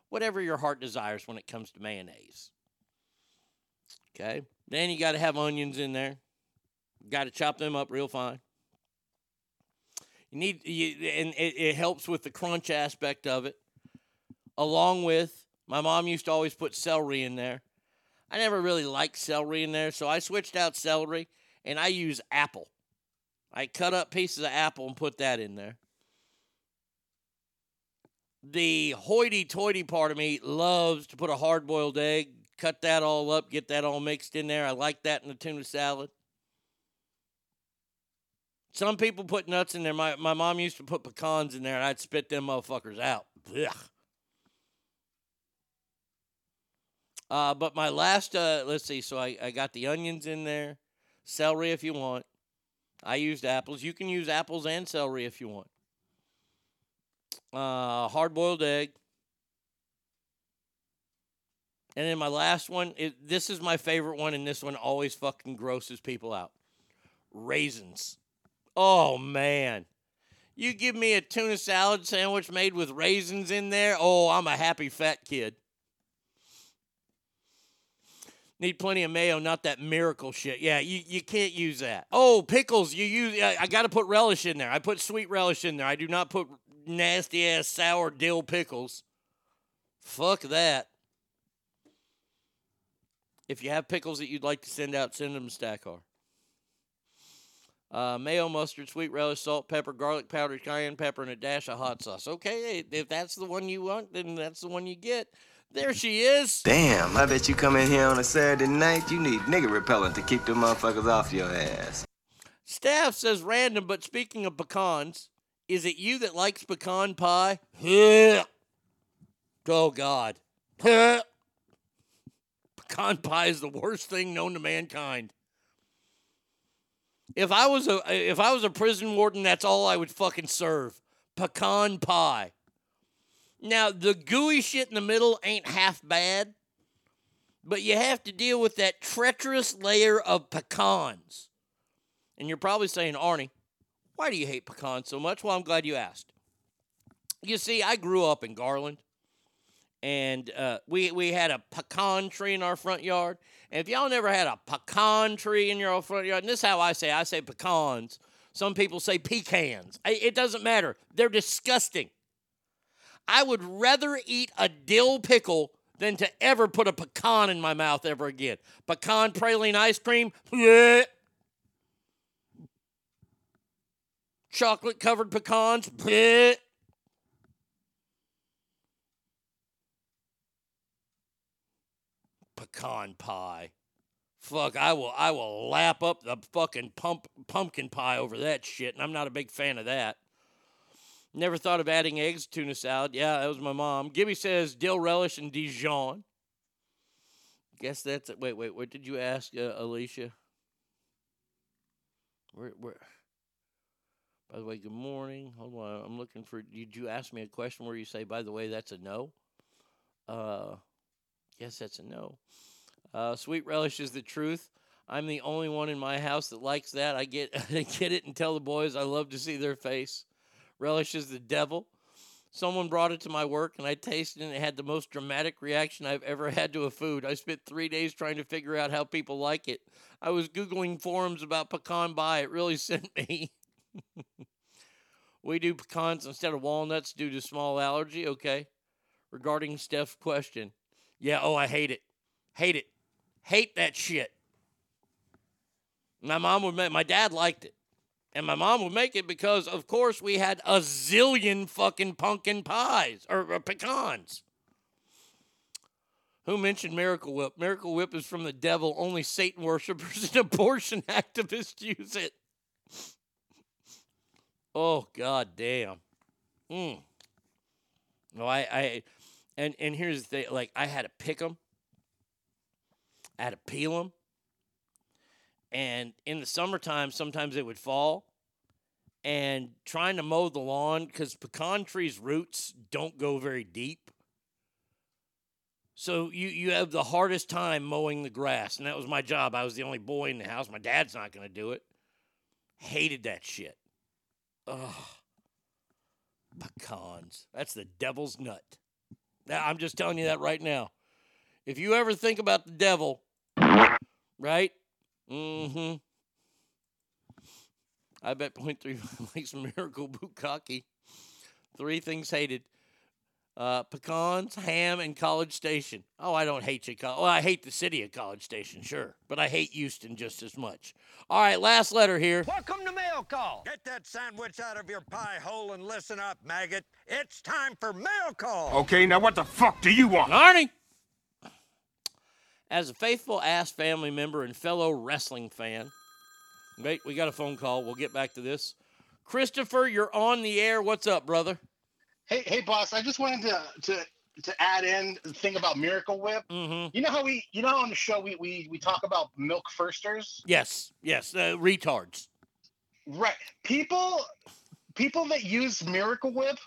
whatever your heart desires when it comes to mayonnaise. Okay. Then you got to have onions in there. Got to chop them up real fine. You need you, and it, it helps with the crunch aspect of it. Along with my mom used to always put celery in there. I never really liked celery in there, so I switched out celery and I use apple. I cut up pieces of apple and put that in there. The hoity toity part of me loves to put a hard boiled egg, cut that all up, get that all mixed in there. I like that in the tuna salad. Some people put nuts in there. My, my mom used to put pecans in there, and I'd spit them motherfuckers out. Uh, but my last, uh, let's see, so I, I got the onions in there, celery if you want. I used apples. You can use apples and celery if you want. Uh, hard boiled egg. And then my last one, it, this is my favorite one, and this one always fucking grosses people out raisins. Oh, man. You give me a tuna salad sandwich made with raisins in there. Oh, I'm a happy fat kid. Need plenty of mayo, not that miracle shit. Yeah, you, you can't use that. Oh, pickles. You use. I, I got to put relish in there. I put sweet relish in there. I do not put nasty ass sour dill pickles. Fuck that. If you have pickles that you'd like to send out, send them to Stackar. Uh, mayo, mustard, sweet relish, salt, pepper, garlic powder, cayenne pepper, and a dash of hot sauce. Okay, if that's the one you want, then that's the one you get. There she is. Damn, I bet you come in here on a Saturday night, you need nigga repellent to keep them motherfuckers off your ass. Staff says random, but speaking of pecans, is it you that likes pecan pie? oh, God. pecan pie is the worst thing known to mankind. If I was a if I was a prison warden, that's all I would fucking serve. Pecan pie. Now, the gooey shit in the middle ain't half bad, but you have to deal with that treacherous layer of pecans. And you're probably saying, Arnie, why do you hate pecans so much? Well, I'm glad you asked. You see, I grew up in Garland, and uh, we, we had a pecan tree in our front yard. And if y'all never had a pecan tree in your front yard, and this is how I say I say pecans. Some people say pecans. It doesn't matter. They're disgusting. I would rather eat a dill pickle than to ever put a pecan in my mouth ever again. Pecan praline ice cream, bleh. chocolate covered pecans, bleh. Pecan pie. Fuck, I will I will lap up the fucking pump, pumpkin pie over that shit, and I'm not a big fan of that. Never thought of adding eggs to tuna salad. Yeah, that was my mom. Gibby says dill relish and Dijon. Guess that's it. Wait, wait, what did you ask, uh, Alicia? Where, where? By the way, good morning. Hold on, I'm looking for. Did you ask me a question where you say, by the way, that's a no? Uh, yes, that's a no. Uh, sweet relish is the truth. I'm the only one in my house that likes that. I get, I get it and tell the boys I love to see their face. Relish is the devil. Someone brought it to my work and I tasted it and it had the most dramatic reaction I've ever had to a food. I spent three days trying to figure out how people like it. I was Googling forums about pecan pie. It really sent me. we do pecans instead of walnuts due to small allergy. Okay. Regarding Steph's question. Yeah, oh, I hate it. Hate it. Hate that shit. My mom would make, my dad liked it. And my mom would make it because, of course, we had a zillion fucking pumpkin pies or, or pecans. Who mentioned Miracle Whip? Miracle Whip is from the devil. Only Satan worshippers and abortion activists use it. Oh god damn. Mm. No, I, I, and and here's the thing. Like I had to pick them. I had to peel them. And in the summertime, sometimes it would fall. And trying to mow the lawn because pecan trees' roots don't go very deep. So you you have the hardest time mowing the grass, and that was my job. I was the only boy in the house. My dad's not going to do it. Hated that shit. Ugh. Pecans. That's the devil's nut. I'm just telling you that right now. If you ever think about the devil, right? Mm-hmm. I bet point three likes Miracle Bukkake. Three things hated. Uh, pecans, ham, and College Station. Oh, I don't hate you. Well, I hate the city of College Station, sure, but I hate Houston just as much. All right, last letter here. Welcome to Mail Call. Get that sandwich out of your pie hole and listen up, maggot. It's time for Mail Call. Okay, now what the fuck do you want? Arnie! As a faithful ass family member and fellow wrestling fan, wait, we got a phone call. We'll get back to this. Christopher, you're on the air. What's up, brother? Hey, hey, boss! I just wanted to to to add in the thing about Miracle Whip. Mm-hmm. You know how we, you know, on the show we we we talk about milk firsters. Yes, yes, uh, retards. Right. People people that use Miracle Whip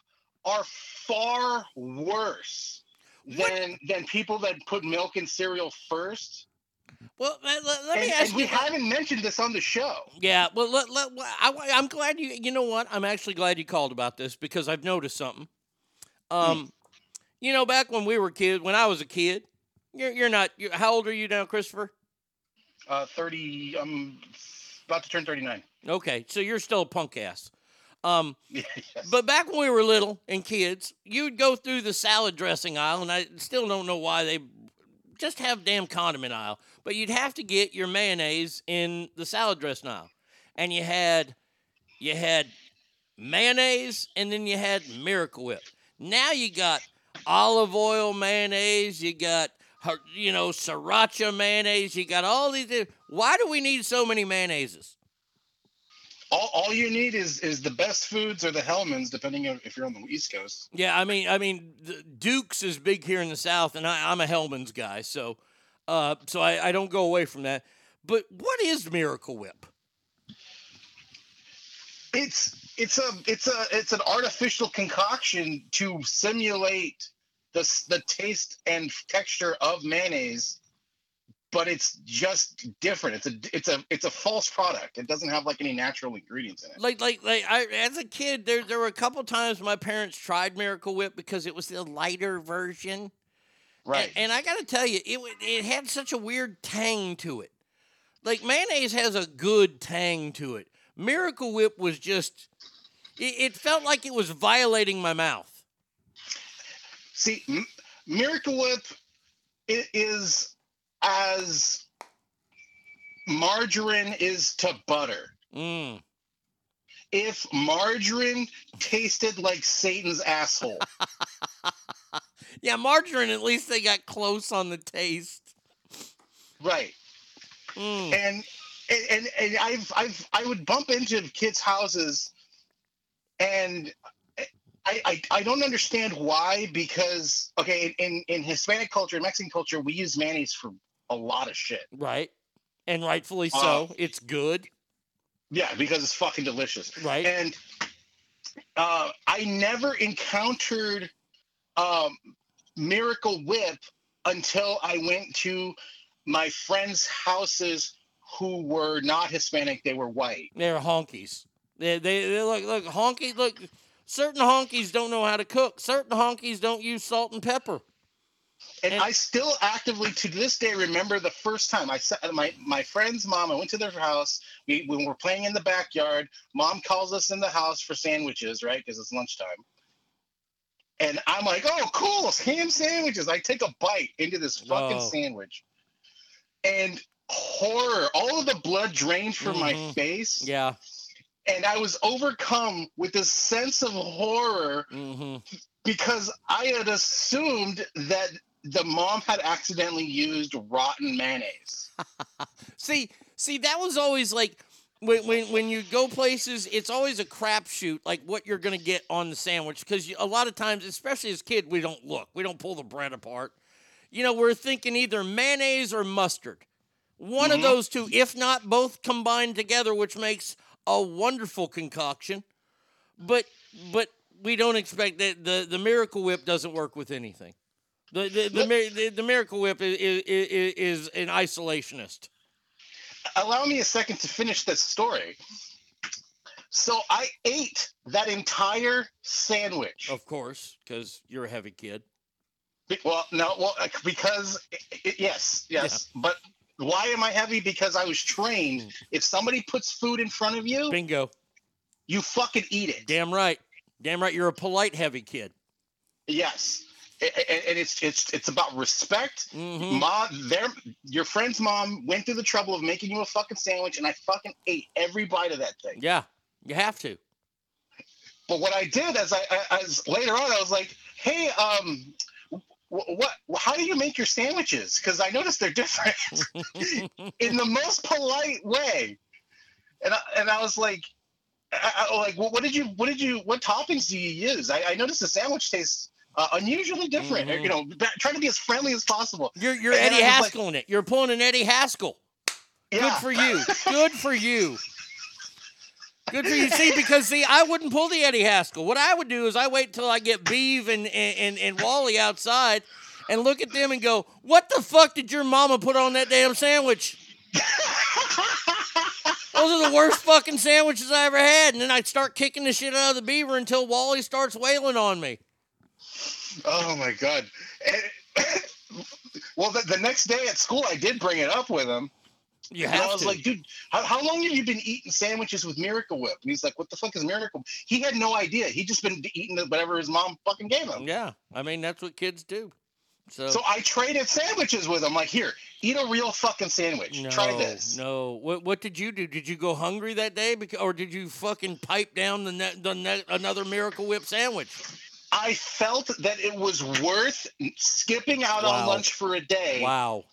are far worse than than people that put milk in cereal first. Well, let, let, let me And- ask and we you. haven't mentioned this on the show. Yeah, well, let, let, I, I'm glad you. You know what? I'm actually glad you called about this because I've noticed something. Um, you know, back when we were kids, when I was a kid, you're you're not. You're, how old are you now, Christopher? Uh, thirty. I'm about to turn thirty nine. Okay, so you're still a punk ass. Um, But back when we were little and kids, you'd go through the salad dressing aisle, and I still don't know why they just have damn condiment aisle. But you'd have to get your mayonnaise in the salad dressing aisle, and you had you had mayonnaise, and then you had Miracle Whip. Now you got olive oil mayonnaise. You got you know sriracha mayonnaise. You got all these. Why do we need so many mayonnaises? All, all you need is is the best foods or the Hellmann's, depending on if you're on the East Coast. Yeah, I mean, I mean, the Duke's is big here in the South, and I, I'm a Hellmann's guy, so, uh, so I, I don't go away from that. But what is Miracle Whip? It's it's a it's a it's an artificial concoction to simulate the the taste and texture of mayonnaise, but it's just different. It's a it's a it's a false product. It doesn't have like any natural ingredients in it. Like, like, like, I, as a kid, there, there were a couple times my parents tried Miracle Whip because it was the lighter version. Right. And, and I got to tell you, it it had such a weird tang to it. Like mayonnaise has a good tang to it. Miracle Whip was just, it, it felt like it was violating my mouth. See, M- Miracle Whip i- is as margarine is to butter. Mm. If margarine tasted like Satan's asshole, Yeah, margarine. At least they got close on the taste. right? Mm. And, and and I've I've I would bump into kids' houses, and I, I I don't understand why because okay in in Hispanic culture, Mexican culture, we use mayonnaise for a lot of shit. Right. And rightfully Uh, so. it's good. Yeah, because it's fucking delicious. Right. And uh, I never encountered um, Miracle Whip until I went to my friends' houses who were not Hispanic, they were white. They're honkies. They they, they look look honky look. Certain honkies don't know how to cook. Certain honkies don't use salt and pepper. And, I still actively to this day remember the first time I sat my my friend's mom. I went to their house. We when we're playing in the backyard. Mom calls us in the house for sandwiches, right? Because it's lunchtime. And I'm like, oh, cool, ham sandwiches. I take a bite into this fucking Whoa. sandwich, and horror. All of the blood drained from my Mhm. face, Yeah. and I was overcome with this sense of horror Mm-hmm. because I had assumed that the mom had accidentally used rotten mayonnaise. See, see, that was always like when when when you go places, it's always a crapshoot, like what you're gonna get on the sandwich, because a lot of times, especially as kid, we don't look, we don't pull the bread apart. You know, we're thinking either mayonnaise or mustard, one of Mhm. those two, if not both combined together, which makes a wonderful concoction. But but we don't expect that the the Miracle Whip doesn't work with anything. The the the, the, the Miracle Whip is, is is an isolationist. Allow me a second to finish this story. So I ate that entire sandwich. Of course, because you're a heavy kid. Be- Well, no, well, uh, because i i yes, yes, but why am I heavy? Because I was trained. If somebody puts food in front of you, Bingo. you fucking eat it. Damn right. Damn right. You're a polite heavy kid. Yes, and it's it's it's about respect. Mm-hmm. Mom, their your friend's mom went through the trouble of making you a fucking sandwich, and I fucking ate every bite of that thing. Yeah, you have to. But what I did as I as later on, I was like, hey, um. wh- What? How do you make your sandwiches? Because I noticed they're different in the most polite way. And I, and I was like, I, I, like, what, what did you, what did you, what toppings do you use? I, I noticed the sandwich tastes uh, unusually different. Mhm. You know, trying to be as friendly as possible. You're you're And Eddie like, Haskell in it. You're pulling an Eddie Haskell. Good for you. Good for you. Good for you. See, because see, I wouldn't pull the Eddie Haskell. What I would do is I wait till I get Beave and, and, and Wally outside and look at them and go, What the fuck did your mama put on that damn sandwich? Those are the worst fucking sandwiches I ever had. And then I'd start kicking the shit out of the beaver until Wally starts wailing on me. Oh my god. And- well, the, the next day at school, I did bring it up with him. You And I was to. like, dude, how, how long have you been eating sandwiches with Miracle Whip? And he's like, what the fuck is Miracle? He had no idea. He'd just been eating whatever his mom fucking gave him. Yeah. I mean, that's what kids do. So, So I traded sandwiches with him. Like, here, eat a real fucking sandwich. no, Try this. No. What what did you do? Did you go hungry that day, or did you fucking pipe down the, ne- the ne- another Miracle Whip sandwich? I felt that it was worth skipping out on lunch for a day Wow.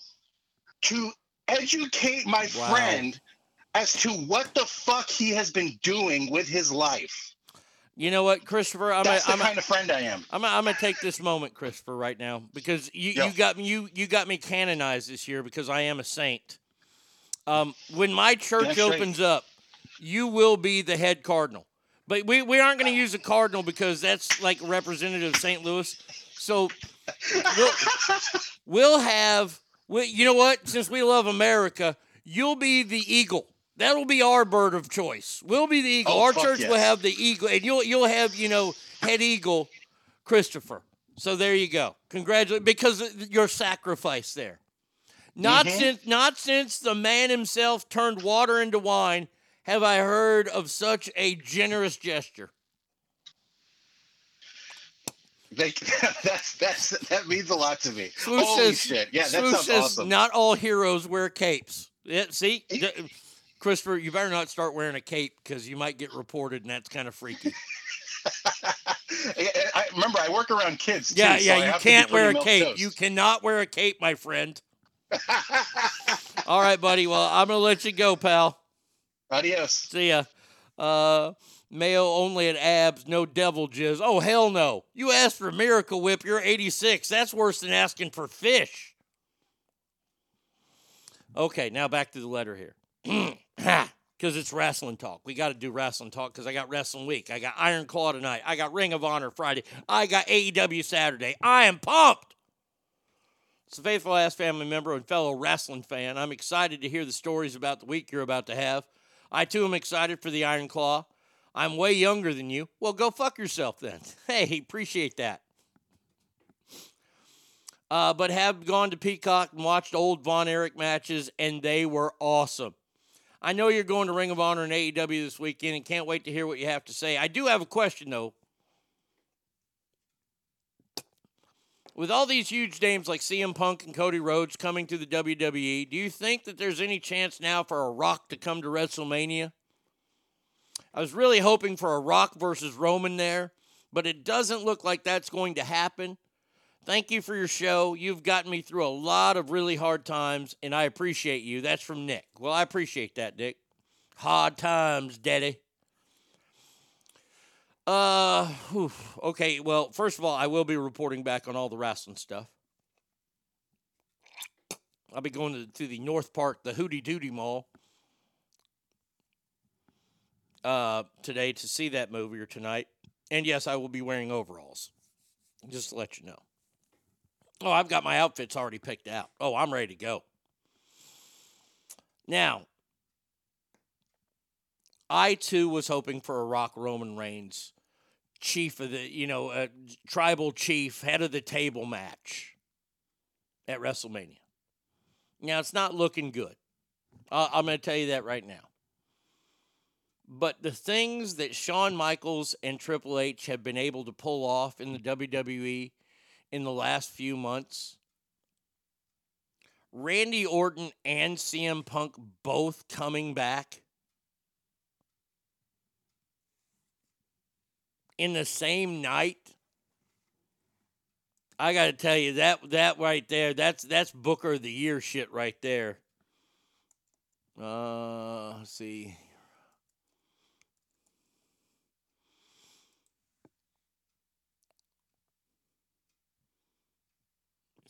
to educate my Wow. friend as to what the fuck he has been doing with his life. You know what, Christopher? I'm That's a, the I'm kind of friend I am. I'm gonna, take this moment, Christopher, right now because you, you got me you you got me canonized this year because I am a saint. Um, when my church That's right. opens up, you will be the head cardinal. But we, we aren't going to use a cardinal because that's like representative of St. Louis. So we'll, we'll have we, you know what? Since we love America, you'll be the eagle. That'll be our bird of choice. We'll be the eagle. Oh, our church will have the eagle, and you'll you'll have you know head eagle, Christopher. So there you go. Congratulations, because of your sacrifice there. Not Mhm. since not since the man himself turned water into wine have I heard of such a generous gesture. They, that's that's that means a lot to me. Swoosh Holy says, shit! Yeah, that sounds says awesome. not all heroes wear capes. Yeah, see, Christopher, you better not start wearing a cape because you might get reported, and that's kind of freaky. I, remember, I work around kids. Too, yeah, yeah, I you have to be can't wear a cape. milquetoast. You cannot wear a cape, my friend. all right, buddy. Well, I'm gonna let you go, pal. Adios. See ya. Uh, Mayo only at abs, no devil jizz. Oh hell no! You asked for Miracle Whip, you're 86. That's worse than asking for fish. Okay, now back to the letter here. Because it's wrestling talk. We got to do wrestling talk because I got Wrestling Week. I got Iron Claw tonight. I got Ring of Honor Friday. I got AEW Saturday. I am pumped. It's a faithful ass family member and fellow wrestling fan. I'm excited to hear the stories about the week you're about to have. I too am excited for the Iron Claw. I'm way younger than you. Well, go fuck yourself then. Hey, appreciate that. Uh, but have gone to Peacock and watched old Von Erich matches, and they were awesome. I know you're going to Ring of Honor and AEW this weekend and can't wait to hear what you have to say. I do have a question, though. With all these huge names like CM Punk and Cody Rhodes coming to the WWE, do you think that there's any chance now for a Rock to come to WrestleMania? I was really hoping for a Rock versus Roman there, but it doesn't look like that's going to happen. Thank you for your show. You've gotten me through a lot of really hard times, and I appreciate you. That's from Nick. Well, I appreciate that, Dick. Hard times, Daddy. Uh, whew. okay. Well, first of all, I will be reporting back on all the wrestling stuff. I'll be going to, to the North Park, the Hootie Dootie Mall, uh, today to see that movie or tonight. And yes, I will be wearing overalls. Just to let you know. Oh, I've got my outfits already picked out. Oh, I'm ready to go. Now, I too was hoping for a Rock Roman Reigns chief of the, you know, tribal chief, head of the table match at WrestleMania. Now, it's not looking good. Uh, I'm going to tell you that right now. But the things that Shawn Michaels and Triple H have been able to pull off in the WWE in the last few months, Randy Orton and CM Punk both coming back in the same night. I got to tell you that that right there, that's that's Booker of the Year shit right there. Uh, let's see.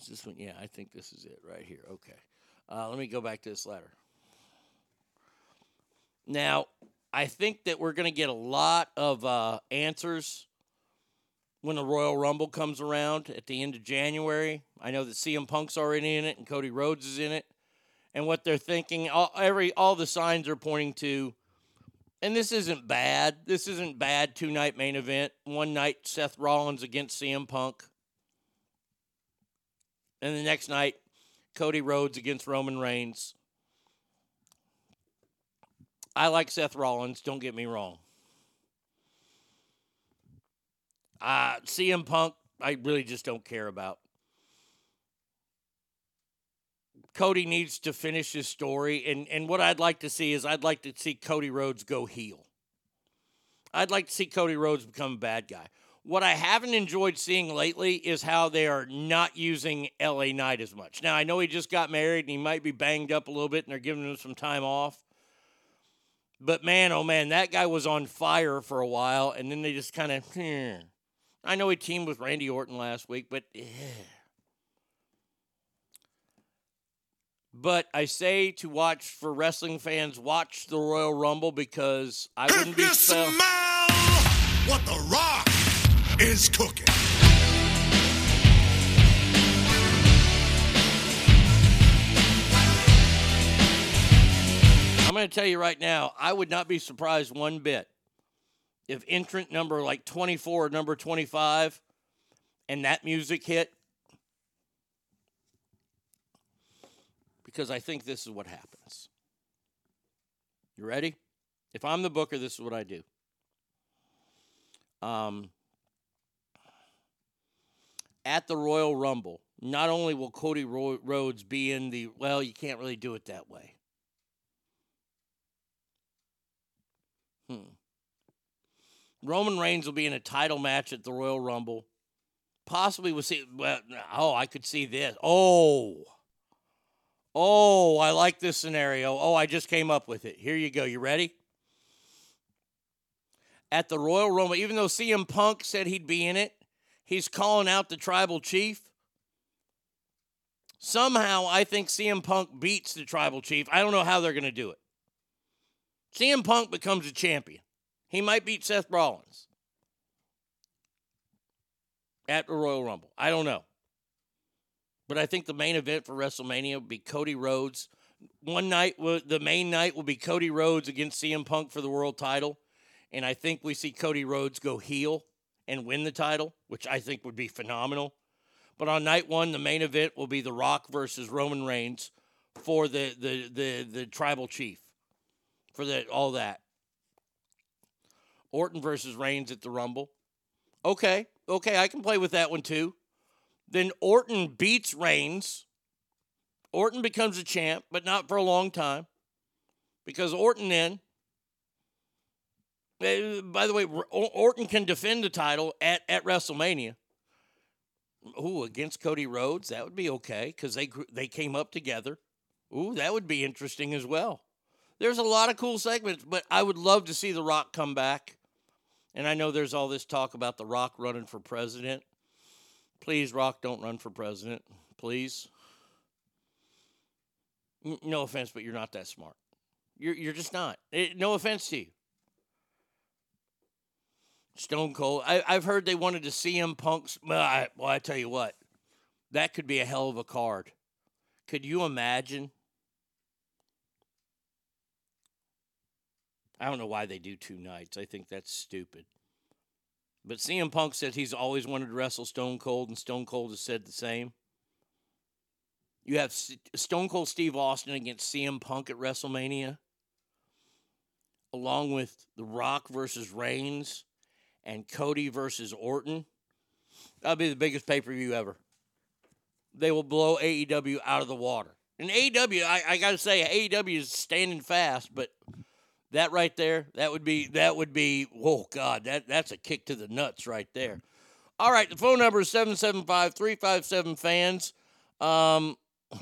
Is this one? Yeah, I think this is it right here. Okay. Uh, let me go back to this letter. Now, I think that we're going to get a lot of uh, answers when the Royal Rumble comes around at the end of January. I know that CM Punk's already in it and Cody Rhodes is in it. And what they're thinking, all, every all the signs are pointing to, and this isn't bad. This isn't bad. Two night main event. One night Seth Rollins against CM Punk. And the next night, Cody Rhodes against Roman Reigns. I like Seth Rollins, don't get me wrong. Uh, CM Punk, I really just don't care about. Cody needs to finish his story, and, and what I'd like to see is I'd like to see Cody Rhodes go heel. I'd like to see Cody Rhodes become a bad guy. What I haven't enjoyed seeing lately is how they are not using LA Knight as much. Now, I know he just got married and he might be banged up a little bit and they're giving him some time off. But man, oh man, that guy was on fire for a while and then they just kind of, hmm. I know he teamed with Randy Orton last week, but. Eh. But I say to watch for wrestling fans, watch the Royal Rumble because I wouldn't be so. What the Rock is cooking. Going to tell you right now, I would not be surprised one bit if entrant number like 24 or number 25 and that music hit. Because I think this is what happens. You ready? If I'm the booker, this is what I do. Um, at the Royal Rumble, not only will Cody Rhodes be in the, well, you can't really do it that way. Hmm. Roman Reigns will be in a title match at the Royal Rumble. Possibly we'll see, well, oh, I could see this. Oh. Oh, I like this scenario. Oh, I just came up with it. Here you go. You ready? At the Royal Rumble, even though CM Punk said he'd be in it, he's calling out the tribal chief. Somehow, I think CM Punk beats the tribal chief. I don't know how they're going to do it. CM Punk becomes a champion. He might beat Seth Rollins at the Royal Rumble. I don't know. But I think the main event for WrestleMania will be Cody Rhodes. One night, the main night will be Cody Rhodes against CM Punk for the world title. And I think we see Cody Rhodes go heel and win the title, which I think would be phenomenal. But on night one, the main event will be The Rock versus Roman Reigns for the the the, the tribal chief. For the all that. Orton versus Reigns at the Rumble. Okay, okay, I can play with that one too. Then Orton beats Reigns. Orton becomes a champ, but not for a long time. Because Orton then, eh, by the way, Orton can defend the title at, at WrestleMania. Ooh, against Cody Rhodes, that would be okay because they they came up together. Ooh, that would be interesting as well. There's a lot of cool segments, but I would love to see The Rock come back. And I know there's all this talk about The Rock running for president. Please, Rock, don't run for president. Please. No offense, but you're not that smart. You're, you're just not. Eh, no offense to you. Stone Cold. I, I've heard they wanted to see him Punk's. Well I, well, I tell you what, that could be a hell of a card. Could you imagine? I don't know why they do two nights. I think that's stupid. But CM Punk said he's always wanted to wrestle Stone Cold, and Stone Cold has said the same. You have Stone Cold Steve Austin against CM Punk at WrestleMania, along with The Rock versus Reigns and Cody versus Orton. That'll be the biggest pay per view ever. They will blow AEW out of the water. And AEW, I, I gotta say, AEW is standing fast, but that right there, that would be that would be oh god, that that's a kick to the nuts right there. All right, the phone number is 775-357 fans. Um I'm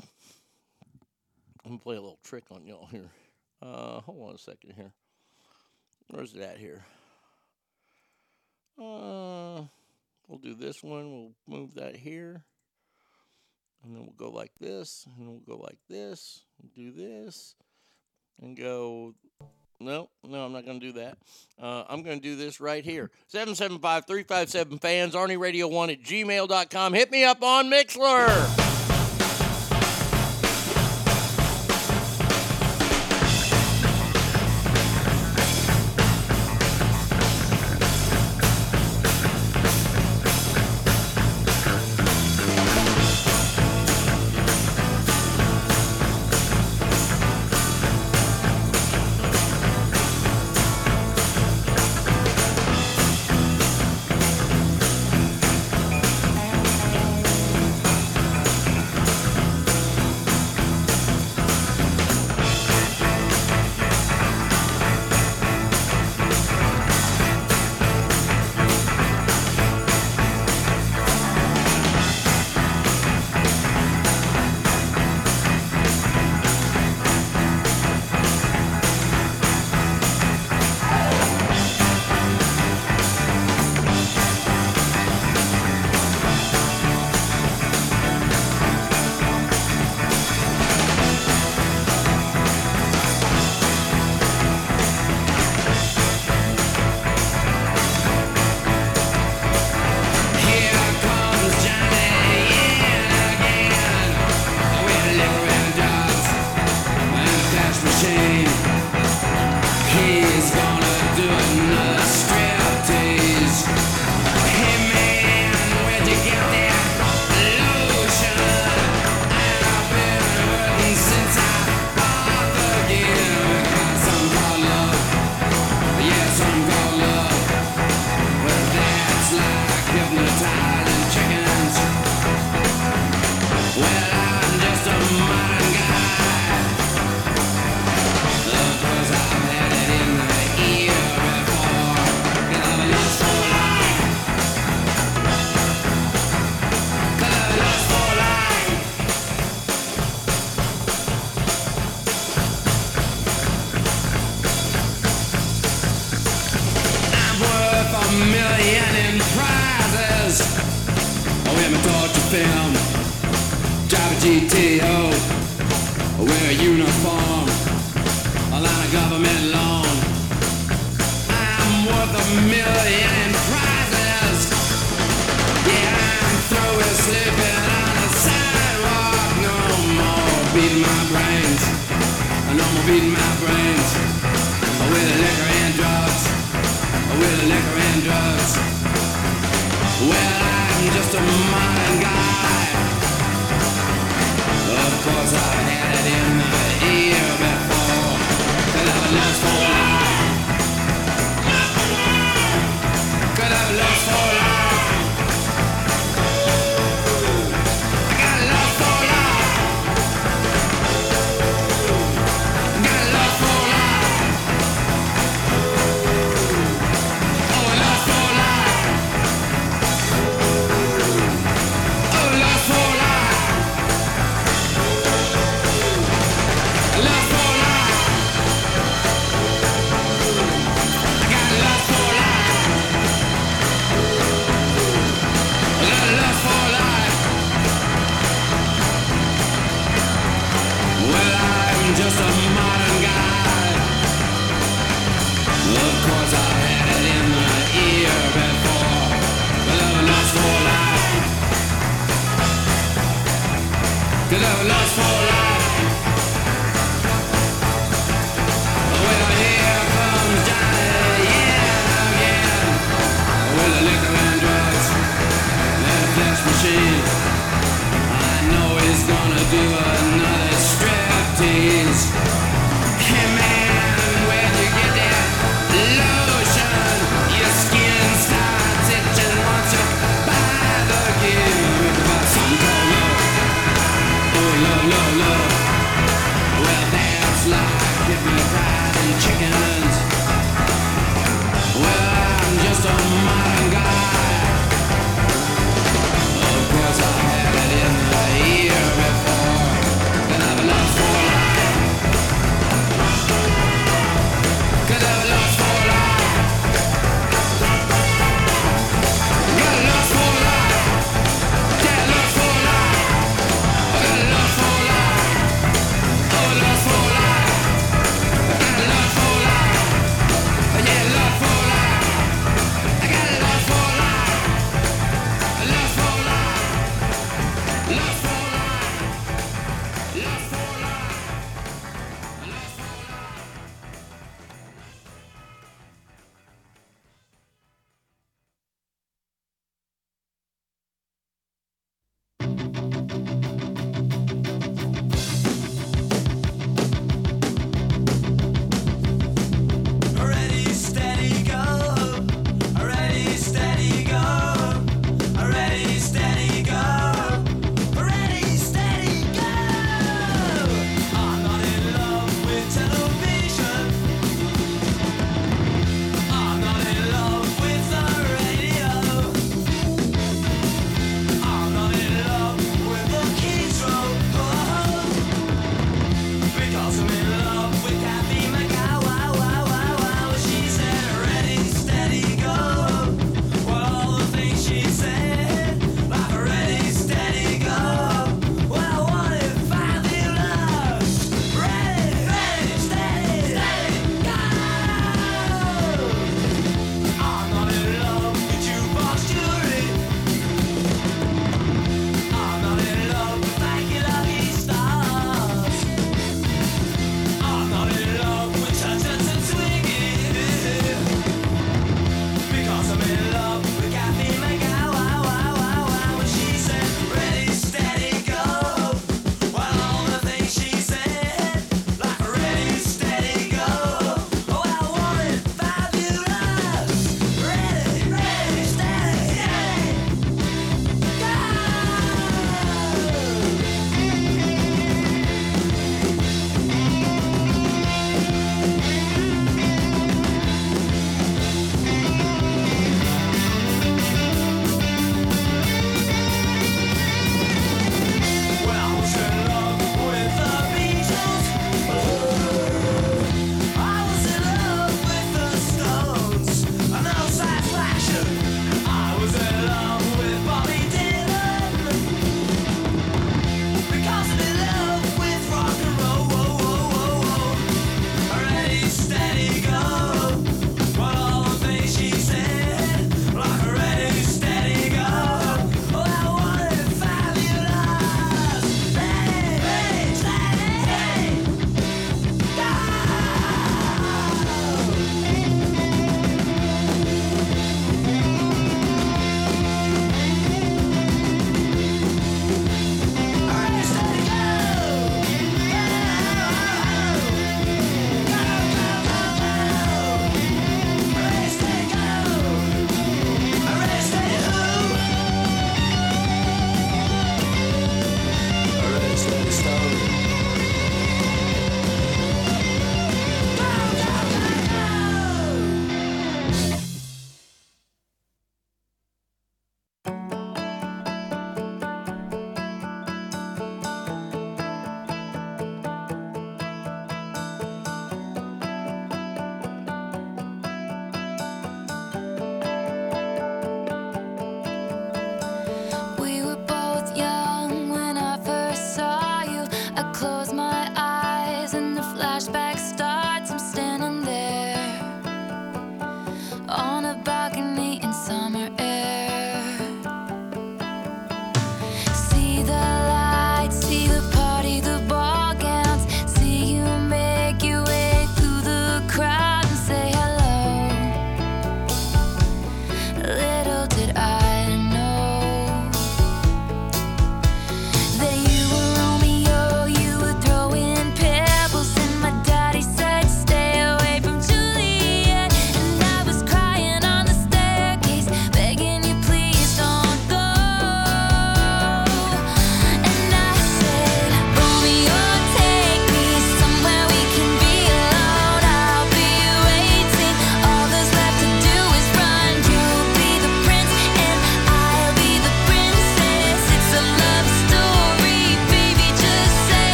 gonna play a little trick on y'all here. Uh hold on a second here. Where's that here? Uh we'll do this one, we'll move that here. And then we'll go like this, and we'll go like this, do this, and go no, no, I'm not going to do that. Uh, I'm going to do this right here. 775 357 fans, Arnie Radio 1 at gmail.com. Hit me up on Mixlr.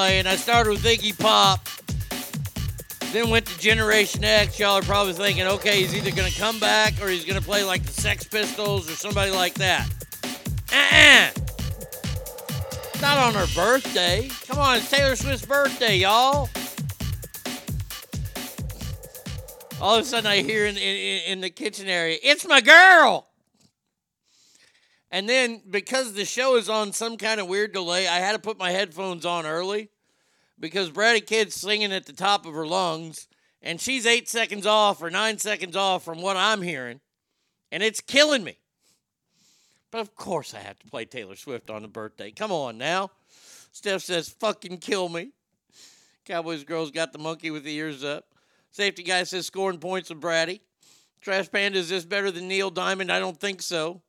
Rock play, and I started with Iggy Pop. Then went to Generation X. Y'all are probably thinking, okay, he's either going to come back or he's going to play like the Sex Pistols or somebody like that. Uh-uh. Not on her birthday. Come on, it's Taylor Swift's birthday, y'all. All of a sudden, I hear in, in, in the kitchen area, it's my girl. And then because the show is on some kind of weird delay, I had to put my headphones on early because Brady Kid's singing at the top of her lungs, and she's eight seconds off or nine seconds off from what I'm hearing, and it's killing me. But of course, I have to play Taylor Swift on the birthday. Come on now. Steph says, fucking kill me. Cowboys girls got the monkey with the ears up. Safety guy says, scoring points with Brady. Trash Panda, is this better than Neil Diamond? I don't think so.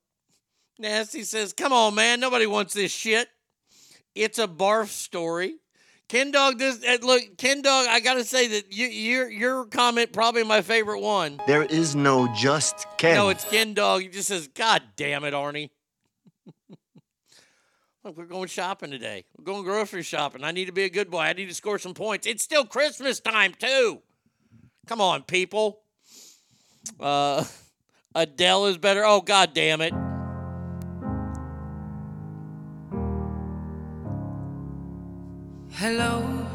Nasty says, come on, man. Nobody wants this shit. It's a barf story. Ken Dog, this uh, look, Ken Dog. I gotta say that you, your your comment probably my favorite one. There is no just Ken. No, it's Ken Dog. He just says, "God damn it, Arnie." Look, we're going shopping today. We're going grocery shopping. I need to be a good boy. I need to score some points. It's still Christmas time too. Come on, people. Uh, Adele is better. Oh, god damn it. Hello,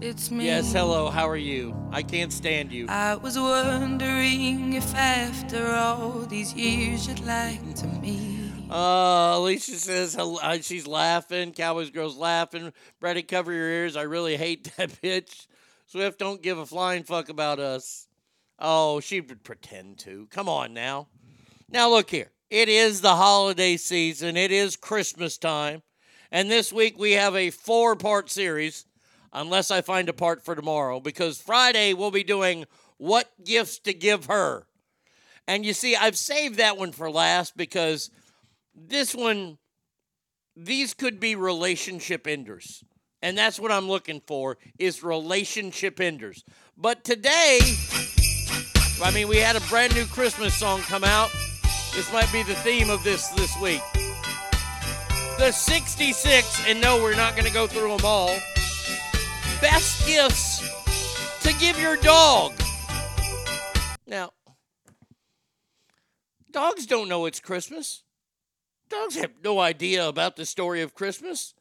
it's me. Yes, hello. How are you? I can't stand you. I was wondering if after all these years you'd like to meet. Uh, Alicia says hel- uh, she's laughing. Cowboys girls laughing. Brady, cover your ears. I really hate that bitch. Swift don't give a flying fuck about us. Oh, she would pretend to. Come on now. Now look here. It is the holiday season. It is Christmas time. And this week we have a four part series, unless I find a part for tomorrow, because Friday we'll be doing what gifts to give her. And you see, I've saved that one for last because this one, these could be relationship enders. And that's what I'm looking for is relationship enders. But today, I mean, we had a brand new Christmas song come out. This might be the theme of this this week. The 66, and no, we're not going to go through them all. Best gifts to give your dog. Now, dogs don't know it's Christmas. Dogs have no idea about the story of Christmas.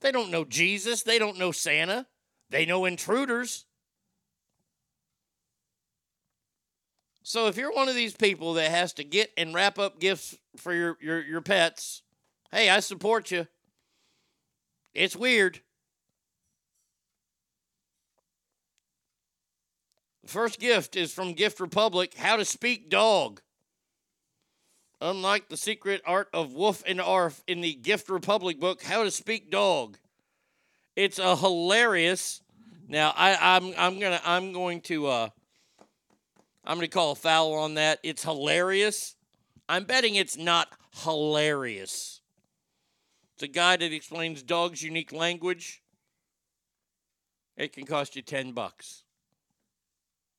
They don't know Jesus. They don't know Santa. They know intruders. So if you're one of these people that has to get and wrap up gifts for your, your, your pets, hey, I support you. It's weird. The first gift is from Gift Republic How to Speak Dog. Unlike the secret art of Woof and Arf in the Gift Republic book, How to Speak Dog. It's a hilarious. Now I, I'm I'm gonna I'm going to uh I'm gonna call a foul on that. It's hilarious. I'm betting it's not hilarious. It's a guide that explains dogs' unique language. It can cost you ten bucks.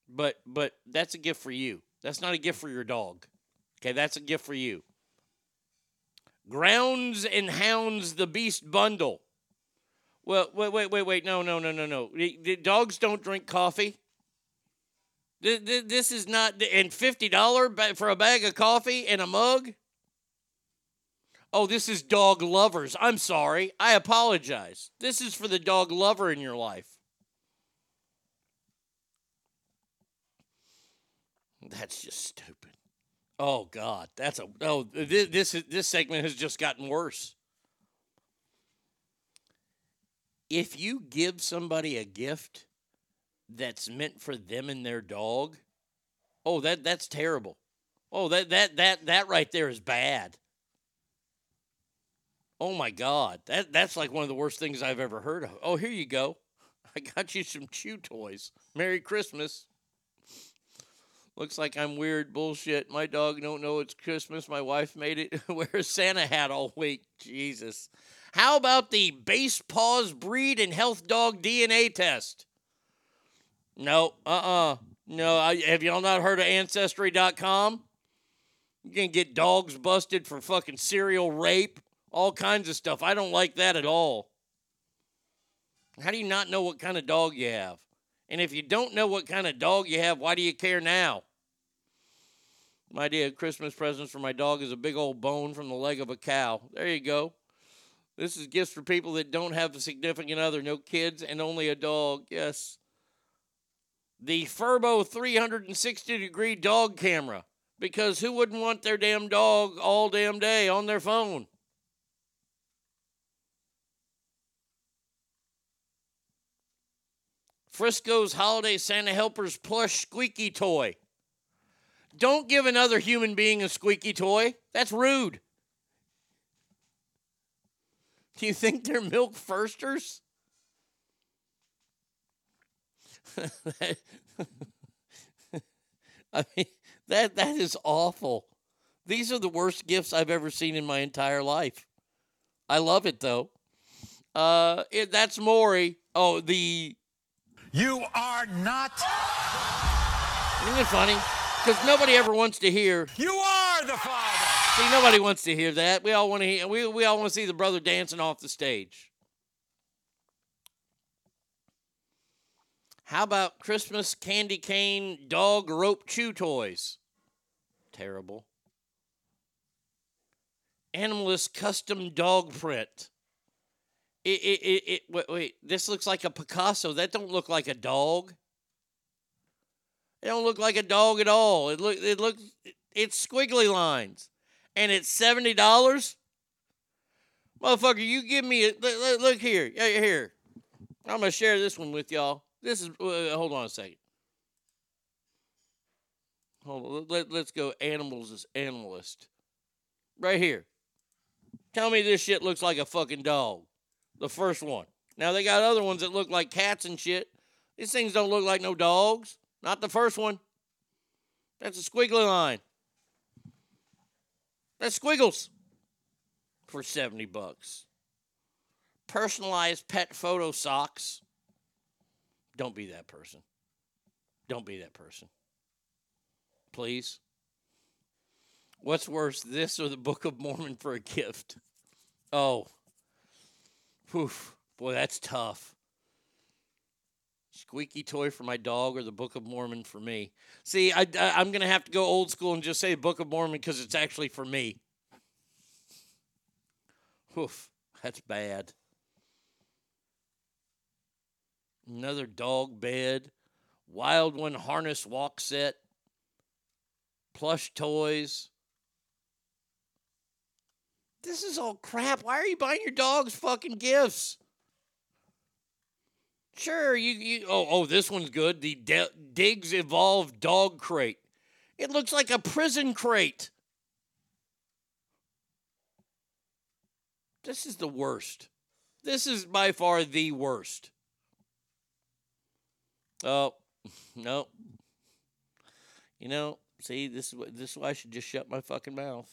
But but that's a gift for you. That's not a gift for your dog. Okay, that's a gift for you. Grounds and Hounds the Beast bundle. Well, wait, wait, wait, wait. No, no, no, no, no. The, the dogs don't drink coffee. Th- th- This is not and fifty dollar for a bag of coffee and a mug. Oh, this is dog lovers. I'm sorry. I apologize. This is for the dog lover in your life. That's just stupid. Oh God, that's a oh this this, this segment has just gotten worse. If you give somebody a gift that's meant for them and their dog, oh that that's terrible. Oh that that that that right there is bad. Oh my God, that that's like one of the worst things I've ever heard of. Oh, here you go. I got you some chew toys. Merry Christmas. Looks like I'm weird bullshit. My dog don't know it's Christmas. My wife made it wear a Santa hat all week. Jesus. How about the Basepaws breed and health dog DNA test? No, uh-uh. No, I, have y'all not heard of ancestry.com? You can get dogs busted for fucking serial rape, all kinds of stuff. I don't like that at all. How do you not know what kind of dog you have? And if you don't know what kind of dog you have, why do you care now? My idea of Christmas presents for my dog is a big old bone from the leg of a cow. There you go. This is gifts for people that don't have a significant other, no kids, and only a dog. Yes. The Furbo 360 degree dog camera. Because who wouldn't want their damn dog all damn day on their phone? Frisco's Holiday Santa Helpers plush squeaky toy. Don't give another human being a squeaky toy. That's rude. Do you think they're milk firsters? I mean, that that is awful. These are the worst gifts I've ever seen in my entire life. I love it though. Uh, it, that's Maury. Oh, the You are not. Isn't it funny? Because nobody ever wants to hear. You are the father. See, nobody wants to hear that. We all want to hear. We, we all want to see the brother dancing off the stage. How about Christmas candy cane dog rope chew toys? Terrible. Animalist custom dog print. It, it, it, it, wait, wait, this looks like a Picasso. That don't look like a dog. It don't look like a dog at all. It look it looks it's squiggly lines. And it's seventy dollars? Motherfucker, you give me a look, look- here. Yeah, Here. I'm gonna share this one with y'all. This is uh, hold on a second. Hold on. Let, let's go animals as animalist. Right here. Tell me this shit looks like a fucking dog. The first one. Now they got other ones that look like cats and shit. These things don't look like no dogs. Not the first one. That's a squiggly line. That's squiggles for 70 bucks. Personalized pet photo socks. Don't be that person. Don't be that person. Please. What's worse, this or the Book of Mormon for a gift? Oh. Whew. Boy, that's tough. Squeaky toy for my dog or the Book of Mormon for me. See, I, I, am going to have to go old school and just say Book of Mormon because it's actually for me. Oof, that's bad. Another dog bed, wild one harness walk set, plush toys. This is all crap. Why are you buying your dogs fucking gifts? Sure, you, you oh oh this one's good. The D- Diggs Evolved Dog Crate. It looks like a prison crate. This is the worst. This is by far the worst. Oh, no. You know, see, this is what this is why I should just shut my fucking mouth.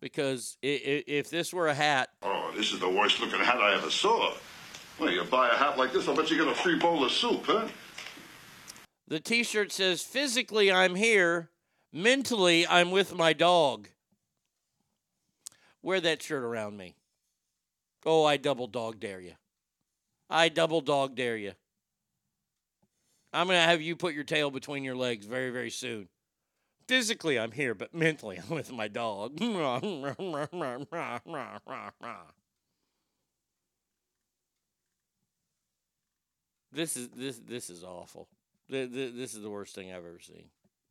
Because if this were a hat, Oh, this is the worst looking hat I ever saw. Well, you buy a hat like this, I'll bet you get a free bowl of soup, huh? the T-shirt says, "Physically, I'm here. Mentally, I'm with my dog." wear that shirt around me. Oh, I double dog dare you. I double dog dare you. I'm going to have you put your tail between your legs very, very soon. Physically, I'm here, but mentally, I'm with my dog. This is this this is awful. Th- th- This is the worst thing I've ever seen.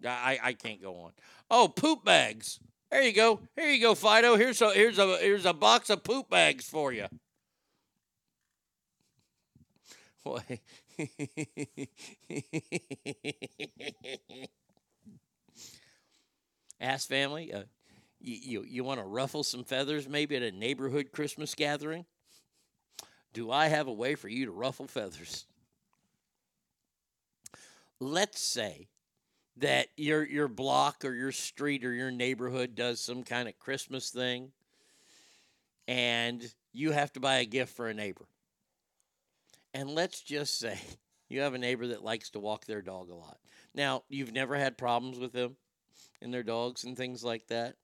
I I I can't go on. Oh, poop bags. There you go. Here you go, Fido. Here's a here's a here's a box of poop bags for you. Boy. Ask family, uh, you, you, you want to ruffle some feathers maybe at a neighborhood Christmas gathering? Do I have a way for you to ruffle feathers? Let's say that your your block or your street or your neighborhood does some kind of Christmas thing and you have to buy a gift for a neighbor. And let's just say you have a neighbor that likes to walk their dog a lot. Now, you've never had problems with them and their dogs and things like that.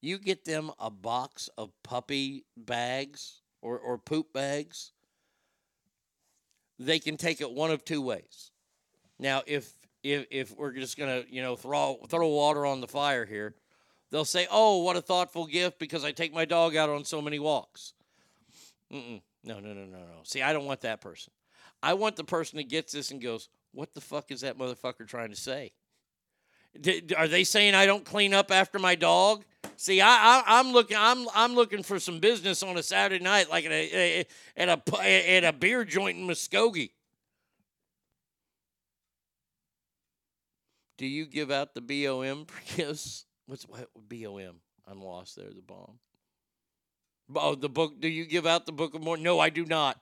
You get them a box of puppy bags or, or poop bags. They can take it one of two ways. Now, if if if we're just gonna you know throw throw water on the fire here, they'll say, "Oh, what a thoughtful gift because I take my dog out on so many walks." Mm-mm. No, no, no, no, no. See, I don't want that person. I want the person that gets this and goes, "What the fuck is that motherfucker trying to say?" Are they saying I don't clean up after my dog? See, I, I I'm looking I'm I'm looking for some business on a Saturday night, like at a at a at a beer joint in Muskogee. Do you give out the BOM gifts? What's what BOM? I'm lost there. The bomb. Oh, the book. Do you give out the Book of Mormon? No, I do not.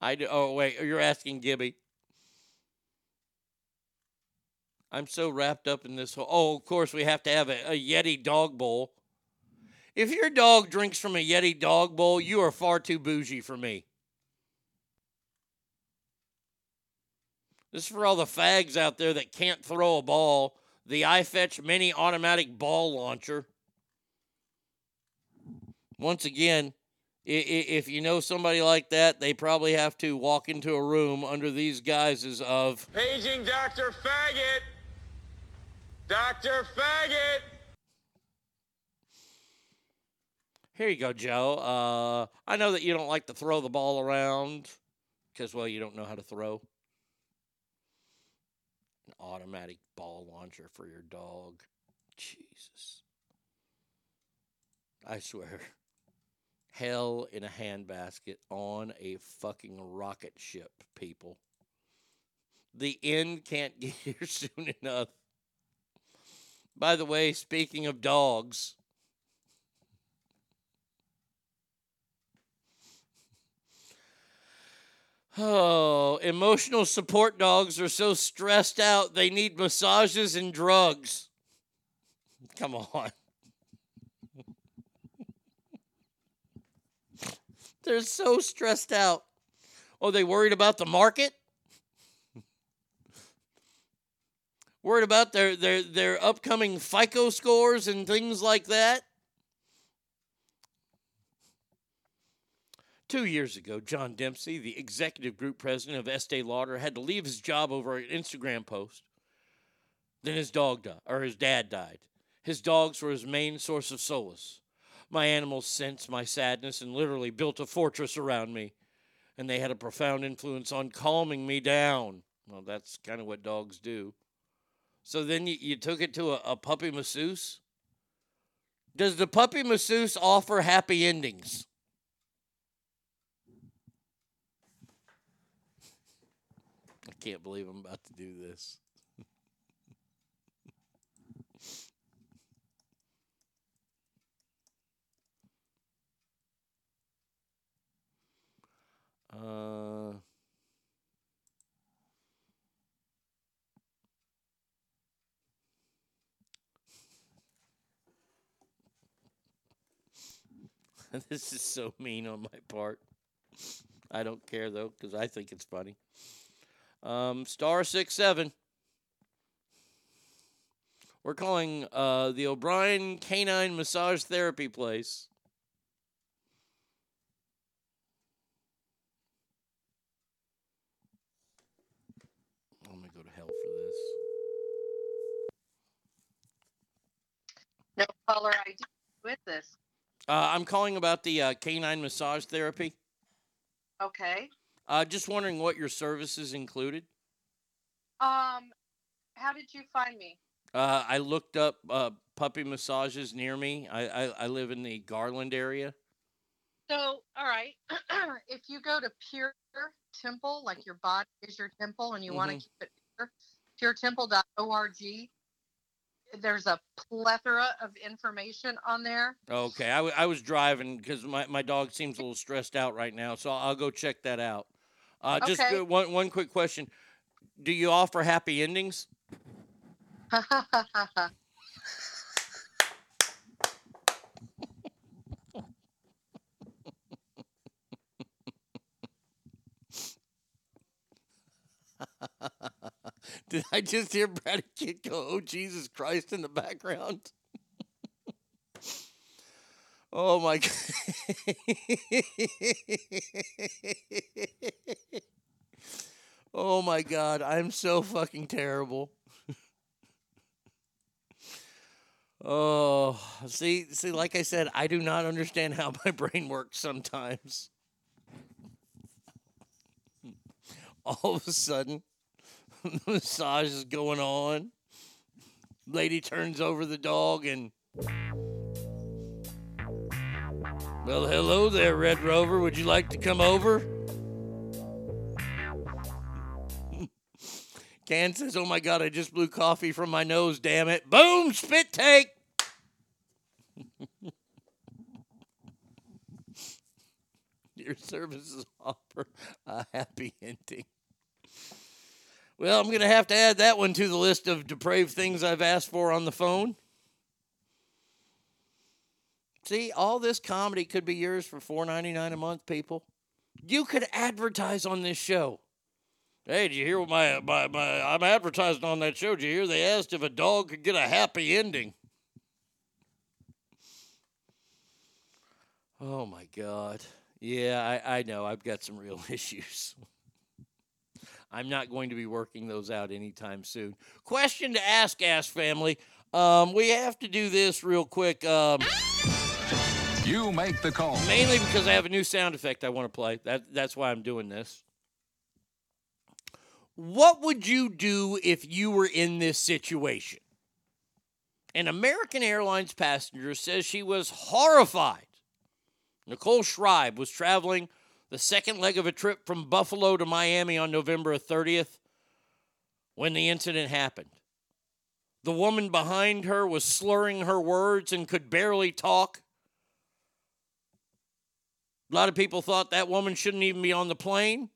I do. Oh, wait. You're asking Gibby. I'm so wrapped up in this whole. Oh, of course, we have to have a, a Yeti dog bowl. If your dog drinks from a Yeti dog bowl, you are far too bougie for me. This is for all the fags out there that can't throw a ball. The iFetch Mini Automatic Ball Launcher. Once again, if you know somebody like that, they probably have to walk into a room under these guises of Paging Dr. Faggot! Dr. Faggot! Here you go, Joe. Uh, I know that you don't like to throw the ball around because, well, you don't know how to throw. An automatic ball launcher for your dog. Jesus. I swear. Hell in a handbasket on a fucking rocket ship, people. The end can't get here soon enough. By the way, speaking of dogs, Oh, emotional support dogs are so stressed out they need massages and drugs. Come on. They're so stressed out. Oh, they worried about the market? Worried about their, their, their upcoming FICO scores and things like that? Two years ago, John Dempsey, the executive group president of Estee Lauder, had to leave his job over an Instagram post. Then his dog died, or his dad died. His dogs were his main source of solace. My animals sensed my sadness and literally built a fortress around me, and they had a profound influence on calming me down. Well, that's kind of what dogs do. So then you, you took it to a, a puppy masseuse? Does the puppy masseuse offer happy endings? I can't believe I'm about to do this. uh, this is so mean on my part. I don't care though because I think it's funny. Um, star six seven. We're calling uh, the O'Brien Canine Massage Therapy Place. I'm gonna go to hell for this. No caller ID with this. Uh, I'm calling about the uh, canine massage therapy. Okay. Uh, just wondering what your services included. Um, how did you find me? Uh, I looked up uh, puppy massages near me. I, I, I live in the Garland area. So, all right. if you go to Pure Temple, like your body is your temple, and you want to Mhm. keep it pure, puretemple.org, there's a plethora of information on there. Okay, I, w- I was driving because my, my dog seems a little stressed out right now, so I'll go check that out. Uh, Just uh, one one quick question: Do you offer happy endings? Did I just hear Brady Kid go, "Oh Jesus Christ" in the background? oh my god! oh my god! I'm so fucking terrible. oh, see, see, like I said, I do not understand how my brain works sometimes. All of a sudden, massage is going on. Lady turns over the dog and. Well, hello there, Red Rover. Would you like to come over? Can says, Oh my God, I just blew coffee from my nose, damn it. Boom, spit take. Your services offer a happy ending. Well, I'm going to have to add that one to the list of depraved things I've asked for on the phone. See, all this comedy could be yours for $4.99 a month, people. You could advertise on this show. Hey, did you hear what my, my, my I'm advertising on that show? Did you hear they asked if a dog could get a happy ending? Oh my God. Yeah, I, I know. I've got some real issues. I'm not going to be working those out anytime soon. Question to ask, Ask Family. Um, we have to do this real quick. Um, You make the call. mainly because I have a new sound effect I want to play. That, that's why I'm doing this. What would you do if you were in this situation? An American Airlines passenger says she was horrified. Nicole Schreiber was traveling the second leg of a trip from Buffalo to Miami on November 30th when the incident happened. The woman behind her was slurring her words and could barely talk. A lot of people thought that woman shouldn't even be on the plane.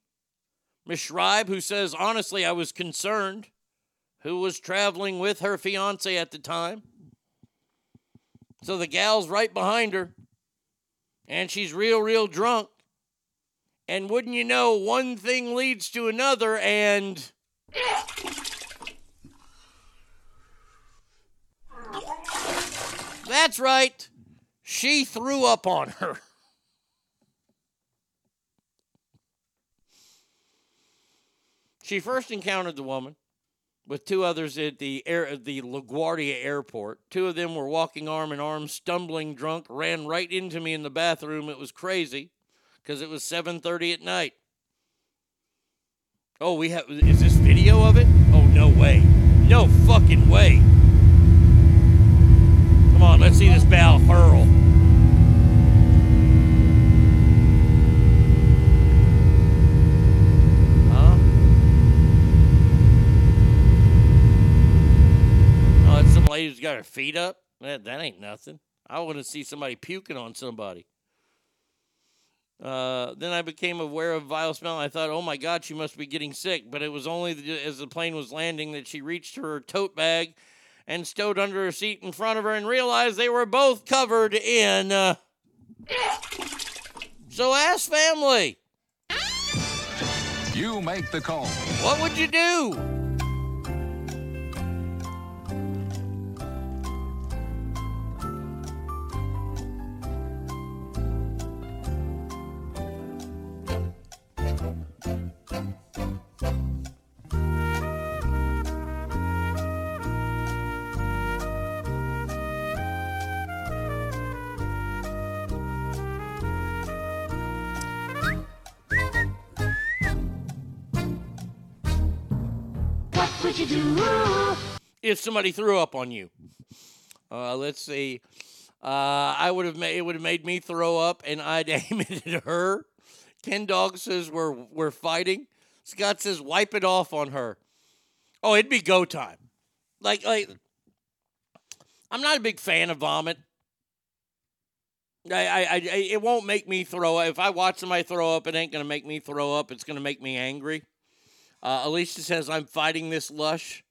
Miss Schreiber, who says, honestly, I was concerned, who was traveling with her fiance at the time. So the gal's right behind her, and she's real, real drunk. And wouldn't you know, one thing leads to another, and. That's right. She threw up on her. She first encountered the woman with two others at the air the LaGuardia airport. Two of them were walking arm in arm, stumbling drunk, ran right into me in the bathroom. It was crazy because it was 7:30 at night. Oh, we have is this video of it? Oh, no way. No fucking way. Come on, let's see this bow hurl. Huh? Oh, it's some lady who's got her feet up? That, that ain't nothing. I want to see somebody puking on somebody. Uh, then I became aware of vile smell. I thought, oh my God, she must be getting sick. But it was only the, as the plane was landing that she reached her tote bag and stowed under her seat in front of her and realized they were both covered in. Uh... So ask family, You make the call. what would you do? If somebody threw up on you. Uh, let's see. Uh, I would have made it would have made me throw up, and I'd aim it at her. Ken Dog says we're we're fighting. Scott says wipe it off on her. Oh, it'd be go time. Like like, I'm not a big fan of vomit. I, I, I it won't make me throw up. If I watch somebody throw up, it ain't gonna make me throw up. It's gonna make me angry. Uh, Alicia says I'm fighting this lush.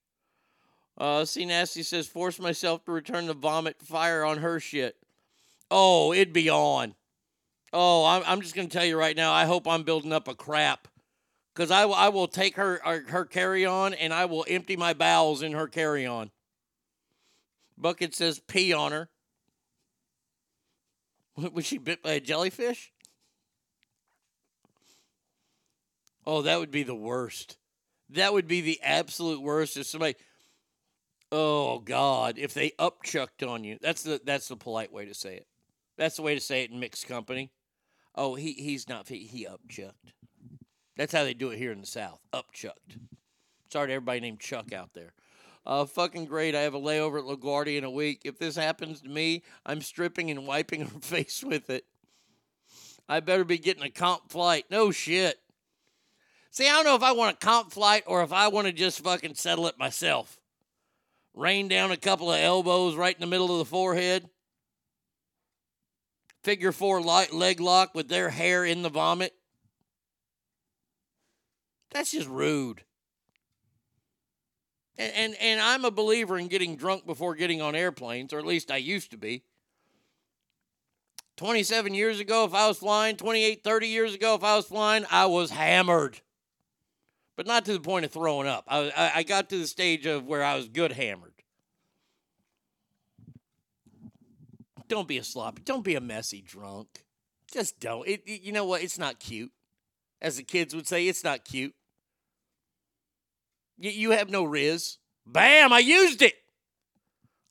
Uh, C Nasty says, force myself to return the vomit fire on her shit. Oh, it'd be on. Oh, I'm, I'm just going to tell you right now, I hope I'm building up a crap. Because I, I will take her, her, her carry on and I will empty my bowels in her carry on. Bucket says, pee on her. Was she bit by a jellyfish? Oh, that would be the worst. That would be the absolute worst if somebody Oh God! If they upchucked on you, that's the that's the polite way to say it. That's the way to say it in mixed company. Oh, he he's not he, upchucked. That's how they do it here in the South. Upchucked. Sorry to everybody named Chuck out there. Uh, fucking great. I have a layover at LaGuardia in a week. If this happens to me, I'm stripping and wiping her face with it. I better be getting a comp flight. No shit. See, I don't know if I want a comp flight or if I want to just fucking settle it myself rain down a couple of elbows right in the middle of the forehead. Figure four light leg lock with their hair in the vomit. That's just rude. And, and and I'm a believer in getting drunk before getting on airplanes, or at least I used to be. 27 years ago, if I was flying, 28, 30 years ago, if I was flying, I was hammered but not to the point of throwing up. I, I, I got to the stage of where I was good hammered. Don't be a sloppy. Don't be a messy drunk. Just don't. It, it- you know what? It's not cute. As the kids would say, it's not cute. You, you have no rizz. Bam! I used it.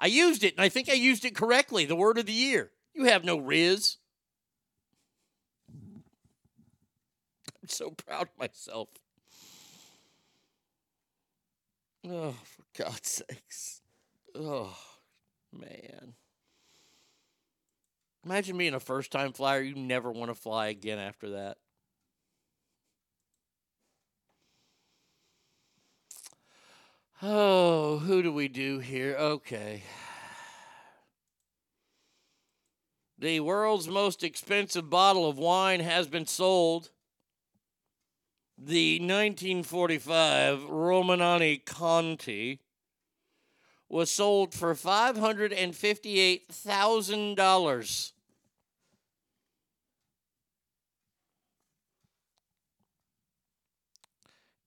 I used it, and I think I used it correctly. The word of the year. You have no rizz. I'm so proud of myself. Oh, for God's sakes. Oh, man. Imagine being a first time flyer. You never want to fly again after that. Oh, who do we do here? Okay. The world's most expensive bottle of wine has been sold. The 1945 Romanée-Conti was sold for $558,000.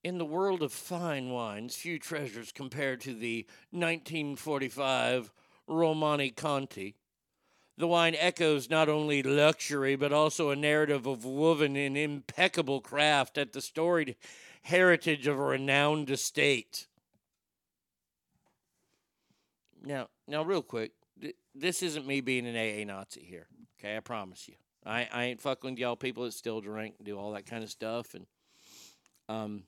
In the world of fine wines, few treasures compared to the 1945 Romanée-Conti. The wine echoes not only luxury, but also a narrative of woven in impeccable craft at the storied heritage of a renowned estate. Now, now, real quick, th- this isn't me being an AA Nazi here. Okay, I promise you. I, I ain't fucking with y'all people that still drink and do all that kind of stuff. And um,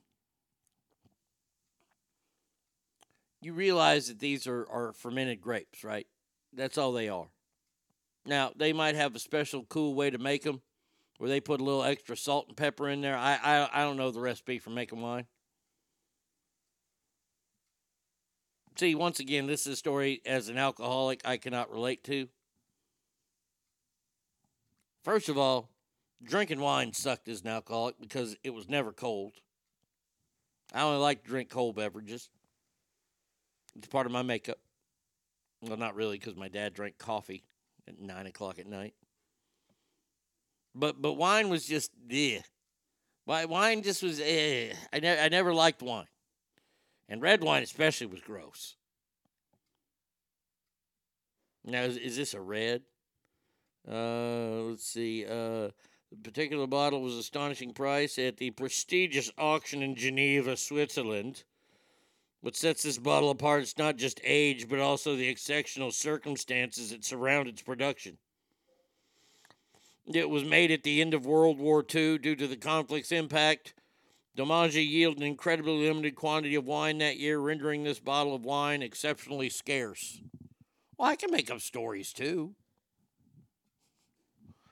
you realize that these are, are fermented grapes, right? That's all they are. Now, they might have a special cool way to make them where they put a little extra salt and pepper in there. I, I, I don't know the recipe for making wine. See, once again, this is a story as an alcoholic I cannot relate to. First of all, drinking wine sucked as an alcoholic because it was never cold. I only like to drink cold beverages. It's part of my makeup. Well, not really, because my dad drank coffee at nine o'clock at night. But but wine was just yeah. Wine just was eh. I never I never liked wine, and red wine especially was gross. Now is, is this a red? Uh, let's see. Uh, the particular bottle was astonishing price at the prestigious auction in Geneva, Switzerland. What sets this bottle apart is not just age, but also the exceptional circumstances that surround its production. It was made at the end of World War II due to the conflict's impact DiMaggio yielded an incredibly limited quantity of wine that year, rendering this bottle of wine exceptionally scarce. Well, I can make up stories too.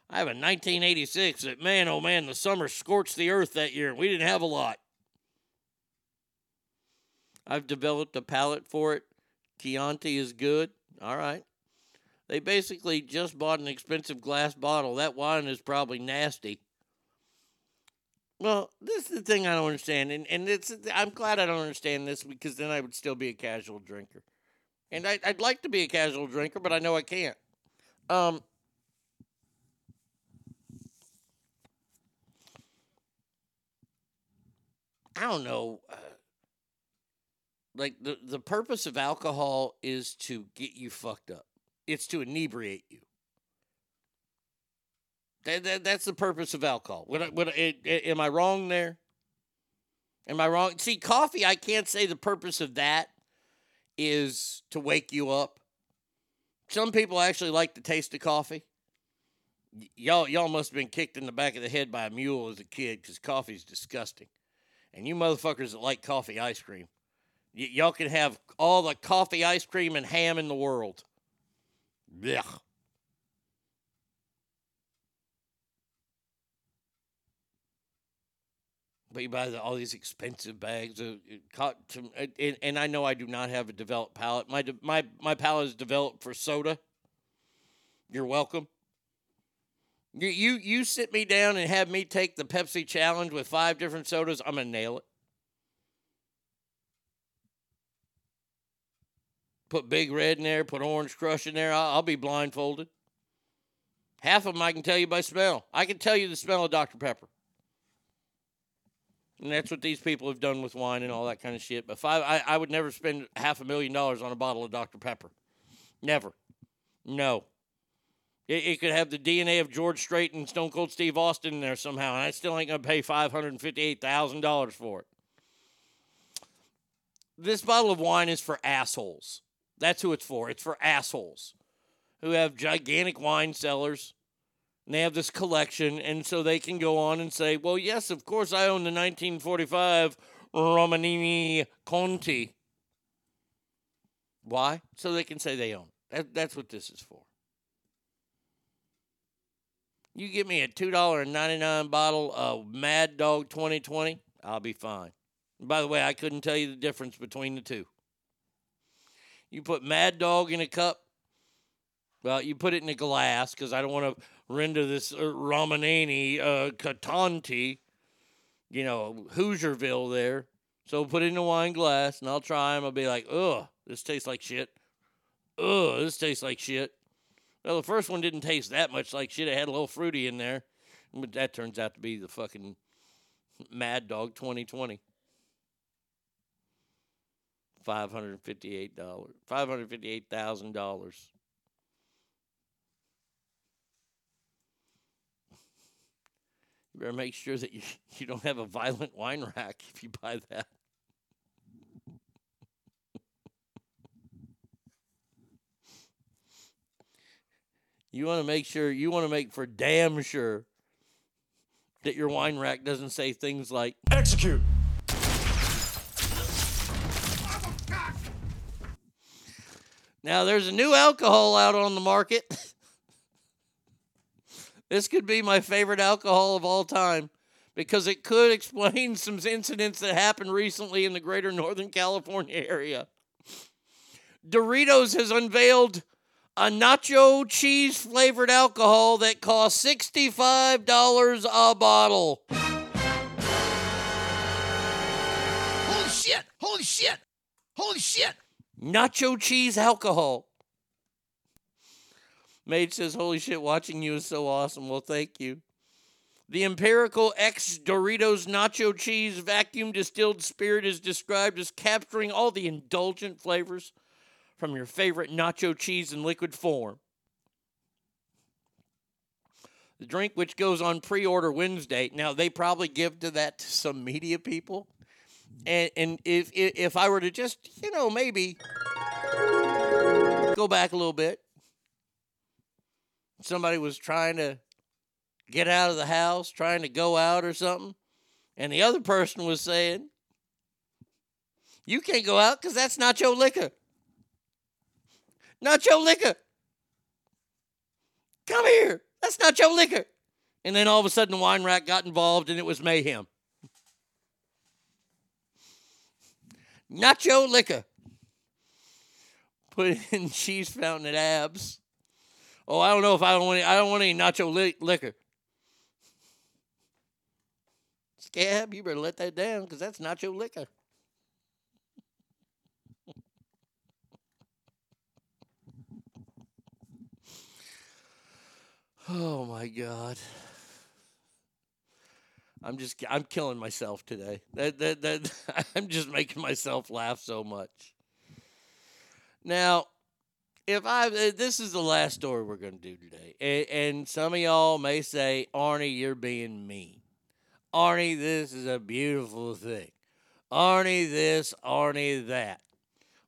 I have a 1986 that, man, oh man, the summer scorched the earth that year, and we didn't have a lot. I've developed a palate for it. Chianti is good. All right. They basically just bought an expensive glass bottle. That wine is probably nasty. Well, this is the thing I don't understand, and and it's I'm glad I don't understand this because then I would still be a casual drinker, and I, I'd like to be a casual drinker, but I know I can't. Um, I don't know. Uh, like the the purpose of alcohol is to get you fucked up. It's to inebriate you. That, that that's the purpose of alcohol. What, I- what, I- I- am I wrong there? Am I wrong? See, coffee. I can't say the purpose of that is to wake you up. Some people actually like the taste of coffee. Y- y'all, y'all must have been kicked in the back of the head by a mule as a kid because coffee's disgusting. And you motherfuckers that like coffee ice cream, y- y'all can have all the coffee ice cream and ham in the world. But you buy the, all these expensive bags of uh, co- to, and, and I know I do not have a developed palate. My my my palate is developed for soda. You're welcome. You you you sit me down and have me take the Pepsi challenge with five different sodas. I'm gonna nail it. Put Big Red in there. Put Orange Crush in there. I'll, I'll be blindfolded. Half of them I can tell you by smell. I can tell you the smell of Dr Pepper. And that's what these people have done with wine and all that kind of shit. But five, I, I would never spend half a million dollars on a bottle of Dr. Pepper. Never. No. It, it could have the DNA of George Strait and Stone Cold Steve Austin in there somehow, and I still ain't going to pay $558,000 for it. This bottle of wine is for assholes. That's who it's for. It's for assholes who have gigantic wine cellars and they have this collection, and so they can go on and say, well, yes, of course, I own the 1945 Romanini Conti. Why? So they can say they own. That, that's what this is for. You give me a $2.99 bottle of Mad Dog 2020, I'll be fine. By the way, I couldn't tell you the difference between the two. You put Mad Dog in a cup, well, you put it in a glass because I don't want to render this uh, Romanini uh, Catanti, you know, Hoosierville there. So put it in a wine glass and I'll try them. I'll be like, ugh, this tastes like shit. Ugh, this tastes like shit. Well, the first one didn't taste that much like shit. It had a little fruity in there. But that turns out to be the fucking Mad Dog 2020. $558. $558,000. You better make sure that you, you don't have a violent wine rack if you buy that. You want to make sure, you want to make for damn sure that your wine rack doesn't say things like execute. Now, there's a new alcohol out on the market. this could be my favorite alcohol of all time because it could explain some incidents that happened recently in the greater Northern California area. Doritos has unveiled a nacho cheese flavored alcohol that costs $65 a bottle. Holy shit! Holy shit! Holy shit! Nacho cheese alcohol. Maid says, Holy shit, watching you is so awesome. Well, thank you. The Empirical X Doritos Nacho Cheese vacuum distilled spirit is described as capturing all the indulgent flavors from your favorite nacho cheese in liquid form. The drink, which goes on pre order Wednesday, now they probably give to that to some media people. And, and if, if if I were to just, you know, maybe go back a little bit, somebody was trying to get out of the house, trying to go out or something, And the other person was saying, You can't go out because that's not your liquor. Not your liquor. Come here. That's not your liquor. And then all of a sudden, the wine rack got involved and it was mayhem. Your liquor. Put in cheese fountain at abs. Oh, I don't know if I don't want any, I don't want any nacho li- liquor. Scab, you better let that down because that's nacho liquor. Oh my God. I'm just I'm killing myself today. That that that I'm just making myself laugh so much. Now, if I uh, this is the last story we're going to do today, and, and some of y'all may say, Arnie, you're being mean. Arnie, this is a beautiful thing. Arnie, this, Arnie, that.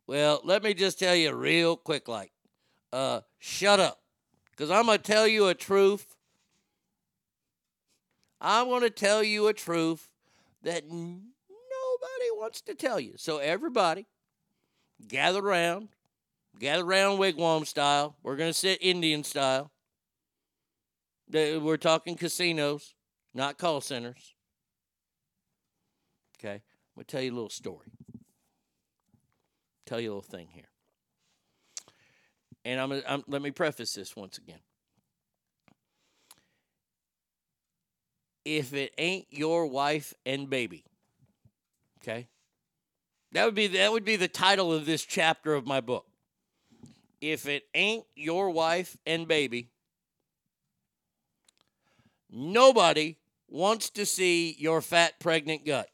Well, let me just tell you real quick, like, uh, shut up, because I'm gonna tell you a truth. I'm gonna tell you a truth that nobody wants to tell you. So everybody, gather around, gather around wigwam style. We're gonna sit Indian style. We're talking casinos, not call centers. Okay, I'm gonna tell you a little story. Tell you a little thing here. And I'm, I'm let me preface this once again. If it ain't your wife and baby, okay, that would be that would be the title of this chapter of my book. If it ain't your wife and baby, nobody wants to see your fat pregnant gut.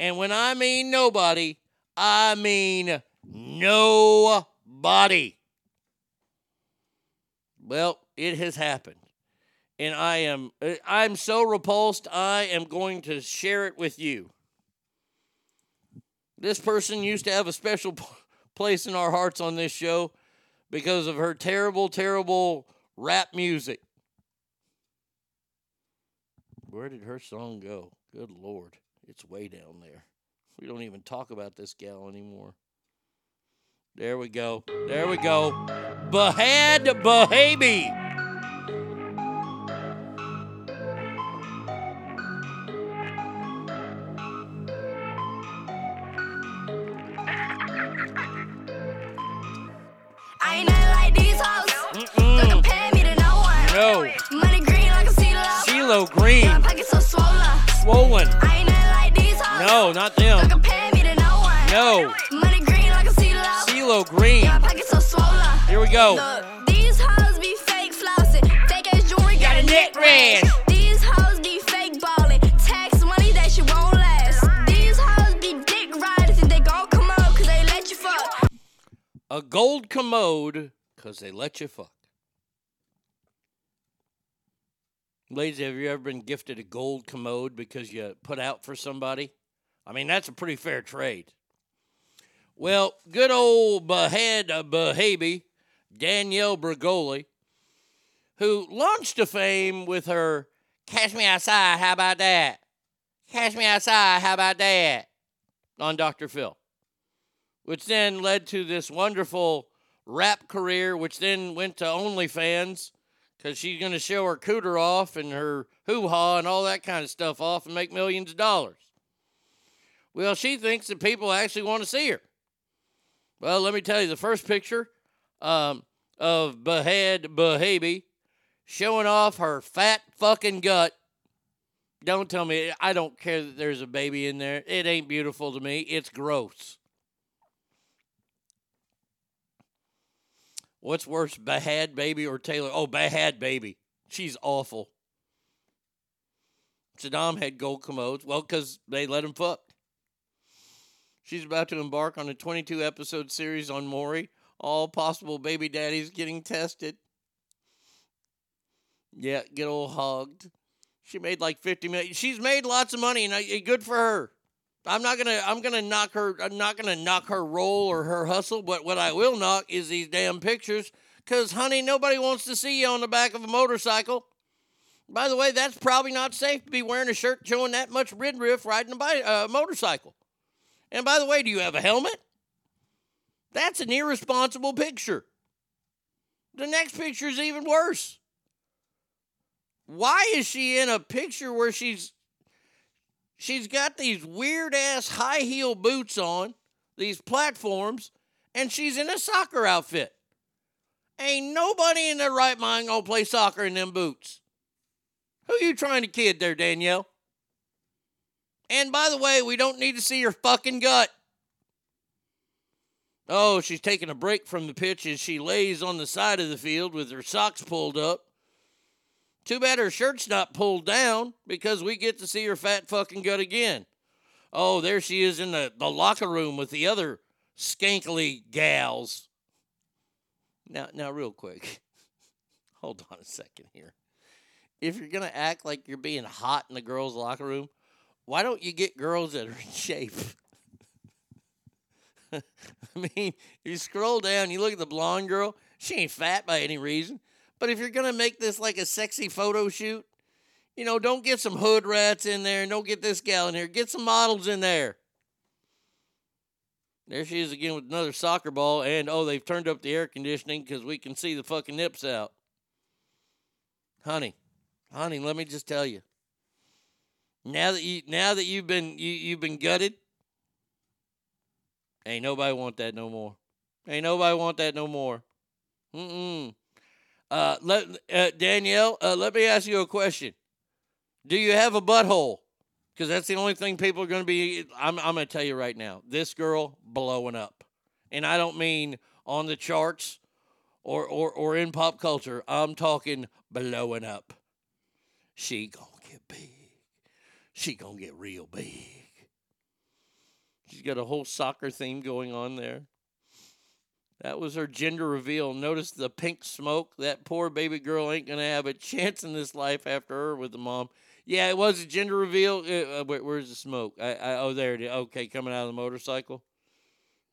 And when I mean nobody, I mean nobody. Well, it has happened. And I am uh, I'm so repulsed, I am going to share it with you. This person used to have a special place in our hearts on this show because of her terrible, terrible rap music. Where did her song go? Good Lord. It's way down there. We don't even talk about this gal anymore. There we go. There we go. Bhad Bhabie. No one. Money green like a CeeLo. CeeLo Green. My pockets so swollen. Swollen. I ain't nothing like these hoes. No, not them. Don't compare me to no one. No. Money green like a CeeLo. CeeLo Green. My pockets so swollen. Here we go. Look, these hoes be fake flossing. Fake ass jewelry got a neck rash. These hoes be fake balling. Tax money that shit won't last. These hoes be dick riders and they gon' come out cause they let you fuck. A gold commode because they let you fuck. Ladies, have you ever been gifted a gold commode because you put out for somebody? I mean, that's a pretty fair trade. Well, good old Bhad Bhabie, Danielle Bregoli, who launched to fame with her Catch Me Outside, how about that? Catch Me Outside, how about that? On Dr. Phil which then led to this wonderful rap career, which then went to OnlyFans because she's going to show her cooter off and her hoo ha and all that kind of stuff off and make millions of dollars. Well, she thinks that people actually want to see her. Well, let me tell you the first picture um, of Bhad Bhabie showing off her fat fucking gut. Don't tell me, I don't care that there's a baby in there. It ain't beautiful to me. It's gross. What's worse, Bhad Bhabie or Taylor? Oh, Bhad Bhabie. She's awful. Saddam had gold commodes. Well, because they let him fuck. She's about to embark on a 22 episode series on Maury. All possible baby daddies getting tested. Yeah, get all hogged. She made like 50 million. She's made lots of money, and I, eh, good for her. I'm not gonna I'm gonna knock her I'm not gonna knock her role or her hustle, but what I will knock is these damn pictures. Cause honey, nobody wants to see you on the back of a motorcycle. By the way, that's probably not safe to be wearing a shirt showing that much midriff riding a uh, motorcycle. And by the way, do you have a helmet? That's an irresponsible picture. The next picture is even worse. Why is she in a picture where she's she's got these weird ass high heel boots on, these platforms, and she's in a soccer outfit? Ain't nobody in their right mind gonna play soccer in them boots. Who you trying to kid there, Danielle? And by the way, we don't need to see your fucking gut. Oh, she's taking a break from the pitch as she lays on the side of the field with her socks pulled up. Too bad her shirt's not pulled down because we get to see her fat fucking gut again. Oh, there she is in the, the locker room with the other skankly gals. Now, now, real quick, hold on a second here. If you're gonna act like you're being hot in the girls' locker room, why don't you get girls that are in shape? I mean, you scroll down, you look at the blonde girl. She ain't fat by any reason. But if you're gonna make this like a sexy photo shoot, you know, don't get some hood rats in there, don't get this gal in here. Get some models in there. There she is again with another soccer ball, and oh, they've turned up the air conditioning because we can see the fucking nips out. Honey, honey, let me just tell you. Now that you now that you've been you, you've been gutted, ain't nobody want that no more. Ain't nobody want that no more. Mm-mm. Uh, let uh, Danielle, uh, let me ask you a question. Do you have a butthole? Because that's the only thing people are going to be. I'm, I'm going to tell you right now. This girl blowing up, and I don't mean on the charts or or or in pop culture. I'm talking blowing up. She gonna get big. She gonna get real big. She's got a whole soccer theme going on there. That was her gender reveal. Notice the pink smoke. That poor baby girl ain't gonna have a chance in this life after her with the mom. Yeah, it was a gender reveal. Uh, uh, where, where's the smoke? I, I, oh, there it is. Okay, coming out of the motorcycle.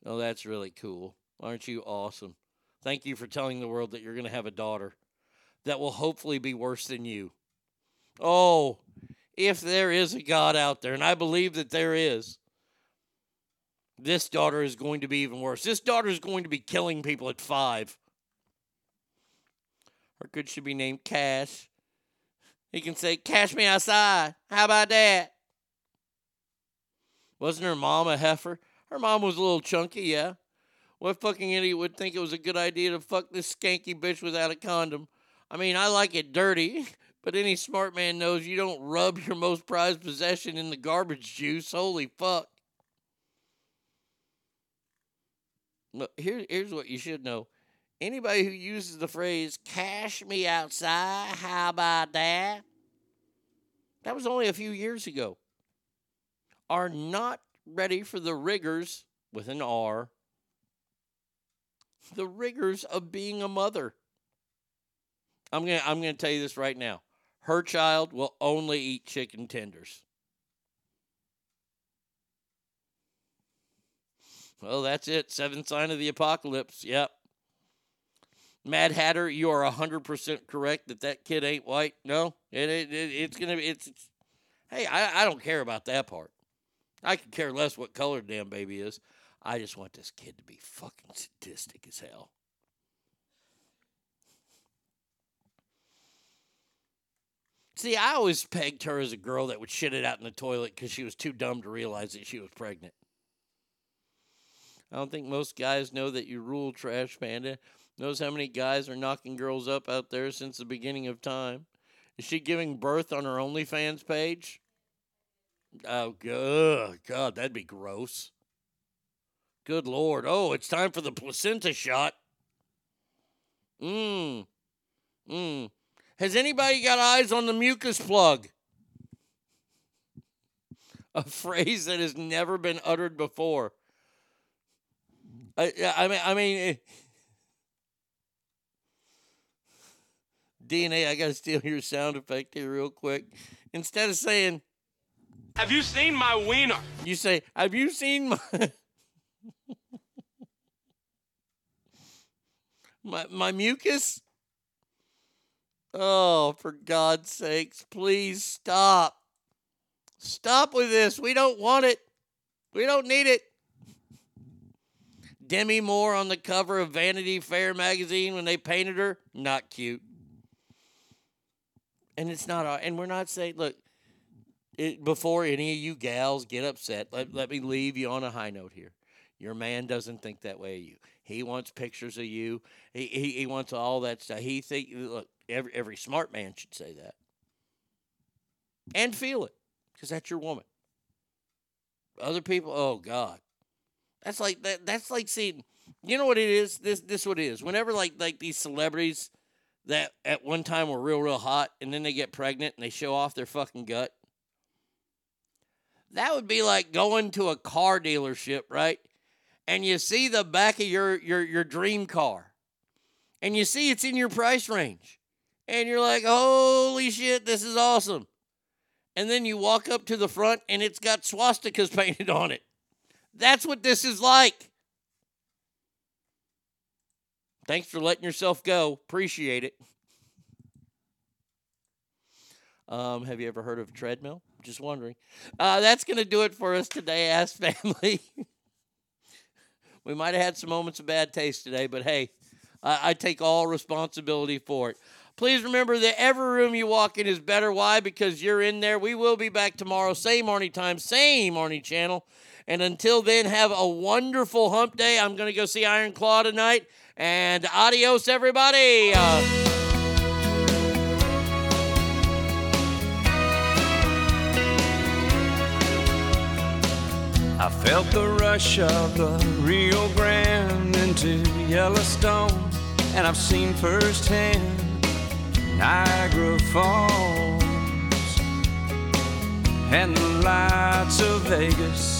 Oh, that's really cool. Aren't you awesome? Thank you for telling the world that you're gonna have a daughter that will hopefully be worse than you. Oh, if there is a God out there, and I believe that there is, this daughter is going to be even worse. This daughter is going to be killing people at five. Her kid should be named Cash. He can say, Cash me outside. How about that? Wasn't her mom a heifer? Her mom was a little chunky, yeah. What fucking idiot would think it was a good idea to fuck this skanky bitch without a condom? I mean, I like it dirty, but any smart man knows you don't rub your most prized possession in the garbage juice. Holy fuck. Here, here's what you should know. Anybody who uses the phrase cash me outside, how about that? That was only a few years ago. Are not ready for the rigors, with an R, the rigors of being a mother. I'm gonna I'm gonna tell you this right now. Her child will only eat chicken tenders. Well, that's it. Seventh sign of the apocalypse. Yep. Mad Hatter, you are 100% correct that that kid ain't white. No, it, it, it it's going to be, it's, it's, hey, I, I don't care about that part. I could care less what color damn baby is. I just want this kid to be fucking sadistic as hell. See, I always pegged her as a girl that would shit it out in the toilet because she was too dumb to realize that she was pregnant. I don't think most guys know that you rule, Trash Panda. Knows how many guys are knocking girls up out there since the beginning of time. Is she giving birth on her OnlyFans page? Oh, good. God, that'd be gross. Good Lord. Oh, it's time for the placenta shot. Mmm. Mmm. Has anybody got eyes on the mucus plug? A phrase that has never been uttered before. I, I mean, I mean, eh, DNA. I gotta steal your sound effect here real quick. Instead of saying, Have you seen my wiener? you say, "Have you seen my my, my mucus?" Oh, for God's sakes, please stop. Stop with this. We don't want it. We don't need it. Demi Moore on the cover of Vanity Fair magazine when they painted her, not cute. And it's not, and we're not saying, look, it, before any of you gals get upset, let, let me leave you on a high note here. Your man doesn't think that way of you. He wants pictures of you. He, he, he wants all that stuff. He think look, every every smart man should say that. And feel it. Because that's your woman. Other people, oh God. That's like that that's like seeing you know what it is? This this what it is. Whenever like like these celebrities that at one time were real, real hot and then they get pregnant and they show off their fucking gut. That would be like going to a car dealership, right? And you see the back of your your your dream car. And you see it's in your price range. And you're like, "Holy shit, this is awesome." And then you walk up to the front and it's got swastikas painted on it. That's what this is like. Thanks for letting yourself go. Appreciate it. Um, have you ever heard of treadmill? Just wondering. Uh, that's going to do it for us today, Ask Family. we might have had some moments of bad taste today, but hey, I, I take all responsibility for it. Please remember that every room you walk in is better. Why? Because you're in there. We will be back tomorrow, same Arnie time, same Arnie channel. And until then, have a wonderful hump day. I'm going to go see Iron Claw tonight. And adios, everybody. Uh, I felt the rush of the Rio Grande into Yellowstone, and I've seen firsthand Niagara Falls and the lights of Vegas.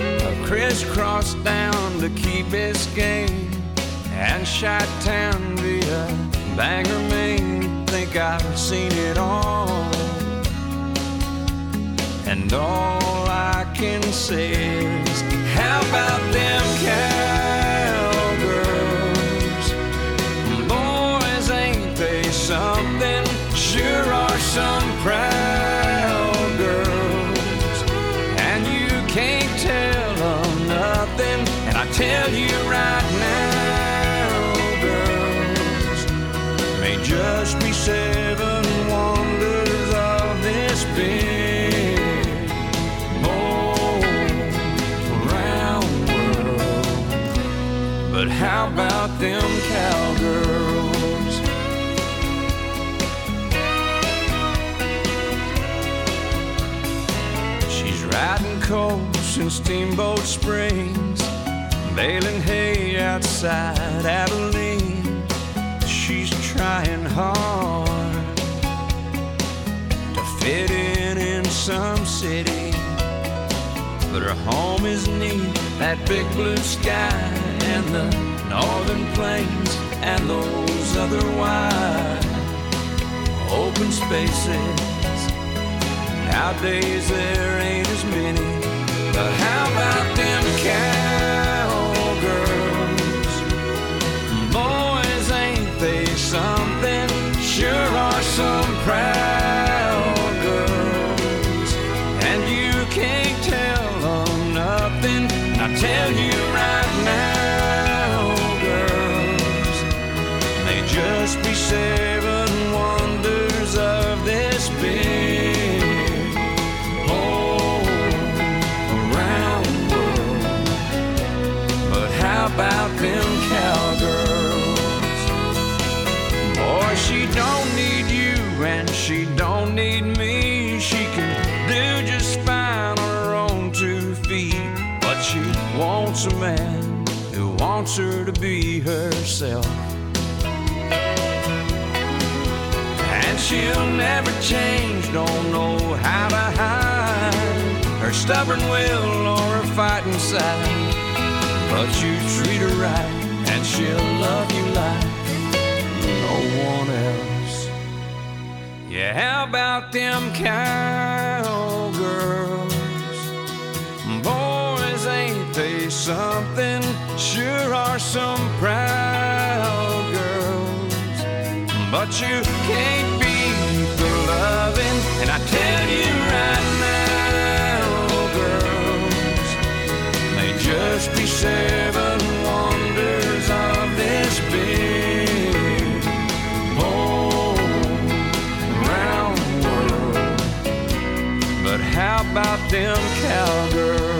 I've crisscrossed down to Key Biscayne and shot town via Bangor, Maine. Think I've seen it all. And all I can say is, how about them cowgirls? Tell you right now, girls, may just be seven wonders of this big old round world. But how about them cowgirls? She's riding coast in Steamboat Springs, baling hay outside Abilene. She's trying hard to fit in in some city, but her home is neat. That big blue sky and the northern plains and those other wide open spaces. Nowadays there ain't as many, but how about them cowgirls? Wants a man who wants her to be herself. And she'll never change, don't know how to hide her stubborn will or her fighting side. But you treat her right, and she'll love you like no one else. Yeah, how about them cowgirls? Something? Sure are some proud girls. But you can't beat the loving. And I tell you right now, girls, may just be seven wonders of this big whole round world. But how about them cowgirls?